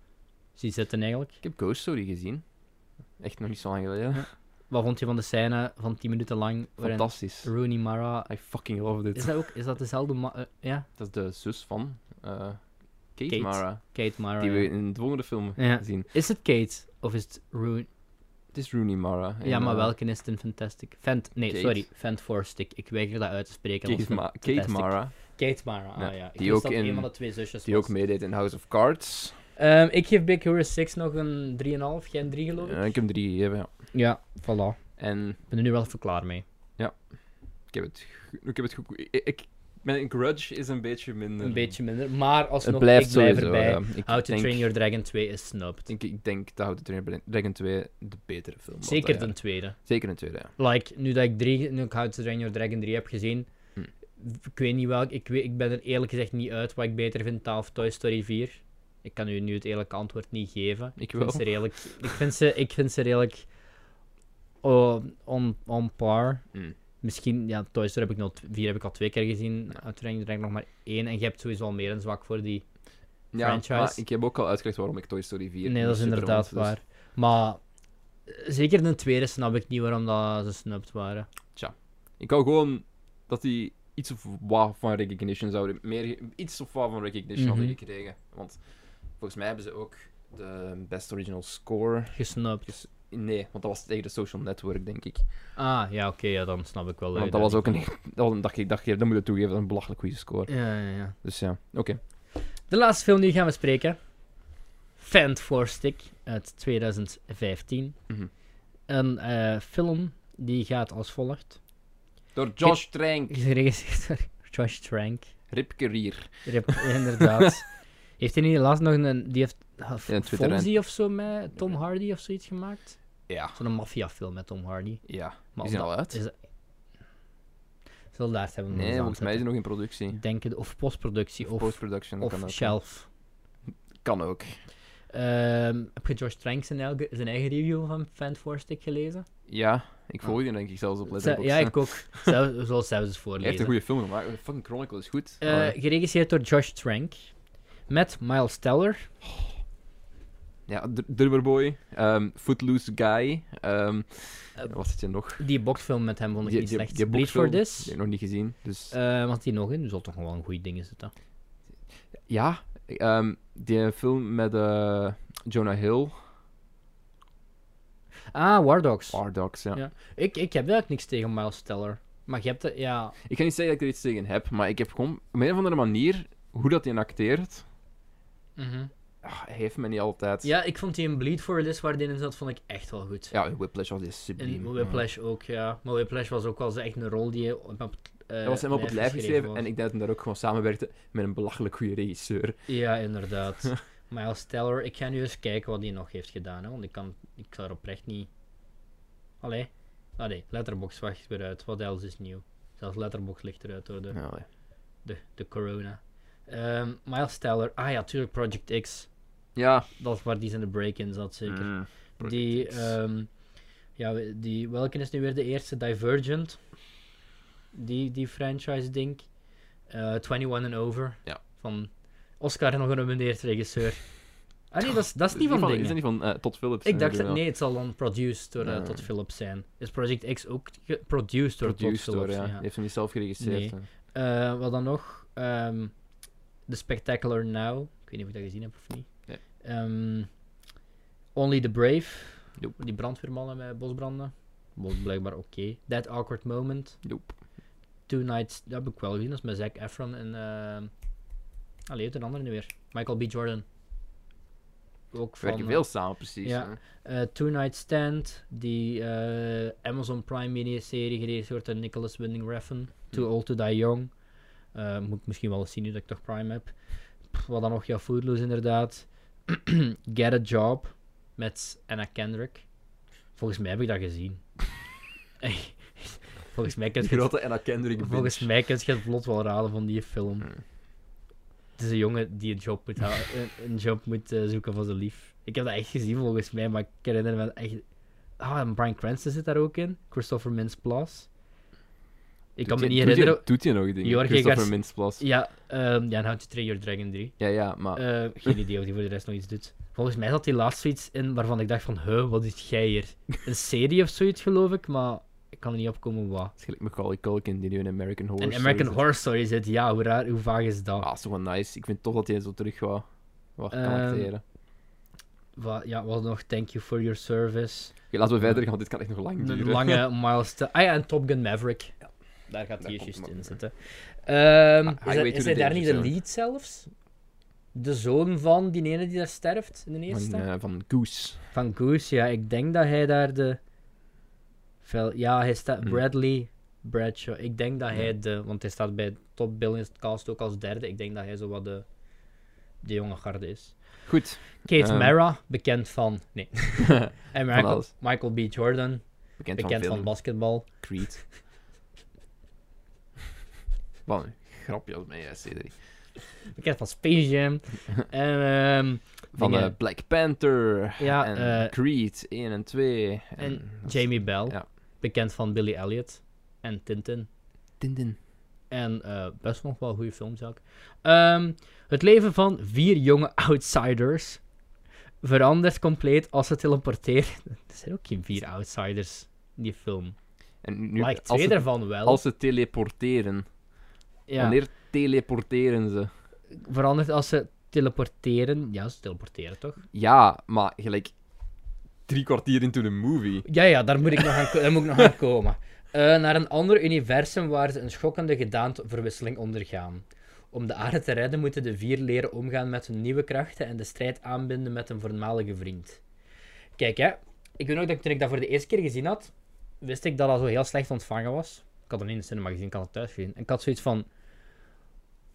zie zitten eigenlijk. Ik heb Ghost Story gezien. Echt nog niet zo lang geleden. (laughs) Wat vond je van de scène van 10 minuten lang waarin Fantastisch. Rooney Mara... I fucking love Is it. dat ook is dat dezelfde... ma- eh, ja, Dat is de zus van eh, Kate, Kate. Mara. Kate Mara. Die ja. we in de volgende film Ja. zien. Is het Kate of is het Rooney? Het is Rooney Mara. Ja, maar eh, welke is het in Fantastic? Fant nee, Kate. sorry, Fant Stick. Ik weiger dat uit te spreken. als Kate, Ma- Fantastic. Kate Mara, Kate Mara, ah Ja, ja. Ik die wist ook dat in- een van de twee zusjes die was. ook meedeed in House of Cards. Ehm, ik geef Big Hero 6 nog een 3,5, jij een 3 geloof ik? Eh, ik heb hem drie gegeven, ja. Ja, voilà. En Ik ben er nu wel even klaar mee. ik heb het, go- ik heb het goed... Ik, ik, mijn grudge is een beetje minder. Een beetje minder, maar Het alsnog, blijft ik blijf sowieso, erbij. ja. Ik How to denk, Train Your Dragon 2 is snubbed. Ik, ik denk dat How to Train Your Dragon 2 de betere film was. Zeker de tweede. Zeker een tweede, ja. Like, nu dat ik, drie, nu ik How to Train Your Dragon 3 heb gezien, Hm. ik weet niet welk, ik, weet, ik ben er eerlijk gezegd niet uit wat ik beter vind dan of Toy Story 4. Ik kan u nu het eerlijke antwoord niet geven. Ik vind ze redelijk, ik vind ze, ik vind ze redelijk oh, on, on par. Mm. Misschien, ja, Toy Story heb ik, nog, vier heb ik al twee keer gezien. Ja. Dragon nog maar één. En je hebt sowieso al meer een zwak voor die Ja, franchise. maar ik heb ook al uitgelegd waarom ik Toy Story 4 Nee, dat is inderdaad dus- waar. Maar eh, zeker de tweede snap ik niet waarom dat ze snubbed waren. Ik wou gewoon dat die iets of wat van recognition zouden... Meer, iets of wat van recognition hadden Mhm. gekregen. Want volgens mij hebben ze ook de best original score... Gesnubbed. ges- Nee, want dat was tegen de social network, denk ik. Ah, ja, oké, ja, dan snap ik wel. Want dat was ook een... Dat, dacht ik, dacht dat moet ik toegeven, dat is een belachelijk goede score. Ja, ja, ja. Dus ja, oké. De laatste film die we gaan bespreken. Fant Four Stick uit 2015. Mhm. Een eh, film die gaat als volgt. Door Josh Trank. Geregisseerd door (laughs) Josh Trank. Ripke Rier. Rip, inderdaad. (laughs) heeft hij niet laatst nog een... Die heeft uh, Ja, Twitter en- Fonzie of zo met Tom Hardy of zoiets gemaakt? Ja. Zo'n maffiafilm met Tom Hardy. Ja. Maar Is die of al uit? Is dat... Zullen daar hebben we nog Nee, volgens mij is hij nog in productie. Denken, of postproductie, Of of, post-production. of kan ook. shelf. Kan ook. Ehm, heb je Josh Trank zijn, eigen- zijn eigen review van Fan Four Stick gelezen? Ja, ik volg die denk ik zelfs op Letterboxd. ja, ik ook. (laughs) Zelf- Zoals zelfs eens Hij heeft een voorlezen. goede film gemaakt. Fucking Chronicle is goed. Allee. geregisseerd door Josh Trank. Met Miles Teller. Ja, Dr- Drummerboy, ehm, Footloose Guy. ehm Eh, wat zit je nog? Die boxfilm met hem vond ik Die- niet die- slecht. die Bleed for This. Die heb ik nog niet gezien. Dus Eh, wat die nog in? Zal toch wel een goede ding zitten. ja, ehm, die film met eh, Jonah Hill, Ah, War Dogs. War Dogs, ja. Ja. Ik, ik heb eigenlijk niks tegen Miles Teller. Maar je hebt het, ja... Ik ga niet zeggen dat ik er iets tegen heb, maar ik heb gewoon op een of andere manier hoe dat hij acteert. Ah, hij heeft me niet altijd. Ja, ik vond die in Bleed for This waar die in zat, vond ik echt wel goed. Ja, Whiplash was hij subliem. En Whiplash ook, ja. Maar Whiplash was ook wel echt een rol die je op, op, eh, Hij was hem op het lijf geschreven en ik denk dat hij daar ook gewoon samenwerkte met een belachelijk goede regisseur. Ja, inderdaad. (laughs) Miles Teller, ik ga nu eens kijken wat hij nog heeft gedaan, hè, want ik kan, ik kan er oprecht niet... Allee. Allee, Letterboxd wacht weer uit. Wat else is nieuw? Zelfs Letterboxd ligt eruit door de, allee. de, de corona. Ehm, Miles Teller, ah ja, tuurlijk, Project X. ja. Dat is waar die in de break-in zat, zeker. Mm, Die, ehm, ja, die, welke is nu weer de eerste? Divergent. Die, die franchise, denk ik. Eh, 21 and Over. Ja. Van Oscar nog genomineerd regisseur. (laughs) Ah nee, dat is, dat is Is niet van Is dingen. dat niet van eh, Todd Phillips? Ik dacht, eh, dat, die nee, het zal dan produced door eh, Ja. Todd Phillips zijn. Is Project X ook ge- produced door produced Todd door, Phillips? ja. ja. Heeft hem niet zelf geregisseerd. Nee. Eh, wat dan nog? Ehm The Spectacular Now. Ik weet niet of ik dat gezien heb of niet. Ehm, Only the Brave. Nope. Die brandweermannen met bosbranden. Was blijkbaar oké. That Awkward Moment. Nope. Two Nights. Dat heb ik wel gezien. Dat is met Zac Efron en... ehm allee, een andere nu weer. Michael B. Jordan. Ook We werken van... veel samen, precies. ja. eh, Two Night Stand. Die eh, Amazon Prime miniserie geregisseerd door Nicholas Winding Refn. Too Hm. Old to Die Young. Eh, moet ik misschien wel eens zien nu dat ik toch Prime heb. Pff, wat dan nog? Ja, Footloose inderdaad. (clears throat) Get a Job. Met Anna Kendrick. Volgens mij heb ik dat gezien. (laughs) Volgens mij kun je grote Anna Kendrick volgens mij kun je het vlot wel raden van die film. Hmm. Het is een jongen die een job moet, een, job moet eh, zoeken voor zijn lief. Ik heb dat echt gezien volgens mij, maar ik herinner me echt... Ah, en Bryan Cranston zit daar ook in. Christopher Mintz-Plasse. Ik kan me niet herinneren... Doet nog dingen? Jorge Christopher. Ja, ehm ja, en How to Train Your Dragon 3. Ja, ja, maar... Eh, geen idee of hij voor de rest nog iets doet. Volgens mij zat hij laatst zoiets in waarvan ik dacht van, huh, wat is jij hier? Een serie of zoiets, geloof ik, maar ik kan er niet opkomen wat. Het is gelijk Macaulay Culkin die nu in American Horror Een Story American. Horror Story zit, ja, hoe, raar, hoe vaag is dat? Ah, zo wel nice. Ik vind toch dat hij zo terug wat, wat kan acteren. Wat, ja, wat nog, thank you for your service. Oké, laten we verder gaan, want dit kan echt nog lang Een duren. lange (laughs) milestone. Ah ja, en Top Gun Maverick. Daar gaat Daar hij komt juist hem in zitten. Ehm, is hij, is hij daar niet de lead zelfs? De zoon van die ene die daar sterft in de Van, eerste? eh, van Goose. Van Goose, ja. Ik denk dat hij daar de... Ja, hij staat... Hm. Bradley Bradshaw. Ik denk dat hij de... Want hij staat bij Top Bill in het cast ook als derde. Ik denk dat hij zo wat de... De jonge garde is. Goed. Kate Ehm. Mara, bekend van... Nee. (laughs) en Michael. Michael B. Jordan, Bekend, bekend van van basketbal. Creed. Wat een grapje als mij, C3. Bekend van Space Jam. (laughs) en... ehm, Van dingen- eh, Black Panther. Ja, en eh, Creed 1 en 2. en Jamie Bell. ja. Bekend van Billy Elliot. En Tintin. Tintin. En eh, best nog wel goede films ook. Ehm, het leven van vier jonge outsiders verandert compleet als ze teleporteren. (laughs) Er zijn ook geen vier outsiders in die film. En nu, like twee daarvan wel. als ze teleporteren. Ja, Wanneer teleporteren ze? verandert als ze teleporteren. Ja, ze teleporteren toch? Ja, maar gelijk drie kwartier into the movie. Ja, ja, daar moet ik nog aan, daar moet ik nog aan komen. Eh, naar een ander universum waar ze een schokkende gedaanteverwisseling ondergaan. Om de aarde te redden moeten de vier leren omgaan met hun nieuwe krachten en de strijd aanbinden met een voormalige vriend. Kijk, hè. Ik weet nog dat toen ik dat voor de eerste keer gezien had, wist ik dat dat zo heel slecht ontvangen was. Ik had het niet in de cinema gezien, ik had het thuis gezien. En ik had zoiets van...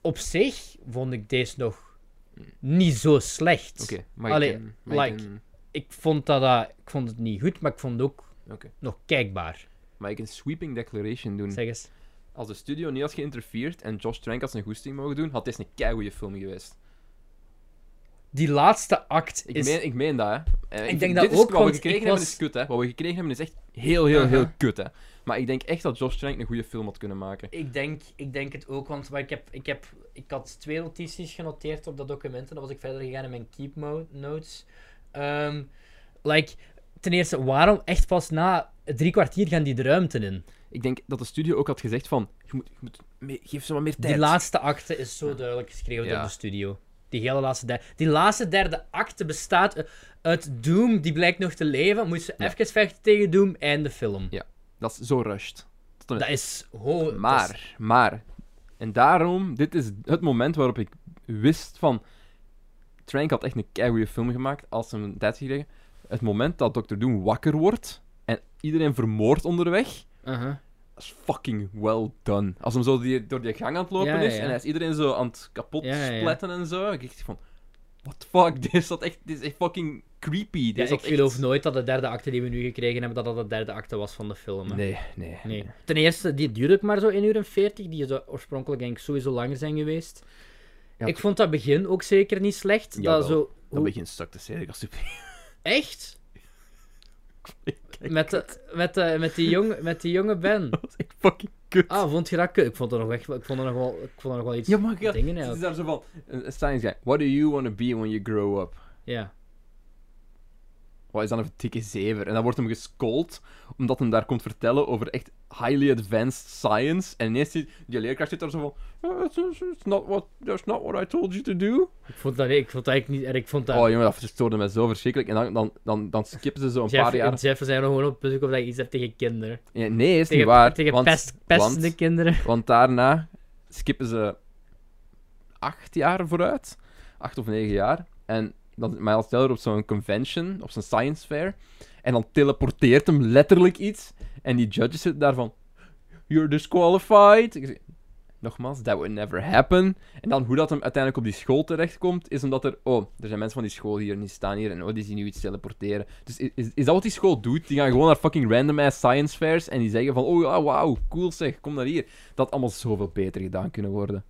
Op zich vond ik deze nog niet zo slecht. Oké, maar Allee, ik like- vond dat, dat, ik vond het niet goed, maar ik vond het ook nog kijkbaar. Maar ik een sweeping declaration doen. Zeg eens. Als de studio niet had geïnterfereerd en Josh Trank had zijn goesting mogen doen, had dit een keigoede film geweest. Die laatste act Ik, is... meen, ik meen dat, hè. Eh, Ik denk dat dit is, ook, Wat we gekregen hebben is kut, hè. Wat we gekregen hebben is echt heel, heel, heel Uh-huh. (laughs) kut, hè. Maar ik denk echt dat Josh Trank een goede film had kunnen maken. Ik denk, ik denk het ook, want ik, heb, ik, heb, ik had twee notities genoteerd op dat document en dan was ik verder gegaan in mijn keep notes. Ehm, like, ten eerste, waarom echt pas na drie kwartier gaan die de ruimte in? Ik denk dat de studio ook had gezegd van, je moet, je moet mee- geef ze wat meer tijd. Die laatste acte is zo duidelijk geschreven Ja. door de studio. Die hele laatste derde... Die laatste derde acte bestaat uit Doom, die blijkt nog te leven. Moet ze Ja. even vechten tegen Doom en de film. Ja. Dat is zo rushed. Tot Dat is... Dat Maar, is- maar. En daarom, dit is het moment waarop ik wist van... Trank had echt een keigoede film gemaakt, als ze een tijd geleden. Het moment dat Dr. Doom wakker wordt en iedereen vermoordt onderweg, Uh-huh. dat is fucking well done. Als hem zo die, door die gang aan het lopen Ja, is ja. en hij is iedereen zo aan het kapot spletten en zo, ik dacht van... What the fuck, (laughs) dit is, dat echt, dit is echt fucking creepy. Dit Ja, ik dat echt- geloof nooit dat de derde acte die we nu gekregen hebben, dat dat de derde acte was van de film. hè. Nee, nee. Nee. Ten eerste, die duurde maar zo 1 uur en 40. Die zou oorspronkelijk denk ik sowieso langer zijn geweest. Ja, ik vond dat begin ook zeker niet slecht. Jawel, dat zo... Dat hoe- begint stuk te zeggen, als super. (laughs) Echt? (laughs) Met, de, met, de, met, die jonge, met die jonge Ben. (laughs) dat echt fucking kut. Ah, vond je dat kut? Ik vond er nog, echt, ik vond er nog, wel, ik vond er nog wel iets Ja, maar dingen Het is uit. daar zo van, een science guy. What do you want to be when you grow up? Ja. Wat is dan een dikke zever? En dan wordt hem geschold, omdat hem daar komt vertellen over echt highly advanced science. En ineens zit die leerkracht zit daar zo van, "Oh, it's, it's- it's not what, that's not what I told you to do. Ik vond dat, ik vond dat eigenlijk niet... Ik vond dat... Oh jongen, dat stoorde mij zo verschrikkelijk. En dan, dan, dan, dan skippen ze zo een Jeff, paar jaar. Jeff, we zijn nog gewoon op bezoek of dat je iets hebt tegen kinderen. Ja, nee, is Tegen, niet waar. tegen want, pest, pestende want- kinderen. (laughs) want daarna skippen ze acht jaar vooruit. Acht of negen jaar. En dan Miles Teller op zo'n convention, op zo'n science fair. En dan teleporteert hem letterlijk iets. En die judges zitten daarvan... You're disqualified. Zeg, Nogmaals, that would never happen. En dan hoe dat hem uiteindelijk op die school terechtkomt, is omdat er... Oh, er zijn mensen van die school hier en die staan hier. En oh, die zien nu iets teleporteren. Dus is, is, dat wat die school doet? Die gaan gewoon naar fucking random-ass science fairs. En die zeggen van... Oh ja, wauw, cool zeg, kom naar hier. Dat allemaal zoveel beter gedaan kunnen worden.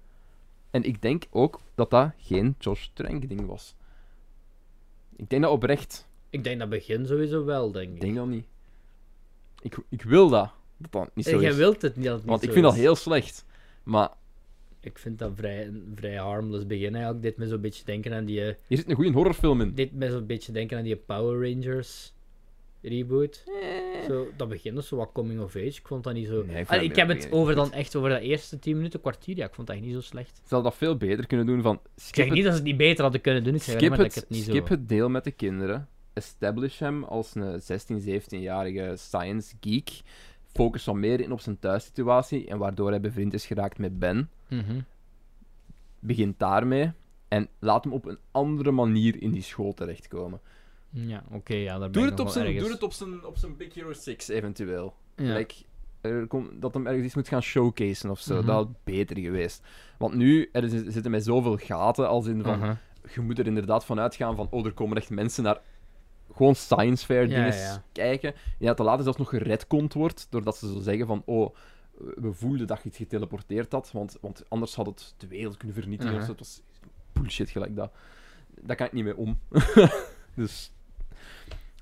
En ik denk ook dat dat geen Josh Trank-ding was. Ik denk dat oprecht. Ik denk dat begin sowieso wel, denk ik. Ik denk dat niet. Ik, ik wil dat. Dat dat niet zo Jij is. wilt het niet dat het niet Want ik zo vind dat is. heel slecht. Maar Ik vind dat vrij, een vrij harmless begin eigenlijk. Dit me zo'n beetje denken aan die... eh, hier zit een goede horrorfilm in. Dit me zo'n beetje denken aan die Power Rangers reboot. Zo, dat begint dus zo wat coming of age. Ik vond dat niet zo... Nee, ik Allee, heb het over dan echt over dat eerste 10 minuten, kwartier. Ja, ik vond dat echt niet zo slecht. Ze hadden dat veel beter kunnen doen van... Ik Skip, zeg het, niet dat ze het niet beter hadden kunnen doen. Ik zeg skip, maar het, dat ik het niet skip zo... het deel met de kinderen. Establish hem als een 16, 17-jarige science geek. Focus wat meer in op zijn thuissituatie. En waardoor hij bevriend is geraakt met Ben. Mhm. Begint daarmee. En laat hem op een andere manier in die school terechtkomen. Ja, oké, ja, daar Doe het, op zijn, ergens. doe het op zijn, op zijn Big Hero 6 eventueel. Ja. Like, er dat hem ergens iets moet gaan showcasen of zo. Mhm. Dat had beter geweest. Want nu er is- zitten met zoveel gaten als in van. Aha. Je moet er inderdaad van uitgaan van. Oh, er komen echt mensen naar. Gewoon science fair Ja, dingen ja. kijken. Ja, dat te later zelfs nog geredcond wordt. Doordat ze zo zeggen van. Oh, we voelden dat je iets geteleporteerd had. Want, want anders had het de wereld kunnen vernietigen. Mhm. of zo. Het was bullshit gelijk dat. Daar kan ik niet mee om. (laughs) dus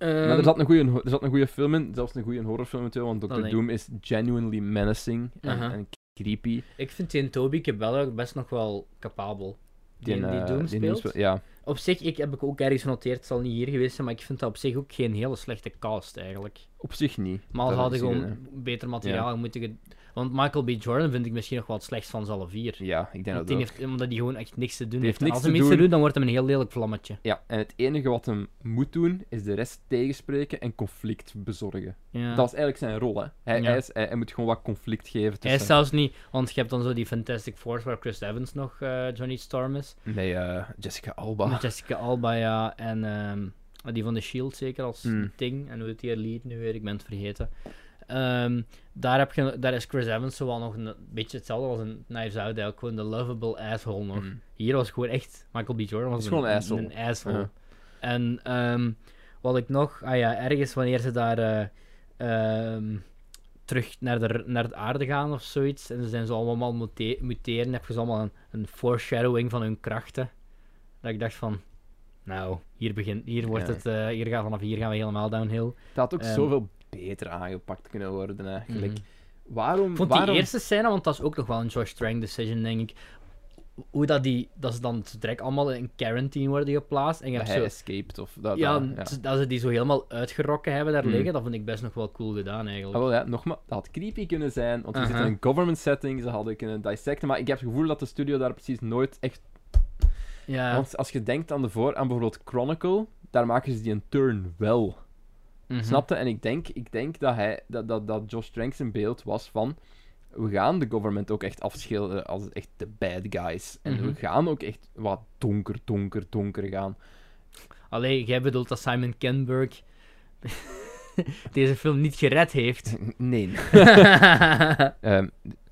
maar er Ehm, zat een goede, er zat een goede film in, zelfs een goede horrorfilm in, want ik. Doom is genuinely menacing en, en creepy. Ik vind die Toby Cabello best nog wel capabel. Die, die, eh, Doom speelt. speel- ja, Op zich, ik heb ik ook ergens genoteerd, het zal niet hier geweest zijn, maar ik vind dat op zich ook geen hele slechte cast eigenlijk. op zich niet. Maar al Dat hadden gewoon beter materiaal moeten... Want Michael B. Jordan vind ik misschien nog wel het slechtst van z'n alle vier. Ja, ik denk Want dat ook. heeft, omdat hij gewoon echt niks te doen Die heeft. heeft En niks als hij iets te doen. dan wordt hem een heel lelijk vlammetje. Ja, en het enige wat hem moet doen, is de rest tegenspreken en conflict bezorgen. Ja. Dat is eigenlijk zijn rol, hè. Hij, Ja. hij, is, hij, hij moet gewoon wat conflict geven Hij tussen... is zelfs niet... Want je hebt dan zo die Fantastic Four waar Chris Evans nog eh, Johnny Storm is. Nee, eh, Jessica Alba. Met Jessica Alba, ja. En ehm, die van The Shield zeker als ding. En hoe heet die lead nu weer? Ik ben het vergeten. Ehm, daar, heb je, daar is Chris Evans zo wel nog een beetje hetzelfde als een Knives Out. Eigenlijk gewoon de lovable asshole nog. Mm. Hier was gewoon echt... Michael B. Jordan was gewoon een, asshole. Een asshole. Ja. En ehm, wat ik nog... Ah ja, ergens wanneer ze daar... eh, ehm, terug naar de, naar de aarde gaan of zoiets. En ze zijn zo allemaal mute- muteren. heb je zo allemaal een, een foreshadowing van hun krachten. Dat ik dacht van... Nou, hier, begint, hier, wordt Ja. het, eh, hier gaan, vanaf hier gaan we helemaal downhill. Dat had ook zoveel beter aangepakt kunnen worden, eigenlijk. Mhm. Waarom... Ik vond waarom... die eerste scène, want dat is ook nog wel een Josh Trank decision, denk ik. hoe dat die, dat ze dan direct allemaal in quarantine worden geplaatst. En je Dat hebt hij zo, escaped of dat. ja, dat, ja. dat ze die zo helemaal uitgerokken hebben daar Mm. liggen, dat vind ik best nog wel cool gedaan eigenlijk. Ah, wel, ja, nogmaals, dat had creepy kunnen zijn, want we zitten in een government setting, ze hadden kunnen dissecten, maar ik heb het gevoel dat de studio daar precies nooit echt... ja. Want als je denkt aan, de voor, aan bijvoorbeeld Chronicle, daar maken ze die een turn wel. Mhm. Snapte? En ik denk, ik denk dat, hij, dat, dat, dat Josh Trank zijn beeld was van... We gaan de government ook echt afschilderen als echt de bad guys. En Mhm. we gaan ook echt wat donker, donker, donker gaan. Allee, jij bedoelt dat Simon Kinberg (laughs) deze film niet gered heeft. (laughs) Nee. (laughs) Ehm,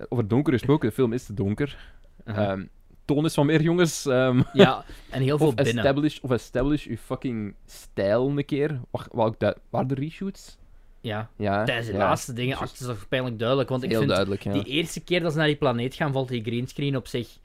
over donker gesproken, de film is te donker. Ehm, toon is van meer, jongens. Ehm, ja, en heel (laughs) veel of, binnen. establish, of establish je fucking stijl een keer. Du- waar de reshoots? Ja, Ja, tijdens de ja. laatste dingen acten is toch pijnlijk duidelijk. Want ik Heel vind duidelijk, ja. die eerste keer dat ze naar die planeet gaan, valt die greenscreen op zich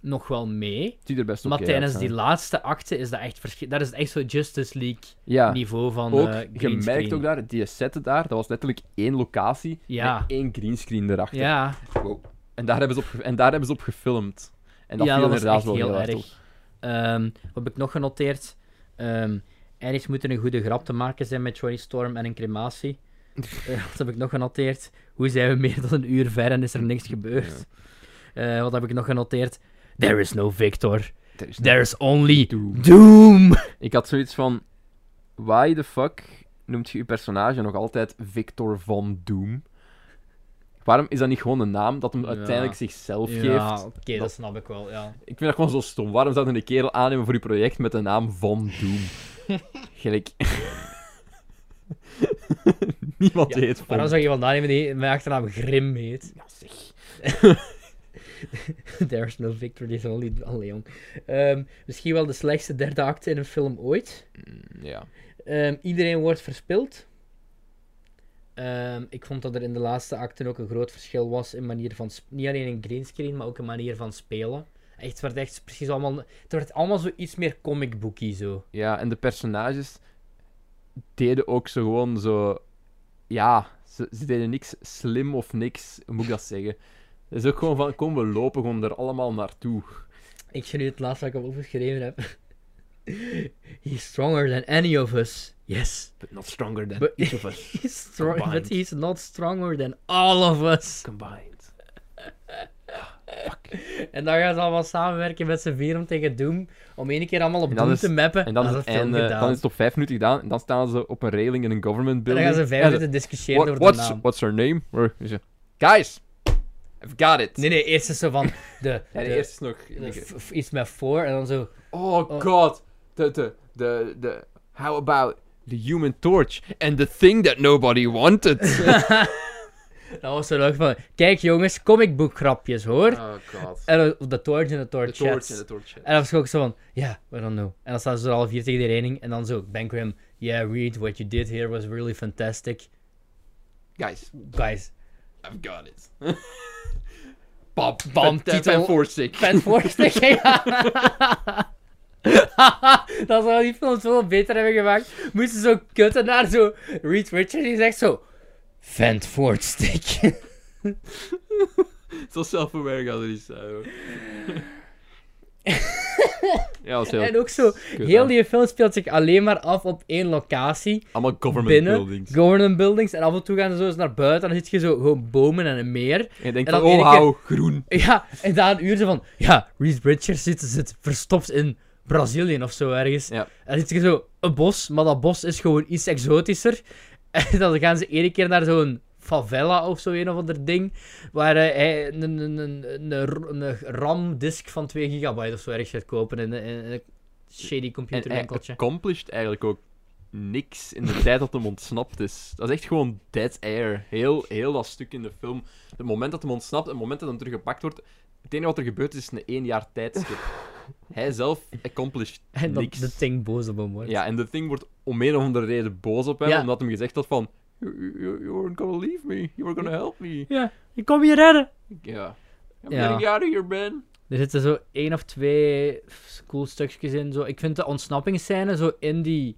nog wel mee. Het er best Maar tijdens die laatste acte is dat echt verschil. Dat is echt zo Justice League Ja, niveau van ook, eh je merkt ook daar, die set daar, dat was letterlijk één locatie Ja. met één greenscreen erachter. Ja, Wow. En, daar hebben ze op, en daar hebben ze op gefilmd. En dat ja, viel dat inderdaad echt wel heel erg. Ehm, wat heb ik nog genoteerd? Ehm ergens moet er een goede grap te maken zijn met Johnny Storm en een crematie. (laughs) Eh, wat heb ik nog genoteerd? Hoe zijn we meer dan een uur ver en is er niks gebeurd? Eh, wat heb ik nog genoteerd? There is no Victor. Er is There's only Doom. Doom. Ik had zoiets van... Why the fuck noemt je je personage nog altijd Victor van Doom? Waarom is dat niet gewoon een naam dat hem Ja. uiteindelijk zichzelf Ja, geeft? oké, dat snap ik wel, ja. Ik vind dat gewoon zo stom. Waarom zou je een kerel aannemen voor je project met de naam Van Doom? (laughs) Gelijk... (laughs) Niemand Ja, heet Van Waarom zou je vandaan nemen die mijn achternaam Grim heet? Ja, zeg. (laughs) There's no Victor, die is only... Allee, jong. Ehm, misschien wel de slechtste derde acte in een film ooit. Mm, Ja. Ehm, iedereen wordt verspild. Ehm, ik vond dat er in de laatste acten ook een groot verschil was in manier van... Niet alleen in greenscreen, maar ook in manier van spelen. Echt, het werd echt precies allemaal... Het werd allemaal zo iets meer comicbookie, zo. Ja, en de personages deden ook zo gewoon zo... Ja, ze, ze deden niks slim of niks, hoe moet ik dat zeggen? Het is ook gewoon van, kom, we lopen gewoon er allemaal naartoe. Ik zie nu het laatste wat ik op opgeschreven heb. He's stronger than any of us. Yes. But not stronger than But- each of us (laughs) He's strong, but he's not stronger than all of us. combined. (laughs) En dan gaan ze allemaal samenwerken met z'n vier om tegen Doom. Om één keer allemaal op En Doom is- te mappen. En dan is, het gedaan. dan is het op vijf minuten gedaan en dan staan ze op een railing in een government en building. dan gaan ze vijf minuten discussiëren What- over de what's, naam. what's her name? Where is it? Guys! I've got it! Nee, nee, eerst is zo van de, (laughs) Ja, de, de eerste is nog... de f- f- iets met voor en dan zo. Oh, Oh. god. De, de, de, de... How about the human torch and the thing that nobody wanted? (laughs) Dat was zo leuk van. Kijk jongens, comic book grapjes hoor. oh, god. En de torch en de torch. De torch en de torch. En dan was ik ook zo van, ja, we don't know. En dan staan ze er al vier tegen die reining. En dan zo, Ben Grimm, yeah, Reed, what you did here was really fantastic. Guys, Guys, I've got it. (laughs) Bam, Bam, titel. Fan Forstick. vet voorstuk, (laughs) ja. (laughs) dat zou die film veel beter hebben gemaakt. Moesten zo kutten naar zo Reed Richards die zegt zo... Vent voortstick. Zo self-aware gaat het niet (laughs) zijn, hoor. (laughs) ja, heel... en ook zo, heel die film speelt zich alleen maar af op één locatie. Allemaal government binnen, buildings. government buildings. En af en toe gaan ze zo eens naar buiten. En dan zit je zo gewoon bomen en een meer. En je denkt en dan van, oh, keer- hou, groen. Ja, en na een uur zo van... Ja, Reed Richards zit, zit verstopt in Brazilië of zo ergens. Ja. En dan zit je zo een bos, maar dat bos is gewoon iets exotischer. (laughs) En dan gaan ze ene keer naar zo'n favela of zo, een of ander ding. Waar eh, hij een, een, een, een, RAM-disk van 2 gigabyte of zo ergens gaat kopen in, een- in een shady En hij computerwinkeltje. accomplished eigenlijk ook niks in de tijd dat hem ontsnapt is. Dat is echt gewoon dead air. Heel, heel dat stuk in de film. Het moment dat hem ontsnapt, het moment dat hem teruggepakt wordt, het enige wat er gebeurt is een één jaar tijdstip. (laughs) Hij zelf accomplished En dat niks. de Thing boos op hem wordt. Ja, en de Thing wordt om een of andere reden boos op hem, Ja. omdat hem gezegd had van... You, you, you weren't gonna leave me. You were gonna help me. Ja, ik kom je redden. Ja. I'm Ja. getting out of here, Ben. Er zitten zo één of twee cool stukjes in. Zo. Ik vind de ontsnappingsscène zo in die...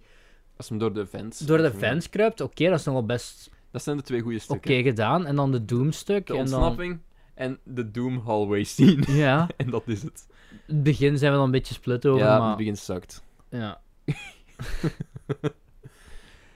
Als hem door de vents... Door de fans kruipt, oké, dat is nog wel best Dat zijn de twee goede oké stukken. gedaan. En dan de Doom-stuk. De en dan... en de Doom hallway scene. Ja, (laughs) en dat is het. het begin zijn we dan een beetje split over, ja, maar... het begin sukt. Ja, (laughs)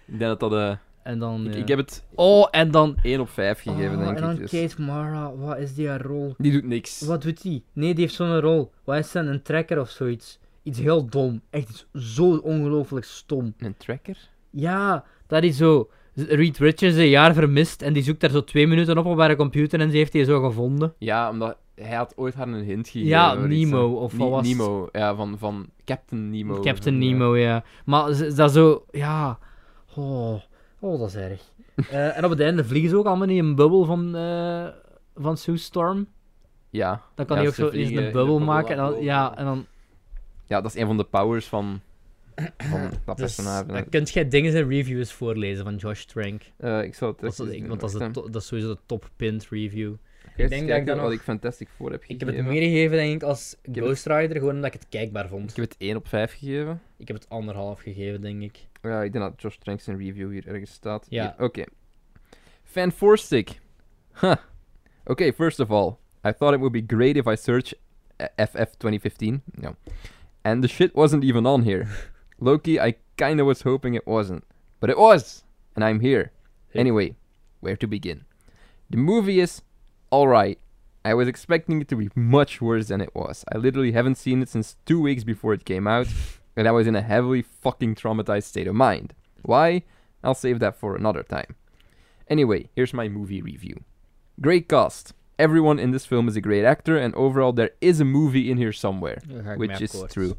Ik denk dat dat... eh, en dan... ik, ja. ik heb het Oh, en dan... 1 op 5 gegeven, Oh, denk en dan ik. dus. Kate Mara, wat is die haar rol? Die doet niks. Wat doet die? Nee, die heeft zo'n rol. Wat is dat, een trekker of zoiets? Iets heel dom. Echt iets zo ongelooflijk stom. Een tracker? Ja, dat is zo... Reed Richards een jaar vermist en die zoekt daar zo twee minuten op op haar computer en ze heeft die zo gevonden. Ja, omdat hij had ooit haar een hint gegeven. Ja, Nemo, of wat was? Nemo, ja, van, van Captain Nemo. Captain. Nemo, ja. Maar dat zo... Ja... Oh, oh dat is erg. (laughs) Eh, en op het einde vliegen ze ook allemaal in een bubbel van, eh van Sue Storm. Ja. Dan kan Ja, hij ook zo eens een de bubbel maken. En dan, ja, en dan... ja, dat is een van de powers van, van (clears throat) dat Dus, personage. dan kunt jij dingen en reviews voorlezen van Josh Trank. Eh, ik zal het Dat is, even ik- doen, want dat is, de dat is sowieso de top pint review. Eens denk dat ik wat ik Fantastic voor heb Ik gegeven. heb het meer gegeven, denk ik, als Ghost Rider, gewoon omdat ik het kijkbaar vond. Ik heb het 1 op 5 gegeven. Ik heb het anderhalf gegeven, denk ik. Ja, ik denk dat Josh Trank zijn review hier ergens staat. Ja. Oké. Fan 4 stick. Huh. Okay, first of all, I thought it would be great if I search uh, FF 2015. No. And the shit wasn't even on here. (laughs) Loki, I kinda was hoping it wasn't. But it was! And I'm here. Hey. Anyway, where to begin? The movie is alright. I was expecting it to be much worse than it was. I literally haven't seen it since two weeks before it came out, (laughs) and I was in a heavily fucking traumatized state of mind. Why? I'll save that for another time. Anyway, here's my movie review. Great cast. Everyone in this film is a great actor, and overall, there is a movie in here somewhere which is akkoord. true.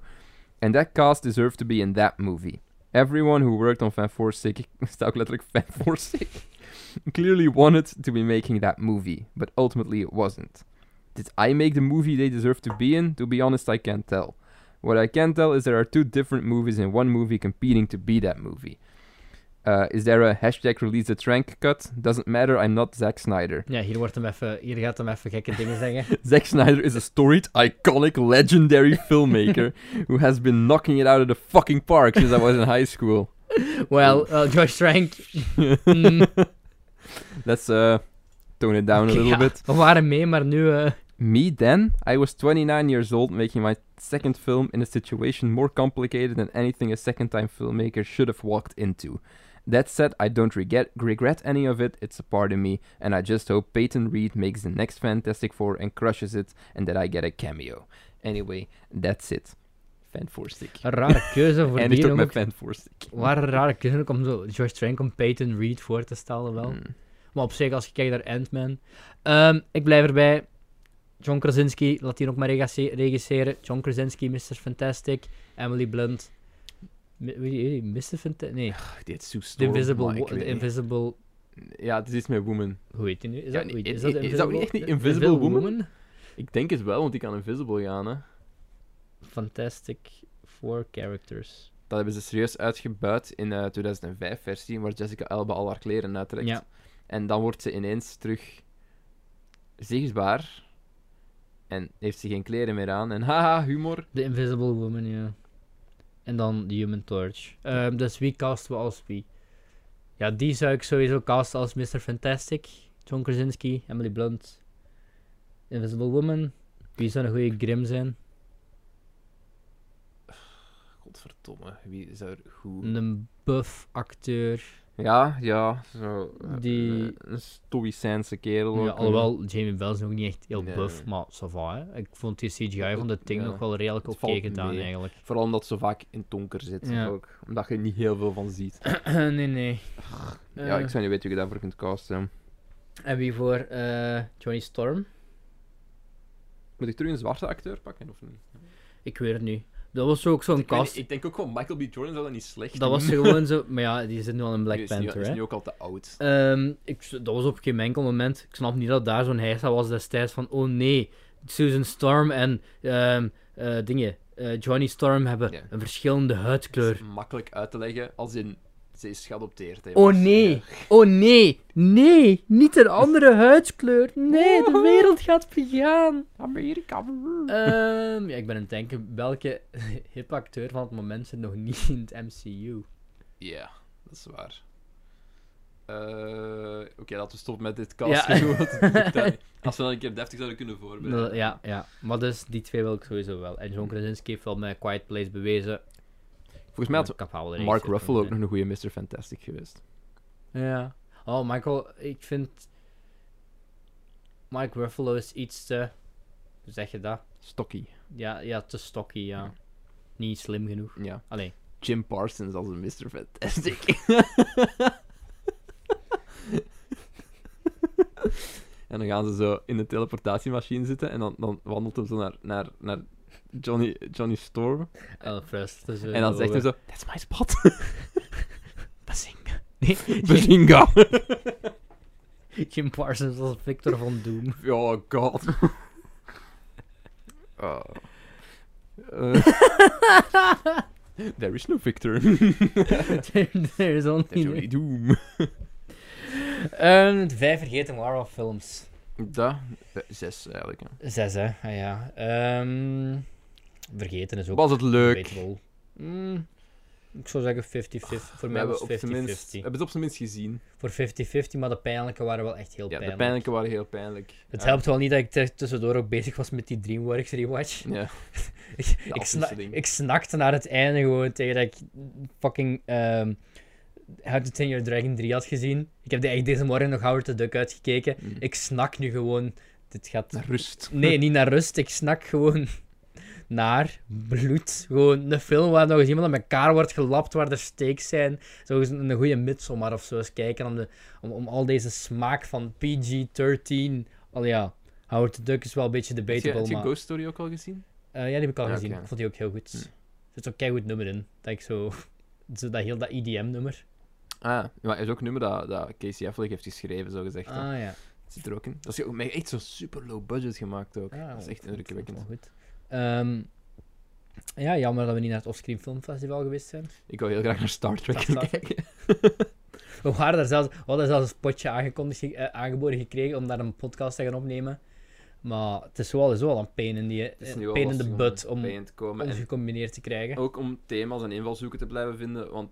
And that cast deserved to be in that movie. Everyone who worked on Fan 4 Sick, (laughs) ook letterlijk Fan 4 Sick, (laughs) clearly wanted to be making that movie, but ultimately it wasn't. Did I make the movie they deserve to be in? To be honest, I can't tell. What I can tell is there are two different movies in one movie competing to be that movie. Uh, is there a hashtag release the trank cut? Doesn't matter, I'm not Zack Snyder. Ja, hier, wordt hem even, hier gaat hem even gekke dingen zeggen. (laughs) Zack Snyder is a storied, iconic, legendary (laughs) filmmaker who has been knocking it out of the fucking park since I was in high school. (laughs) Well, uh, Josh Trank... mm, Let's uh, tone it down a little ja, bit. We waren mee, maar nu... eh, Me then, I was 29 years old, making my second film in a situation more complicated than anything a second time filmmaker should have walked into. That said, I don't regret, regret any of it, it's a part of me, and I just hope Peyton Reed makes the next Fantastic Four and crushes it, and that I get a cameo. Anyway, that's it. Fan 4 stick. een rare keuze voor (laughs) En die is ook ook. met Fan 4 stick. Waar een rare keuze ook om zo Josh Trank om Peyton Reed voor te stellen wel. Mm. Maar op zich, als je kijkt naar Ant-Man... Ehm, ik blijf erbij. John Krasinski, laat die nog maar regisse- regisseren. John Krasinski, Mr. Fantastic. Emily Blunt. Mr. Fantastic? Nee, The Invisible... maar ik Wo- weet The. Invisible... Ja, het is iets met Woman. Hoe heet die nu? Is Ja, dat, nee, hoe- is- is dat is dat niet echt niet Invisible Woman? Ik denk het wel, want die kan Invisible gaan, hè. Fantastic Four Characters. Dat hebben ze serieus uitgebuit in de 2005-versie, waar Jessica Alba al haar kleren uittrekt. Ja. En dan wordt ze ineens terug zichtbaar. En heeft ze geen kleren meer aan. En haha, humor. The Invisible Woman, ja. En dan The Human Torch. Ehm, dus wie casten we als wie? Ja, die zou ik sowieso casten als Mr. Fantastic. John Krasinski, Emily Blunt. Invisible Woman. Wie zou een goede Grim zijn? Godverdomme, wie zou er goed... Een buff acteur. Ja, ja, zo... eh, Die- eh, Een stoïcijnse kerel Ja, ook, eh. alhoewel, Jamie Bell is nog niet echt heel Nee. buff, maar ça va, hè. Ik vond die CGI van dat ding Ja, nog wel redelijk oké gedaan, mee. eigenlijk. Vooral omdat ze vaak in donker zit Ja. ook. Omdat je er niet heel veel van ziet. (clears throat) nee, nee. ja, ik zou niet weten wie je daarvoor kunt casten. En wie voor Johnny Storm? Moet ik terug een zwarte acteur pakken of niet? Ik weet het niet. Dat was ook zo'n niet, ik denk ook gewoon Michael B. Jordan zou dat niet slecht Dat was gewoon zo. (laughs) Maar ja, die zit nu al in Black Die is nu- Panther, is hè. nu ook al te oud. Ehm, ik, dat was op geen enkel moment. Ik snap niet dat daar zo'n heisa was destijds van. Oh nee, Susan Storm en eh, dingen. eh, Johnny Storm hebben een verschillende Dat huidkleur. is makkelijk uit te leggen als in ze is geadopteerd. Hè, Oh nee, Ja. oh nee, nee, niet een andere huidskleur. Nee, de wereld gaat vergaan. Amerika. Ehm, ja, ik ben aan het denken, welke (laughs) hip acteur van het moment zit nog niet in het MCU? Ja, dat is waar. Eh, Oké, dat we stoppen met dit Ja. cast. (laughs) (laughs) Als we dan een keer deftig zouden kunnen voorbereiden. Ja, ja, maar dus die twee wil ik sowieso wel. En John Krasinski heeft wel met Quiet Place bewezen. Volgens mij had Mark Ruffalo ook nog een goede Mr. Fantastic geweest. Ja. Oh, Michael, ik vind... Mike Ruffalo is iets te... Hoe zeg je dat? Stocky. Ja, ja te stocky, ja. Niet slim genoeg. Ja. Allee. Jim Parsons als een Mr. Fantastic. (laughs) en dan gaan ze zo in de teleportatiemachine zitten en dan, dan wandelt hem zo naar, naar, naar Johnny, Johnny Storm. Oh. Dus, eh, En dan zegt hij zo, that's my spot. (laughs) Bazinga. Nee, (laughs) Bazinga. (laughs) Jim Parsons als Victor van Doom. oh god. Oh. Uh, there is no victor. There is only... There's only doom. Ehm, de vijf vergeten Marvel films. Dat, eh, zes eigenlijk. hè. Zes, hè? Ah, ja. Ehm, vergeten is ook Was het leuk? Mm, ik zou zeggen 50-50. Voor mij was op zijn minst, 50-50. we hebben het op zijn minst gezien. Voor 50-50, maar de pijnlijke waren wel echt heel Ja, de pijnlijk. pijnlijke waren heel pijnlijk. Het Ja. helpt wel niet dat ik tussendoor ook bezig was met die DreamWorks rewatch. Ja. (laughs) ik, ik, sna- ik snakte naar het einde gewoon tegen dat ik fucking ehm How to Train Your Dragon 3 had gezien. Ik heb echt deze morgen nog Howard the Duck uitgekeken. Mm. Ik snak nu gewoon... Dit gaat... Naar rust. Nee, (laughs) niet naar rust. Ik snak gewoon naar bloed. Gewoon een film waar nog eens iemand aan elkaar wordt gelapt, waar er stakes zijn. Zo eens een goede Midsommar of zo eens kijken om, de, om, om al deze smaak van PG-13... Al ja, Howard the Duck is wel een beetje Heb je, debatable, heb je maar... Ghost Story ook al gezien? Eh, ja, die heb ik al Ja, gezien. Ik vond die ook heel goed. Hm. Er zit ook een goed nummer in. Dat ik zo... (laughs) zo dat heel dat EDM-nummer. Ah, maar er is ook een nummer dat, dat Casey Affleck heeft geschreven, zo gezegd. Ah, ja. Dat zit er ook in. Dat is echt zo super low budget gemaakt ook. Ah, dat is echt indrukwekkend. wel goed. Ehm, ja, jammer dat we niet naar het Offscreen Filmfestival geweest zijn. Ik wil heel graag naar Star Trek Star kijken. (laughs) We waren daar zelfs, we hadden zelfs een potje aangekondigd, eh, aangeboden gekregen om daar een podcast te gaan opnemen. Maar het is wel zo al een pain in, die, is wel pain in the butt om ons gecombineerd te krijgen. ook om thema's en invalshoeken te blijven vinden, want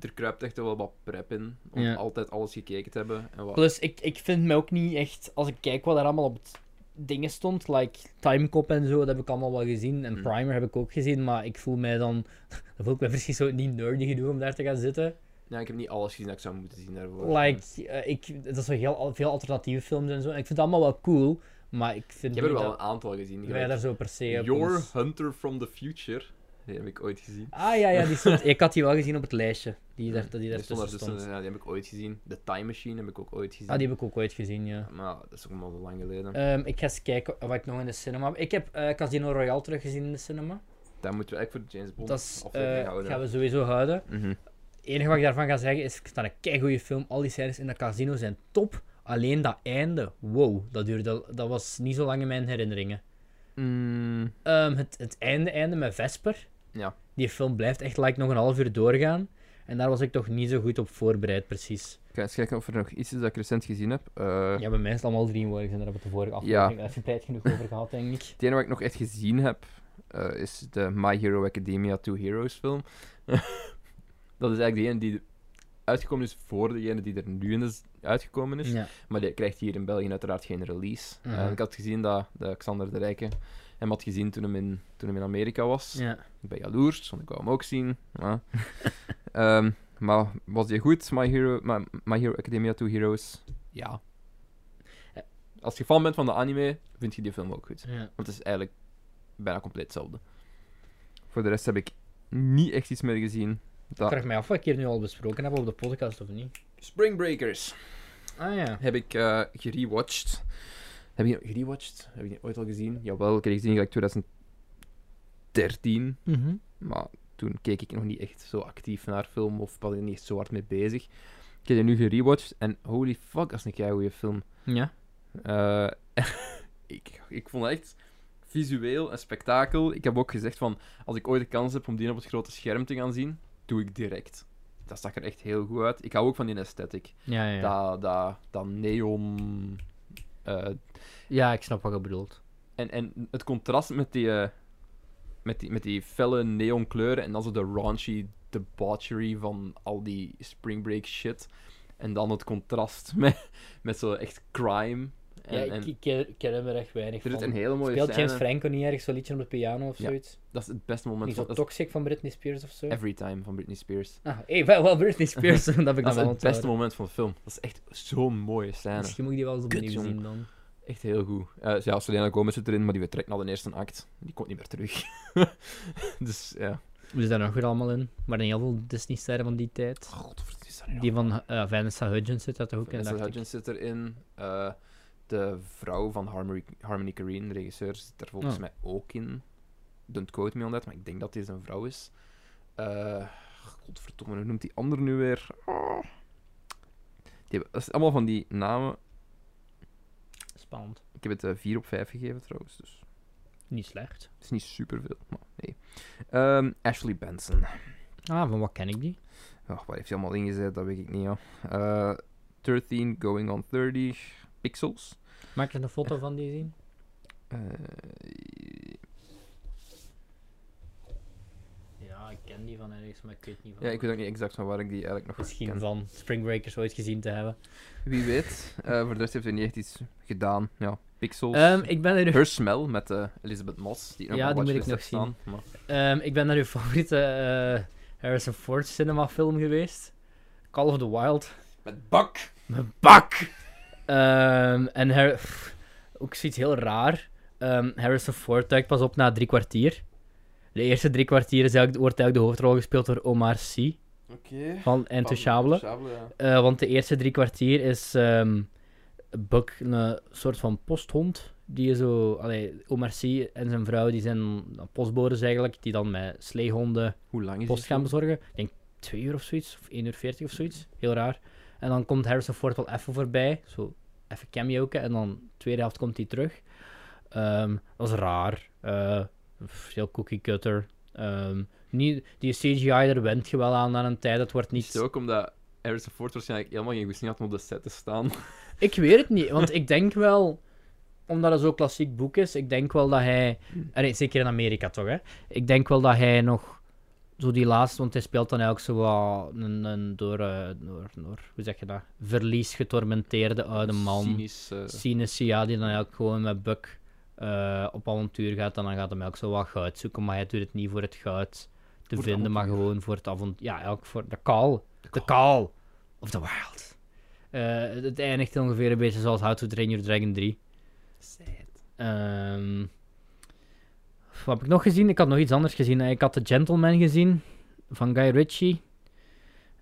er kruipt echt wel wat prep in. Om Ja. altijd alles gekeken te hebben. En wat... Plus, ik, ik vind me ook niet echt, als ik kijk wat er allemaal op het dingen stond, like Timecop en zo, dat heb ik allemaal wel gezien. En Mm. Primer heb ik ook gezien, maar ik voel mij dan, (laughs) dan voel ik me precies zo niet nerdy genoeg om daar te gaan zitten. Ja, ik heb niet alles gezien dat ik zou moeten zien daarvoor. Like, eh, ik, dat is heel, veel alternatieve films en zo. En ik vind het allemaal wel cool, maar ik vind ik heb er wel dat een aantal gezien. wij daar zo per se op Your Hunter from the Future. Die heb ik ooit gezien. Ah ja, ja, die stond... (laughs) ik had die wel gezien op het lijstje. Die daar, die daar Die stond tussen stond. ja, die heb ik ooit gezien. The Time Machine heb ik ook ooit gezien. Ah, die heb ik ook ooit gezien, ja. Maar dat is ook zo lang geleden. Ehm, ik ga eens kijken wat ik nog in de cinema heb. Ik heb eh, Casino Royale teruggezien in de cinema. Daar moeten we echt voor de James Bond Dat is, eh, houden. gaan we sowieso houden. Mhm. Het enige wat ik daarvan ga zeggen is, het is een keigoede film. Al die scènes in dat casino zijn top. Alleen dat einde, wow, dat duurde, dat was niet zo lang in mijn herinneringen. Mm, Ehm, het, het einde, einde met Vesper. Ja. Die film blijft echt like, nog een half uur doorgaan. En daar was ik toch niet zo goed op voorbereid, precies. ik ga eens kijken of er nog iets is dat ik recent gezien heb. Eh, Ja, bij mij is het allemaal DreamWorks en daar hebben we de vorige aflevering uitgebreid genoeg over gehad, denk ik. Het enige wat ik nog echt gezien heb, eh, is de My Hero Academia 2 Heroes film. (laughs) dat is eigenlijk de ene die uitgekomen is voor degene die er nu in is uitgekomen is. Ja. Maar die krijgt hier in België uiteraard geen release. Mhm. Eh, ik had gezien dat, dat Xander de Rijke hem had gezien toen hem in, toen hem in Amerika was. ja. Ik ben jaloers, want ik wou hem ook zien. Ja. (laughs) Ehm, maar was die goed, My Hero, My, My Hero Academia 2 Heroes? Ja. Ja. Als je fan bent van de anime, vind je die film ook goed. ja. Want het is eigenlijk bijna compleet hetzelfde. Voor de rest heb ik niet echt iets meer gezien. Ik Dat... vraag mij af wat ik hier nu al besproken heb op de podcast of niet. Spring Breakers Ah ja. heb ik eh gerewatcht. Heb je die gerewatcht? Heb je die ooit al gezien? Jawel, ik heb die gezien gelijk 2013. Mhm. Maar toen keek ik nog niet echt zo actief naar film of was ik niet echt zo hard mee bezig. Ik heb die nu gerewatcht en holy fuck, dat is een goede film. Ja. Eh, (laughs) ik, ik vond het echt visueel een spektakel. Ik heb ook gezegd van, als ik ooit de kans heb om die op het grote scherm te gaan zien, doe ik direct. Dat zag er echt heel goed uit. Ik hou ook van die aesthetic. Ja, ja. Dat, dat, dat neon... eh, ja, ik snap wat je bedoelt. en, en het contrast met die, eh, met die, met die felle neonkleuren en dan zo de raunchy debauchery van al die Spring Break shit. En dan het contrast (laughs) met, met zo echt crime. En, Ja, ik, ik, ken- hem er echt weinig er van. een hele mooie Speelt scène. James Franco niet ergens zo'n liedje op de piano of Ja. zoiets? Dat is het beste moment Niet van... zo dat is toxic van Britney Spears of zo? Every Time van Britney Spears. Ah, hey, wel, wel Britney Spears, (laughs) dat heb ik Dat dan is het beste moment van de film. Dat is echt zo'n mooie scène. Misschien moet ik die wel eens Kut, opnieuw jongen. zien dan. Echt heel goed. Eh, ja, Selena Gomez zit erin, maar die vertrekt na de eerste act. Die komt niet meer terug. (laughs) dus ja. Wie is daar nog weer allemaal in? Maar heel veel Disney-sterren van die tijd. Godverdomme, is dat nu Die van eh, Vanessa Hudgens zit dat ook in, Vanessa dacht ik. Hudgens zit erin. Eh, de vrouw van Harmony, Harmony Korine, de regisseur, zit er volgens Oh. mij ook in. Don't quote me on that, maar ik denk dat deze een vrouw is. Eh godverdomme, hoe noemt die ander nu weer? Die hebben, dat is allemaal van die namen. Spannend. Ik heb het eh, 4 op 5 gegeven trouwens, dus Niet slecht. het is niet superveel. Maar nee. Ehm, Ashley Benson. Ah, van wat ken ik die? Oh, waar heeft hij allemaal ingezet? Dat weet ik niet, ja. Eh 13 going on 30 pixels. Maak je een foto van die zien? Eh, Ja, ik ken die van ergens, maar ik weet niet van ja, ik weet ook niet exact van waar ik die eigenlijk nog Misschien ken. van Spring Breakers ooit gezien te hebben. Wie weet. Eh, voor de rest heeft hij niet echt iets gedaan. Ja, pixels. Ehm, ik ben uw, Her Smell met eh, Elizabeth Moss. Die nog Ja, die moet ik nog staan, maar- ehm, ik ben naar uw favoriete eh, Harrison Ford cinema film geweest. Call of the Wild. Met bak! Mijn bak! Ehm, en pff, ook zoiets heel raar. Ehm, Harrison Ford duikt pas op na drie kwartier. De eerste drie kwartier is eigenlijk, wordt eigenlijk de hoofdrol gespeeld door Omar Sy Oké. van Intouchable. ja. Eh, want de eerste drie kwartier is ehm Buck een soort van posthond. Die zo, allee, Omar Sy en zijn vrouw die zijn postbodes eigenlijk, die dan met sleehonden post gaan bezorgen. Ik denk twee uur of zoiets, of 1 uur 40 of zoiets. Heel raar. En dan komt Harrison Ford wel even voorbij, zo even cameoken, en dan de tweede helft komt hij terug. Ehm, dat is raar. Eh, heel cookie cutter. Ehm, niet, die CGI, daar went je wel aan na een tijd. Het wordt Is niet... het ook omdat Harrison Ford waarschijnlijk helemaal geen goesting had om op de set te staan? (laughs) Ik weet het niet, want ik denk wel, omdat het zo'n klassiek boek is, ik denk wel dat hij, allee, zeker in Amerika toch, hè, ik denk wel dat hij nog, zo die laatste, want hij speelt dan eigenlijk zo wat een, een door, eh, door, door, hoe zeg je dat, verlies getormenteerde oude man, Cynisch. cynische, ja, die dan eigenlijk gewoon met Buck eh, op avontuur gaat, en dan gaat hij ook zo wat goud zoeken, maar hij doet het niet voor het goud te Voor vinden, maar gewoon voor het avontuur, ja, eigenlijk voor de call. de The Call of the Wild. Eh, het eindigt ongeveer een beetje zoals How to Train Your Dragon 3. Sad. Ehm, wat heb ik nog gezien? Ik had nog iets anders gezien. Eh, Ik had The Gentleman gezien van Guy Ritchie.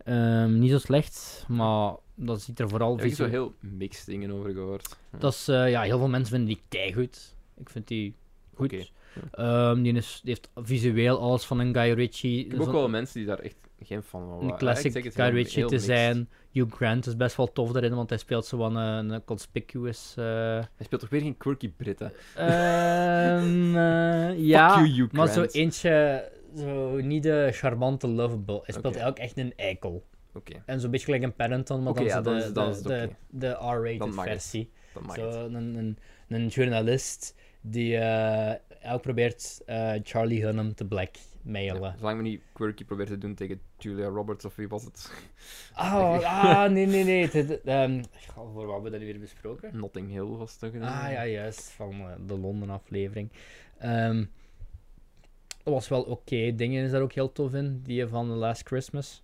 Ehm, niet zo slecht, maar dat ziet er vooral Daar heb ik zo heel mixed dingen over gehoord. Ja. Dat is, eh, ja, heel veel mensen vinden die keigoed. Ik vind die goed. Oké, Ehm, die, is, die heeft visueel alles van een Guy Ritchie. Ik heb ook wel mensen die daar echt geen fan van een ik classic Guy te zijn. Hugh Grant is best wel tof daarin, want hij speelt zo van een, een conspicuous... eh, Hij speelt toch weer geen quirky Brit, hè? Ehm, (laughs) eh, ja, you, Hugh maar zo eentje, zo niet de charmante lovable. Hij speelt Oké. eigenlijk echt een eikel. Oké, En zo'n beetje gelijk een Paddington, maar dan, ja, zo dan de, is- dan de, de, R-rated versie. Zo, het. een, een, een journalist die eh ook probeert eh, Charlie Hunnam te blackmailen. Ja, zolang we niet quirky probeert te doen tegen Julia Roberts of wie was het? (laughs) Oh, (laughs) ah, nee, nee, nee. Het- ehm, goh, voor wat hebben we dat nu weer besproken? Notting Hill was het toch? Ah ja, juist, van eh, de Londen aflevering. Ehm dat was wel oké. Dingen is daar ook heel tof in. Die van The Last Christmas.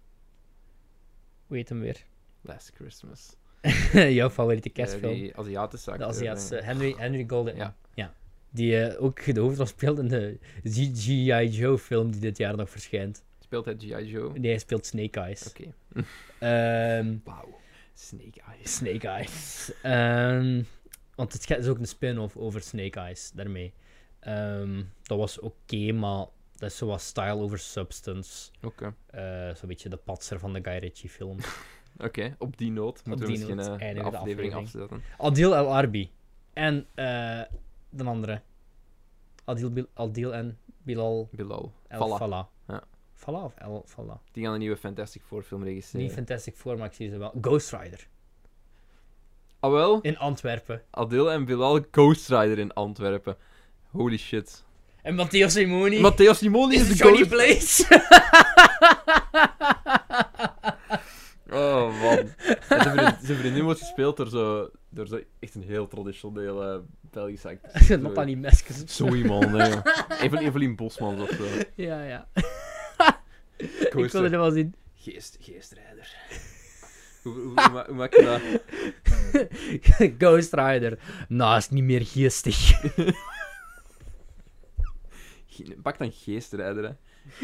Hoe heet hem weer? Last Christmas. (laughs) Jouw favoriete Ja, kerstfilm. die Aziatische de Aziatische. Henry, Henry Golden. Ja. Die eh, ook de hoofdrol speelt in de G.I. Joe film die dit jaar nog verschijnt. Speelt hij G.I. Joe? Die hij speelt Snake Eyes. Oké. Ehm, (laughs) Wauw. Snake Eyes. Snake Eyes. Ehm, want het is ook een spin-off over Snake Eyes daarmee. Ehm, dat was oké, maar dat is zoals style over substance. Oké. Eh Zo'n beetje de patser van de Guy Ritchie film. (laughs) Oké, op die noot moeten we die misschien noot eh, de aflevering aflevering. afzetten. Adil El Arbi. En eh, de andere. Adil, Bil- Adil en Bilal Bilal. El Falla. Falla. Ja. Of El Falla? Die gaan een nieuwe Fantastic Four film regisseren. Niet Fantastic Four, maar ik zie ze wel. Ghost Rider. Ah wel, In Antwerpen. Adil en Bilal Ghost Rider in Antwerpen. Holy shit. En Matteo Simoni. Matteo Simoni is de Johnny. Blaze. (laughs) Oh man. Zijn, vriendin, zijn vriendin wordt gespeeld door zo, door zo echt een heel traditionele Belgische (laughs) nog aan die mesjes. Zo iemand, nee. (laughs) Evelien, Evelien Bosmans of zo. Ja, ja. (laughs) Ik zo, er wel zien. Geest, geestrijder. hoe, hoe, hoe, ma- hoe maak je dat? Ghost Rider. Nou, is niet meer geestig. Ge- Pak dan geestrijder, hè.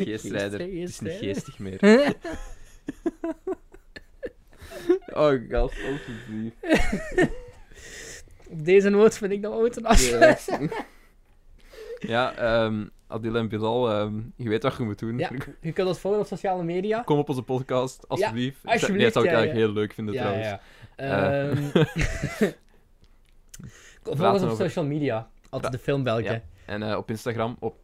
Geestrijder. Het is niet Geestrijder. geestig meer. (laughs) Oh, gast, alsjeblieft. (laughs) Op deze noot vind ik dat we moeten afsluiten. (laughs) Ja, ehm Adil en Bilal, ehm, je weet wat je moet doen. Ja, je kunt ons volgen op sociale media. Kom op onze podcast, alsjeblieft. Ja, alsjeblieft, Nee, dat zou ik ja, eigenlijk heel leuk vinden, trouwens. ja. Ehm, Volg ons op over- social media. Altijd de film België. En eh, op Instagram, op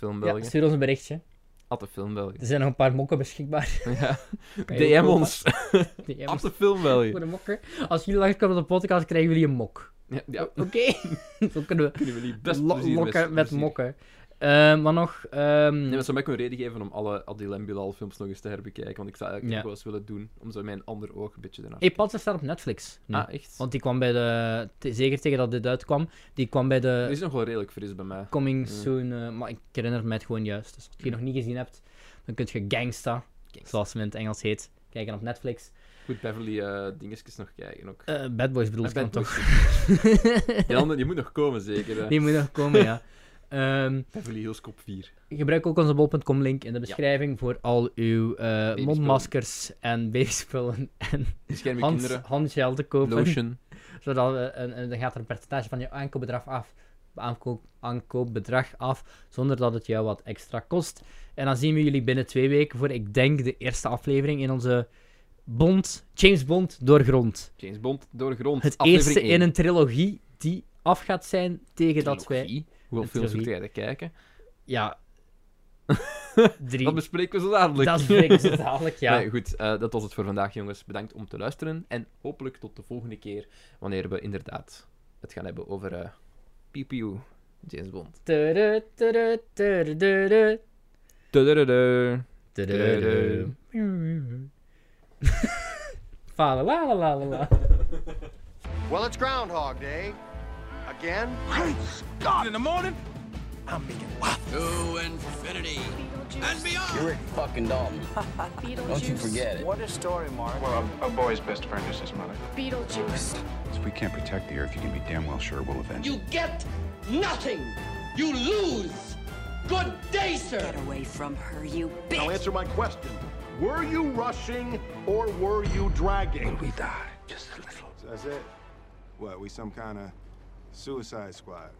Ja, België. stuur ons een berichtje. Attefilm België. Er zijn nog een paar mokken beschikbaar. (laughs) Ja. DM ons. (laughs) DM ons Attefilm België. voor de mokken. Als jullie langskomen op de podcast, krijgen jullie een mok. Ja, ja. Oké? (laughs) Zo kunnen we Kunnen jullie best lo- lokken met plezier. mokken. Ehm, maar nog... ehm, Nee, maar zou mij ook een reden geven om alle Adil en Bilal films nog eens te herbekijken. Want ik zou eigenlijk Ja. nog wel eens willen doen. Om zo mijn ander oog een beetje ernaar Hey, Panzer staat op Netflix. nu. Ah, echt? Want die kwam bij de... te- zeker tegen dat dit uitkwam. Die kwam bij de... Die is nog wel redelijk fris bij mij. Coming soon, eh, maar ik herinner me het gewoon juist. Dus als je het nog niet gezien hebt, dan kun je Gangsta, zoals het in het Engels heet, kijken op Netflix. Goed, Beverly eh dingetjes nog kijken ook. Eh, Bad Boys bedoel Ah, ik dan toch? (laughs) Die moet nog komen, zeker. hè. Die moet nog komen, ja. (laughs) Ehm, Beverly Hills Cop 4. gebruik ook onze bol.com link in de beschrijving voor al uw eh, mondmaskers en babyspullen en hand, handgel te kopen. Lotion. (laughs) Zodat we, en, en dan gaat er een percentage van je aankoopbedrag af, aankoop, aankoopbedrag af, zonder dat het jou wat extra kost. En dan zien we jullie binnen twee weken voor, ik denk, de eerste aflevering in onze Bond, James Bond doorgrond. James Bond door de grond. Het eerste in een trilogie die af gaat zijn tegen dat wij... Hoeveel films moet jij er kijken? Ja. (laughs) Drie. Dat bespreken we zo dadelijk. Dat spreken ze (laughs) dadelijk, ja. Nee, goed, eh, dat was het voor vandaag, jongens. Bedankt om te luisteren. En hopelijk tot de volgende keer, wanneer we inderdaad het gaan hebben over eh Pew Pew, James Bond. Tudu, tudu, tudu, tudu, Tudududu. tudu. (laughs) Fa la la la la la. Well, it's Groundhog Day. Again? God, in the morning, I'm making waffles. To infinity and beyond. You're Rick fucking Dalton. Don't you forget it. What a story, Mark. Well, a, a boy's best friend is his mother. Beetlejuice. If we can't protect the Earth, you can be damn well sure we'll avenge You it. get nothing. You lose. Good day, sir. Get away from her, you bitch. Now bitch. answer my question. Were you rushing or were you dragging? We die just a little. That's it? What, we some kind of suicide squad?